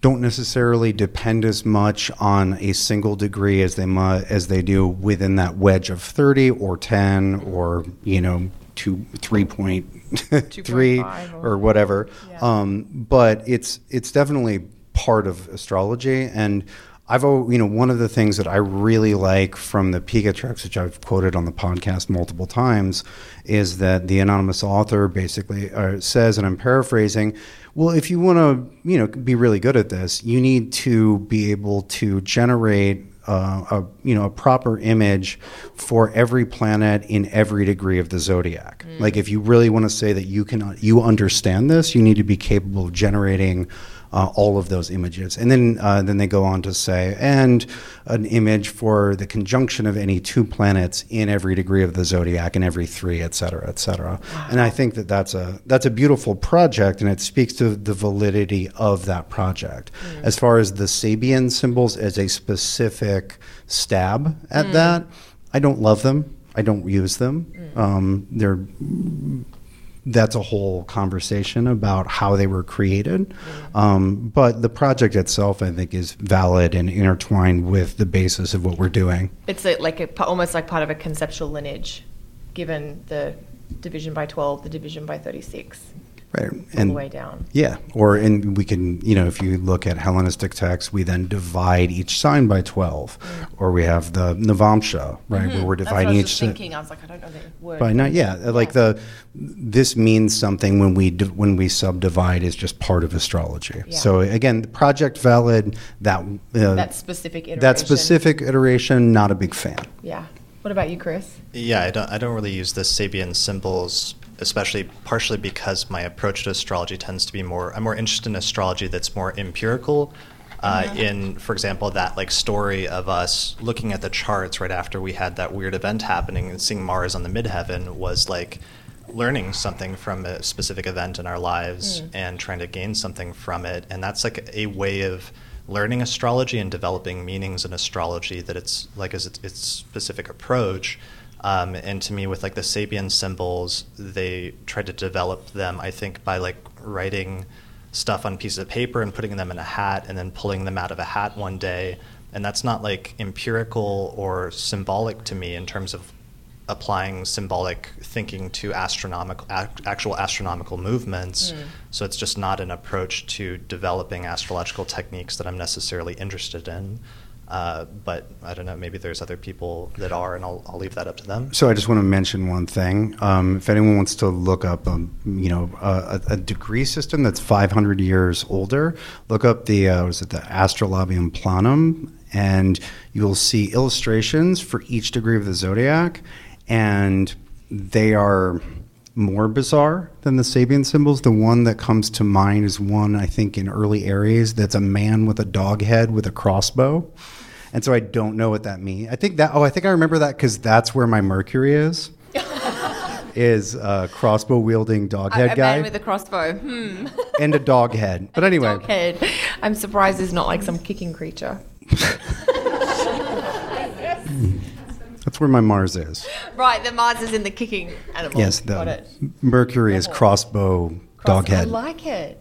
Speaker 4: don't necessarily depend as much on a single degree as they mu- as they do within that wedge of 30 or 10 or you know two three point three
Speaker 3: 2.5
Speaker 4: or whatever.
Speaker 3: Yeah.
Speaker 4: Um, but it's it's definitely part of astrology and. I've, you know, one of the things that I really like from the Picatrix, which I've quoted on the podcast multiple times, is that the anonymous author basically uh, says, and I'm paraphrasing, well, if you want to, you know, be really good at this, you need to be able to generate uh, a you know a proper image for every planet in every degree of the zodiac. Like if you really want to say that you can you understand this, you need to be capable of generating uh, all of those images. And then uh, then they go on to say and an image for the conjunction of any two planets in every degree of the zodiac and every three, et cetera, et cetera. And I think that that's a that's a beautiful project, and it speaks to the validity of that project. As far as the Sabian symbols as a specific stab at that, I don't love them. I don't use them. Um, they're that's a whole conversation about how they were created. Um, but the project itself, I think, is valid and intertwined with the basis of what we're doing.
Speaker 3: It's a, like a, almost like part of a conceptual lineage, given the division by 12, the division by 36,
Speaker 4: Right. And
Speaker 3: the way down.
Speaker 4: yeah, or and we can, you know, if you look at Hellenistic texts, we then divide each sign by 12. Or we have the Navamsha, right, where we're.
Speaker 3: That's what I
Speaker 4: dividing
Speaker 3: was
Speaker 4: each
Speaker 3: just
Speaker 4: si-
Speaker 3: thinking. I was like, I don't know the word.
Speaker 4: By not, yeah, like the this means something when we div- when we subdivide is just part of astrology.
Speaker 3: Yeah.
Speaker 4: So again, project valid that uh,
Speaker 3: that specific iteration.
Speaker 4: that specific iteration, not a big fan.
Speaker 3: Yeah. What about you, Chris?
Speaker 2: Yeah, I don't, I don't really use the Sabian symbols, especially partially because my approach to astrology tends to be more, I'm more interested in astrology that's more empirical. Uh, In, for example, that like story of us looking at the charts right after we had that weird event happening and seeing Mars on the midheaven was like learning something from a specific event in our lives and trying to gain something from it. And that's like a way of learning astrology and developing meanings in astrology that it's like as its, its specific approach. Um, and to me, with like the Sabian symbols, they tried to develop them. I think by like writing stuff on pieces of paper and putting them in a hat, and then pulling them out of a hat one day. And that's not like empirical or symbolic to me in terms of applying symbolic thinking to astronomical ac- actual astronomical movements so it's just not an approach to developing astrological techniques that i'm necessarily interested in uh, but i don't know maybe there's other people that are and i'll, I'll leave that up to them
Speaker 4: So I just want to mention one thing. Um, if anyone wants to look up, um, you know, a, a degree system that's 500 years older, look up the uh, was it the Astrolabium Planum, and you'll see illustrations for each degree of the zodiac, and they are more bizarre than the Sabian symbols. The one that comes to mind is one I think in early Aries that's a man with a dog head with a crossbow. And so I don't know what that means. I think that oh, I think I remember that because that's where my Mercury is. is a crossbow wielding dog head
Speaker 3: a
Speaker 4: guy
Speaker 3: man with a crossbow. Hmm.
Speaker 4: and a dog head. But anyway,
Speaker 3: Dog head. I'm surprised it's not like some kicking creature.
Speaker 4: that's where my Mars is.
Speaker 3: Right, the Mars is in the kicking animal.
Speaker 4: Yes,
Speaker 3: Got
Speaker 4: the
Speaker 3: it.
Speaker 4: Mercury is crossbow dog
Speaker 3: head. I like it.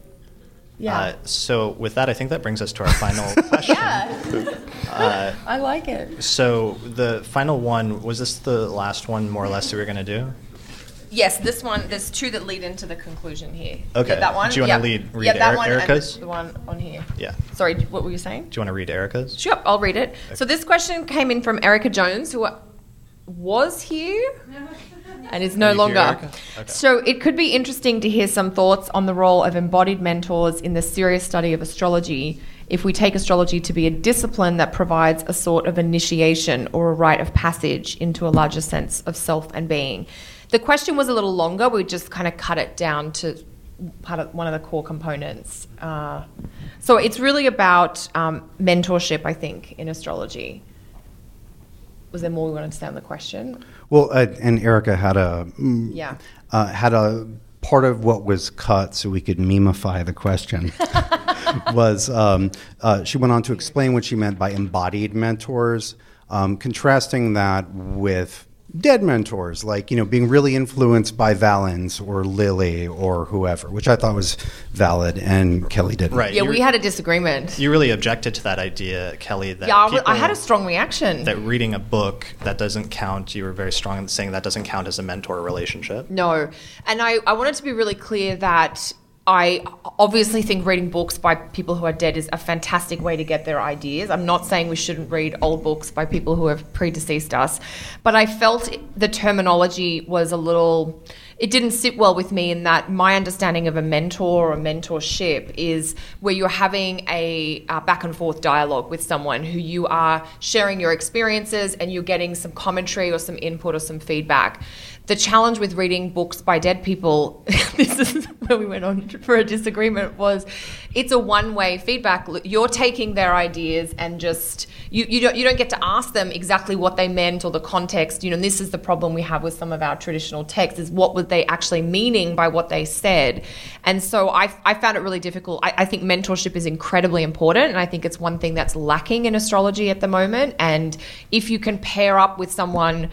Speaker 3: Yeah.
Speaker 2: uh, so with that i think that brings us to our final question
Speaker 3: yeah. I like it.
Speaker 2: so the final one was this the last one more or less that we were going to do
Speaker 3: Yes, this one. There's two that lead into the conclusion here.
Speaker 2: Okay.
Speaker 3: Yeah, that one.
Speaker 2: Do you wanna
Speaker 3: yeah.
Speaker 2: lead- read
Speaker 3: yeah, that
Speaker 2: Eri-
Speaker 3: one
Speaker 2: Erica's?
Speaker 3: the one on here.
Speaker 2: yeah
Speaker 3: Sorry, what were you saying?
Speaker 2: do you want to read erica's
Speaker 3: Sure, I'll read it. So this question came in from Erica Jones, who was here and is no longer.
Speaker 2: Okay.
Speaker 3: So it could be interesting to hear some thoughts on the role of embodied mentors in the serious study of astrology. If we take astrology to be a discipline that provides a sort of initiation or a rite of passage into a larger sense of self and being. The question was a little longer. We just kind of cut it down to part of one of the core components. Uh, so it's really about um, mentorship, I think, in astrology. Was there more we wanted to say on the question?
Speaker 4: Well, uh, and Erica had a
Speaker 3: Yeah.
Speaker 4: uh, had a part of what was cut so we could memify the question was um, uh, she went on to explain what she meant by embodied mentors, um, contrasting that with dead mentors, like you know, being really influenced by Valens or Lilly or whoever, which I thought was valid, and Kelly didn't.
Speaker 2: Right.
Speaker 3: Yeah,
Speaker 2: you
Speaker 3: we had a disagreement.
Speaker 2: You really objected to that idea, Kelly. That
Speaker 3: yeah, I, w- I
Speaker 2: people-
Speaker 3: had a strong reaction.
Speaker 2: that reading a book that doesn't count. You were very strong in saying that doesn't count as a mentor relationship.
Speaker 3: No. And I, I wanted to be really clear that I obviously think reading books by people who are dead is a fantastic way to get their ideas. I'm not saying we shouldn't read old books by people who have predeceased us, but I felt the terminology was a little. It didn't sit well with me in that my understanding of a mentor or a mentorship is where you're having a uh, back and forth dialogue with someone who you are sharing your experiences and you're getting some commentary or some input or some feedback the challenge with reading books by dead people this is where we went on for a disagreement was it's a one-way feedback you're taking their ideas and just you, you don't you don't get to ask them exactly what they meant or the context. You know this is the problem we have with some of our traditional texts is what were they actually meaning by what they said? And so I, I found it really difficult. I, I think mentorship is incredibly important and I think it's one thing that's lacking in astrology at the moment. And if you can pair up with someone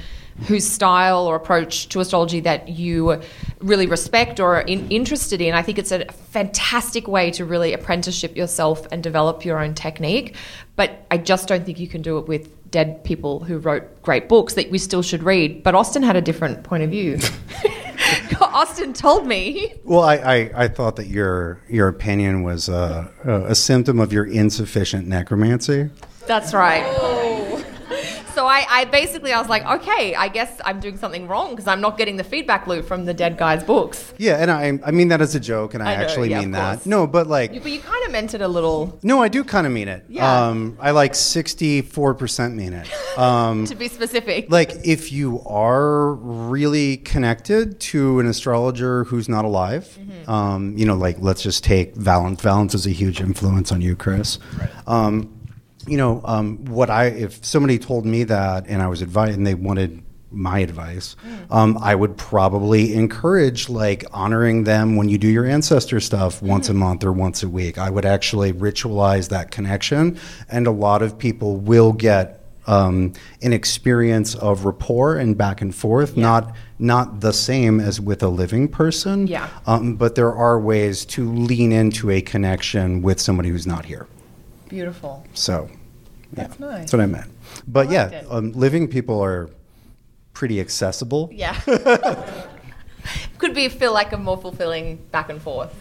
Speaker 3: whose style or approach to astrology that you really respect or are in, interested in. I think it's a fantastic way to really apprenticeship yourself and develop your own technique. But I just don't think you can do it with dead people who wrote great books that we still should read. But Austin had a different point of view. Austin told me.
Speaker 4: Well, I, I, I thought that your your opinion was a, a symptom of your insufficient necromancy.
Speaker 3: That's right. Oh. So I, I basically I was like, okay, I guess I'm doing something wrong because I'm not getting the feedback loop from the dead guy's books.
Speaker 4: Yeah, and I I mean that as a joke, and I,
Speaker 3: I know,
Speaker 4: actually
Speaker 3: yeah,
Speaker 4: mean that.
Speaker 3: course.
Speaker 4: No, but like
Speaker 3: You- But you kind of meant it a little
Speaker 4: no, I do kind of mean it.
Speaker 3: Yeah.
Speaker 4: Um, I like sixty four percent mean it. Um,
Speaker 3: to be specific.
Speaker 4: like if you are really connected to an astrologer who's not alive
Speaker 3: Mm-hmm.
Speaker 4: um, you know like let's just take Valens Valens is a huge influence on you chris um, you know um, what i if somebody told me that and i was advised and they wanted my advice
Speaker 3: Mm.
Speaker 4: um, i would probably encourage like honoring them when you do your ancestor stuff once a
Speaker 3: Mm.
Speaker 4: month or once a week i would actually ritualize that connection and a lot of people will get um, an experience of rapport and back and forth, not not the same as with a living person.
Speaker 3: Yeah.
Speaker 4: Um, but there are ways to lean into a connection with somebody who's not here.
Speaker 3: Beautiful.
Speaker 4: So, yeah,
Speaker 3: That's nice.
Speaker 4: That's what I meant. But
Speaker 3: I
Speaker 4: yeah, um, living people are pretty accessible.
Speaker 3: Yeah. Could be feel like a more fulfilling back and forth.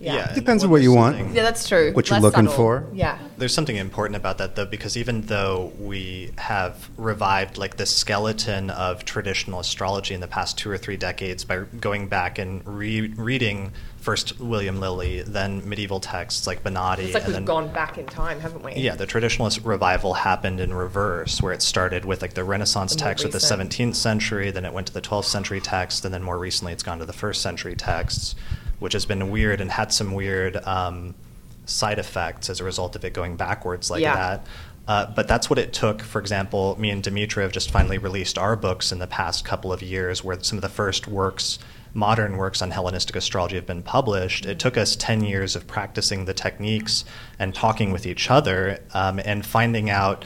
Speaker 3: Yeah.
Speaker 2: and
Speaker 4: Depends on
Speaker 2: what
Speaker 4: what you want.
Speaker 3: Yeah, that's true.
Speaker 4: What you're
Speaker 3: Less
Speaker 4: looking
Speaker 3: subtle.
Speaker 4: for.
Speaker 3: Yeah.
Speaker 2: There's something important about that though, because even though we have revived like the skeleton of traditional astrology in the past two or three decades by going back and re- reading first William Lilly, then medieval texts like Bonatti,
Speaker 3: It's like
Speaker 2: and
Speaker 3: we've
Speaker 2: then
Speaker 3: gone back in time, haven't we?
Speaker 2: yeah, the traditionalist revival happened in reverse, where it started with like the Renaissance texts of the 17th century, then it went to the 12th century text, and then more recently it's gone to the first century texts, which has been weird and had some weird um, side effects as a result of it going backwards like
Speaker 3: Yeah.
Speaker 2: that. Uh, but that's what it took. For example, me and Demetra have just finally released our books in the past couple of years, where some of the first works, modern works on Hellenistic astrology, have been published. It took us 10 years of practicing the techniques and talking with each other um, and finding out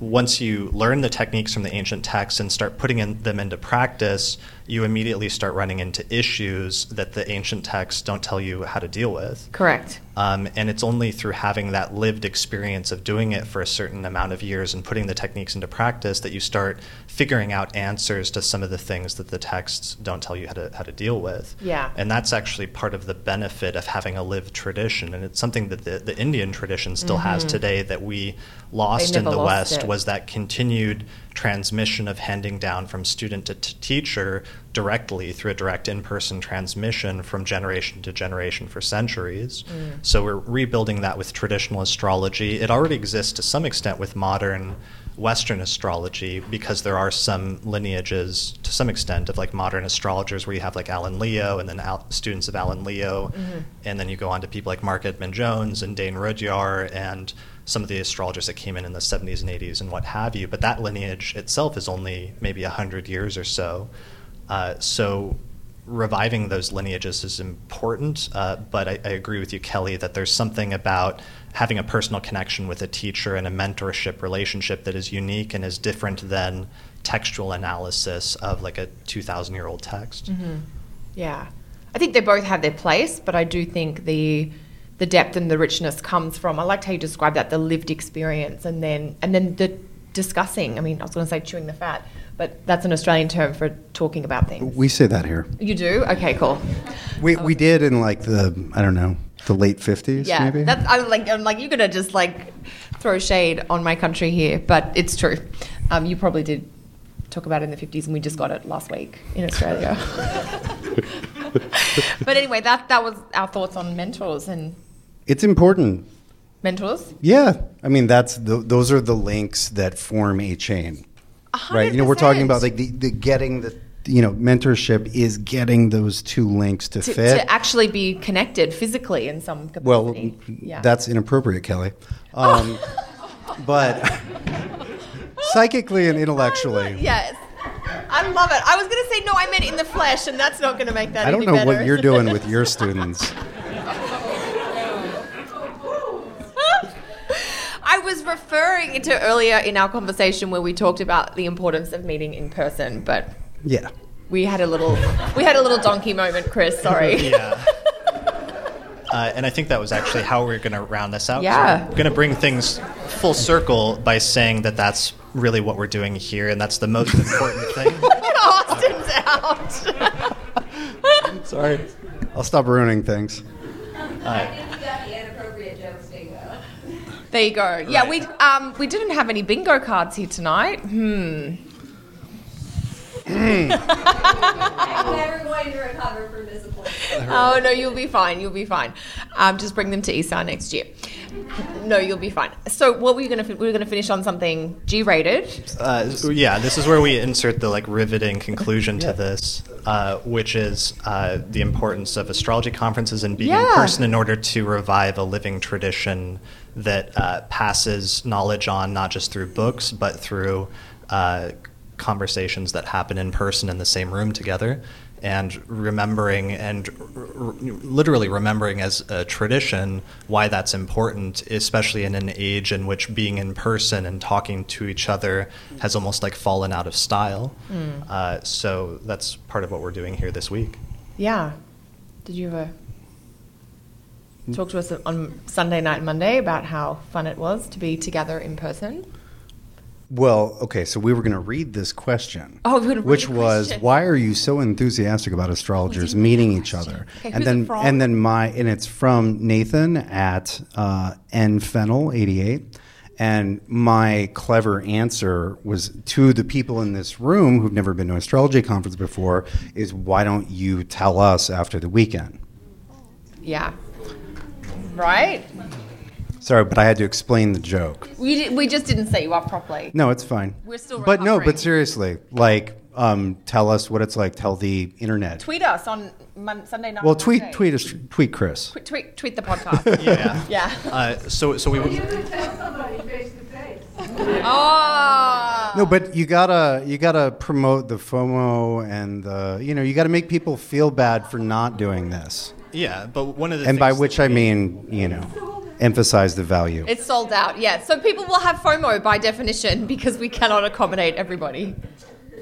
Speaker 2: once you learn the techniques from the ancient texts and start putting in, them into practice, you immediately start running into issues that the ancient texts don't tell you how to deal with.
Speaker 3: Correct.
Speaker 2: Um, and it's only through having that lived experience of doing it for a certain amount of years and putting the techniques into practice that you start figuring out answers to some of the things that the texts don't tell you how to how to deal with.
Speaker 3: Yeah.
Speaker 2: And that's actually part of the benefit of having a lived tradition, and it's something that the, the Indian tradition still has today that we lost in
Speaker 3: Mm-hmm.
Speaker 2: the West
Speaker 3: it.
Speaker 2: was that continued transmission of handing down from student to t- teacher directly through a direct in-person transmission from generation to generation for centuries.
Speaker 3: Mm.
Speaker 2: So we're rebuilding that with traditional astrology. It already exists to some extent with modern Western astrology because there are some lineages to some extent of like modern astrologers where you have like Alan Leo and then Al- students of Alan Leo,
Speaker 3: Mm-hmm.
Speaker 2: and then you go on to people like Marc Edmund Jones and Dane Rudhyar and some of the astrologers that came in in the 70s and 80s and what have you. But that lineage itself is only maybe 100 years or so. Uh, so reviving those lineages is important, uh, but I, I agree with you, Kelly, that there's something about having a personal connection with a teacher and a mentorship relationship that is unique and is different than textual analysis of like a 2,000 year old text.
Speaker 3: Yeah. I think they both have their place, but I do think the the depth and the richness comes from I liked how you described that, the lived experience and then and then the discussing. I mean, I was gonna say chewing the fat, but that's an Australian term for talking about things.
Speaker 4: We say that here.
Speaker 3: You do? Okay, cool.
Speaker 4: We, we did in like the, I don't know, the late 50s,
Speaker 3: Yeah.
Speaker 4: maybe?
Speaker 3: That's I'm like I'm like you're gonna just like throw shade on my country here, but it's true. Um, you probably did talk about it in the 50s and we just got it last week in Australia. but anyway, that that was our thoughts on mentors and
Speaker 4: it's important.
Speaker 3: mentors.
Speaker 4: Yeah. I mean, that's the, those are the links that form a chain. Right. You know, we're talking about like the, the getting the, you know, mentorship is getting those two links to,
Speaker 3: to,
Speaker 4: fit.
Speaker 3: to actually be connected physically in some capacity.
Speaker 4: well,
Speaker 3: yeah.
Speaker 4: that's inappropriate, Kelly. Um, but psychically and intellectually.
Speaker 3: yes. I love it. I was going to say no. I meant in the flesh, and that's not going to make that.
Speaker 4: I don't know what you're doing with your students.
Speaker 3: I was referring to earlier in our conversation where we talked about the importance of meeting in person, but
Speaker 4: Yeah.
Speaker 3: we had a little we had a little donkey moment, Chris. Sorry.
Speaker 2: Yeah. Uh, and I think that was actually how we are going to round this out.
Speaker 3: Yeah.
Speaker 2: we're going to bring things full circle by saying that that's really what we're doing here, and that's the most important thing.
Speaker 3: Austin's out.
Speaker 4: Sorry. I'll stop ruining things.
Speaker 3: There you go. Yeah, we um we didn't have any bingo cards here tonight. Hmm.
Speaker 9: I'm never going to recover from disappointment.
Speaker 3: Oh no, you'll be fine. You'll be fine. Um, just bring them to ISAR next year. No, you'll be fine. So, what were you gonna? fi- We were gonna finish on something G-rated.
Speaker 2: Uh, yeah, this is where we insert the like riveting conclusion to this, uh, which is uh, the importance of astrology conferences and being in person in order to revive a living tradition that uh, passes knowledge on not just through books but through uh, conversations that happen in person in the same room together. And remembering and r- r- literally remembering as a tradition why that's important, especially in an age in which being in person and talking to each other has almost like fallen out of style. Uh, so that's part of what we're doing here this week.
Speaker 3: Yeah. Did you ever talk to us on Sunday night, and Monday about how fun it was to be together in person?
Speaker 4: Well, okay, so we were going to read this question.
Speaker 3: Oh, we were read
Speaker 4: which was
Speaker 3: question.
Speaker 4: why are you so enthusiastic about astrologers meeting each other?
Speaker 3: Okay,
Speaker 4: and then and then my and it's from Nathan at uh, nfennel88. And my clever answer was to the people in this room who've never been to an astrology conference before is why don't you tell us after the weekend?
Speaker 3: Yeah. Right?
Speaker 4: Sorry, but I had to explain the joke.
Speaker 3: We, di- we just didn't set you up properly.
Speaker 4: No, it's fine.
Speaker 3: We're still
Speaker 4: But no,
Speaker 3: recovering.
Speaker 4: but seriously, like, um, tell us what it's like. Tell the internet.
Speaker 3: Tweet us on Mon- Sunday night.
Speaker 4: well, tweet,
Speaker 3: Monday.
Speaker 4: tweet us, tweet Chris.
Speaker 3: Tweet, tweet, tweet the podcast.
Speaker 2: Yeah.
Speaker 3: yeah.
Speaker 2: Uh, so, so we would.
Speaker 3: Oh.
Speaker 4: No, but you gotta, you gotta promote the FOMO and the, you know, you gotta make people feel bad for not doing this.
Speaker 2: Yeah, but one of the
Speaker 4: And by which I mean, you know, emphasize the value.
Speaker 3: It's sold out, yeah. So people will have FOMO by definition because we cannot accommodate everybody.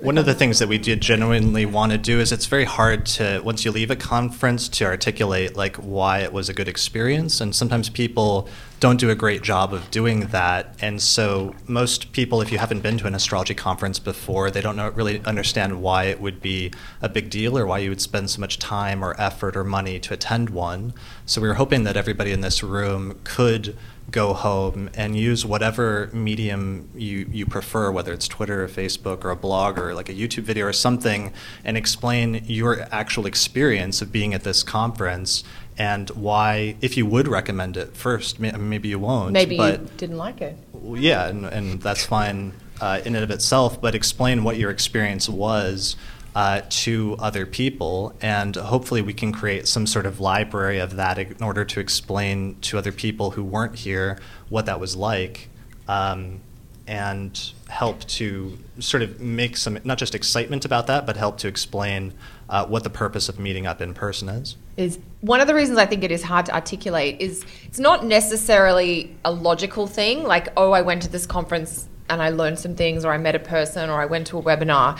Speaker 2: One of the things that we did genuinely want to do is it's very hard to once you leave a conference to articulate like why it was a good experience and sometimes people don't do a great job of doing that. And so most people if you haven't been to an astrology conference before they don't know, really understand why it would be a big deal or why you would spend so much time or effort or money to attend one. So we were hoping that everybody in this room could go home and use whatever medium you, you prefer, whether it's Twitter or Facebook or a blog or like a YouTube video or something, and explain your actual experience of being at this conference and why, if you would recommend it first, maybe you won't.
Speaker 3: Maybe
Speaker 2: but
Speaker 3: you didn't like it.
Speaker 2: yeah, and, and that's fine uh, in and of itself, but explain what your experience was uh, to other people, and hopefully we can create some sort of library of that in order to explain to other people who weren't here what that was like. Um, and help to sort of make some, not just excitement about that, but help to explain uh, what the purpose of meeting up in person is.
Speaker 3: is one of the reasons I think it is hard to articulate is it's not necessarily a logical thing like oh I went to this conference and I learned some things or I met a person or I went to a webinar.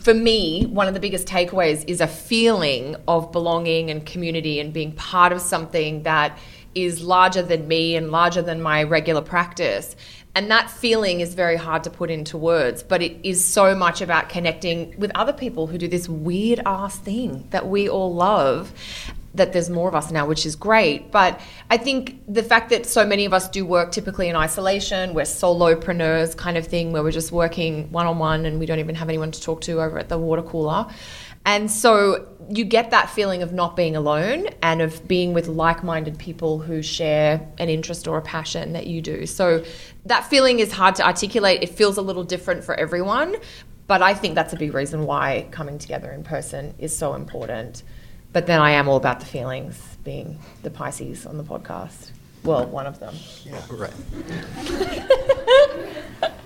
Speaker 3: For me one of the biggest takeaways is a feeling of belonging and community and being part of something that is larger than me and larger than my regular practice and that feeling is very hard to put into words, but it is so much about connecting with other people who do this weird ass thing that we all love. That there's more of us now, which is great. But I think the fact that so many of us do work typically in isolation, we're solopreneurs kind of thing, where we're just working one on one and we don't even have anyone to talk to over at the water cooler. And so you get that feeling of not being alone and of being with like minded people who share an interest or a passion that you do. So that feeling is hard to articulate. It feels a little different for everyone. But I think that's a big reason why coming together in person is so important. But then I am all about the feelings, being the Pisces on the podcast. Well, one of them.
Speaker 2: Yeah, right.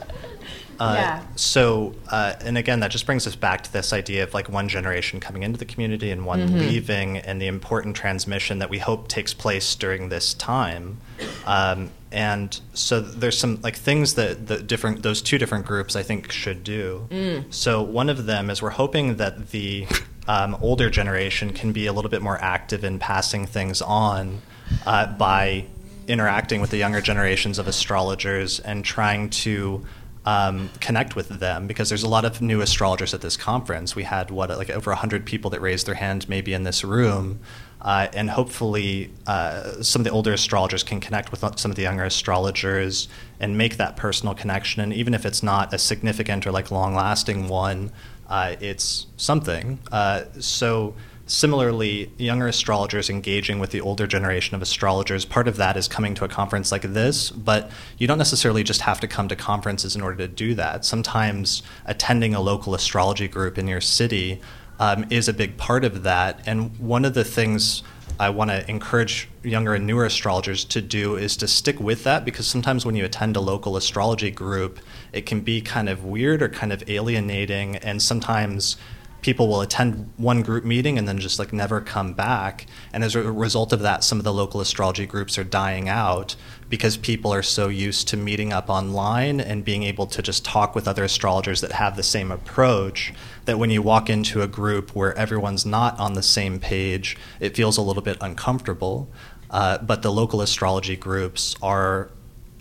Speaker 2: Uh,
Speaker 3: Yeah.
Speaker 2: So, uh, and again, that just brings us back to this idea of like one generation coming into the community and one leaving, and the important transmission that we hope takes place during this time. Um, and so, there's some like things that the different those two different groups I think should do. So, one of them is we're hoping that the um, older generation can be a little bit more active in passing things on uh, by interacting with the younger generations of astrologers and trying to um, connect with them because there's a lot of new astrologers at this conference. We had what like over hundred people that raised their hand maybe in this room, uh, and hopefully uh, some of the older astrologers can connect with some of the younger astrologers and make that personal connection. And even if it's not a significant or like long-lasting one, uh, it's something. Uh, so. Similarly, younger astrologers engaging with the older generation of astrologers, part of that is coming to a conference like this, but you don't necessarily just have to come to conferences in order to do that. Sometimes attending a local astrology group in your city um, is a big part of that. And one of the things I want to encourage younger and newer astrologers to do is to stick with that because sometimes when you attend a local astrology group, it can be kind of weird or kind of alienating, and sometimes people will attend one group meeting and then just like never come back. And as a result of that, some of the local astrology groups are dying out because people are so used to meeting up online and being able to just talk with other astrologers that have the same approach that when you walk into a group where everyone's not on the same page, it feels a little bit uncomfortable. Uh, but the local astrology groups are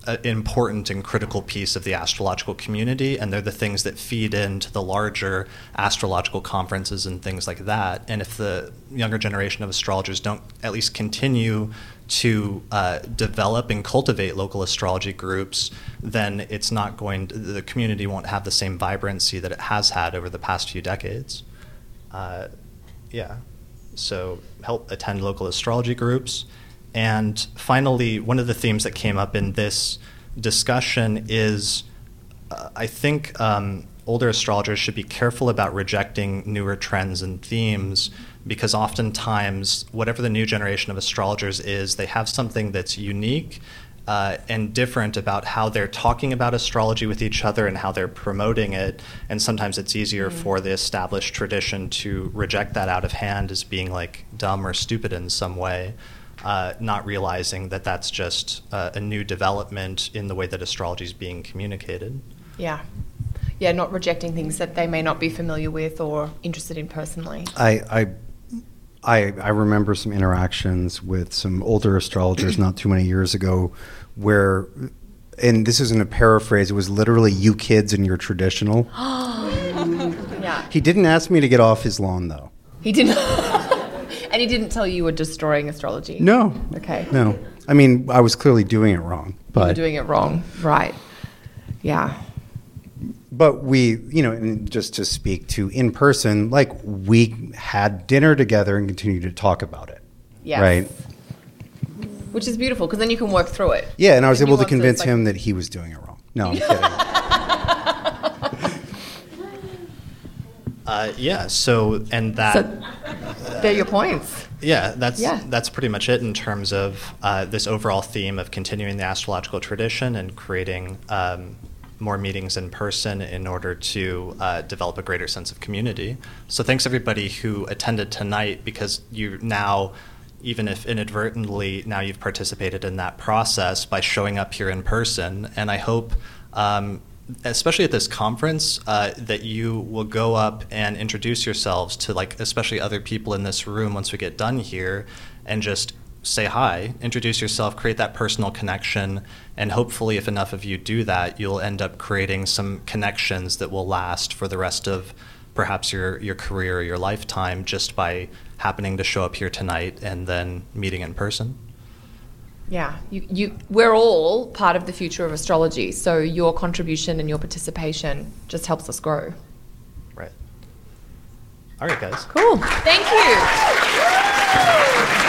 Speaker 2: an important and critical piece of the astrological community, and they're the things that feed into the larger astrological conferences and things like that. And if the younger generation of astrologers don't at least continue to uh, develop and cultivate local astrology groups, then it's not going. To, the community won't have the same vibrancy that it has had over the past few decades. Uh, yeah, so help attend local astrology groups. And finally, one of the themes that came up in this discussion is uh, I think um, older astrologers should be careful about rejecting newer trends and themes because oftentimes, whatever the new generation of astrologers is, they have something that's unique. Uh, and different about how they're talking about astrology with each other and how they're promoting it. And sometimes it's easier
Speaker 3: Mm.
Speaker 2: for the established tradition to reject that out of hand as being like dumb or stupid in some way uh, not realizing that that's just uh, a new development in the way that astrology is being communicated.
Speaker 3: Yeah. Yeah, not rejecting things that they may not be familiar with or interested in personally.
Speaker 4: I, I, I, I remember some interactions with some older astrologers not too many years ago where, and this isn't a paraphrase, it was literally you kids and your traditional.
Speaker 3: Yeah.
Speaker 4: He didn't ask me to get off his lawn though.
Speaker 3: He didn't. and he didn't tell you you were destroying astrology.
Speaker 4: No.
Speaker 3: Okay.
Speaker 4: No. I mean, I was clearly doing it wrong.
Speaker 3: You were
Speaker 4: But
Speaker 3: doing it wrong. Right. Yeah.
Speaker 4: But we, you know, and just to speak to in person, like we had dinner together and continued to talk about it.
Speaker 3: Yes.
Speaker 4: Right.
Speaker 3: Which is beautiful because then you can work through it.
Speaker 4: Yeah, and I was able to convince
Speaker 3: like-
Speaker 4: him that he was doing it wrong. No, I'm kidding.
Speaker 2: Uh, yeah. So and that.
Speaker 3: So they're your points.
Speaker 2: Yeah, that's
Speaker 3: Yeah.
Speaker 2: that's pretty much it in terms of uh, this overall theme of continuing the astrological tradition and creating um, more meetings in person in order to uh, develop a greater sense of community. So thanks everybody who attended tonight because you now, even if inadvertently, now you've participated in that process by showing up here in person. And I hope. Um, especially at this conference, uh, that you will go up and introduce yourselves to like especially other people in this room once we get done here, and just say hi, introduce yourself, create that personal connection, and hopefully, if enough of you do that, you'll end up creating some connections that will last for the rest of perhaps your your career or your lifetime just by happening to show up here tonight and then meeting in person.
Speaker 3: Yeah, you, you, we're all part of the future of astrology, so your contribution and your participation just helps us grow.
Speaker 2: Right. All right, guys.
Speaker 3: Cool. Thank you.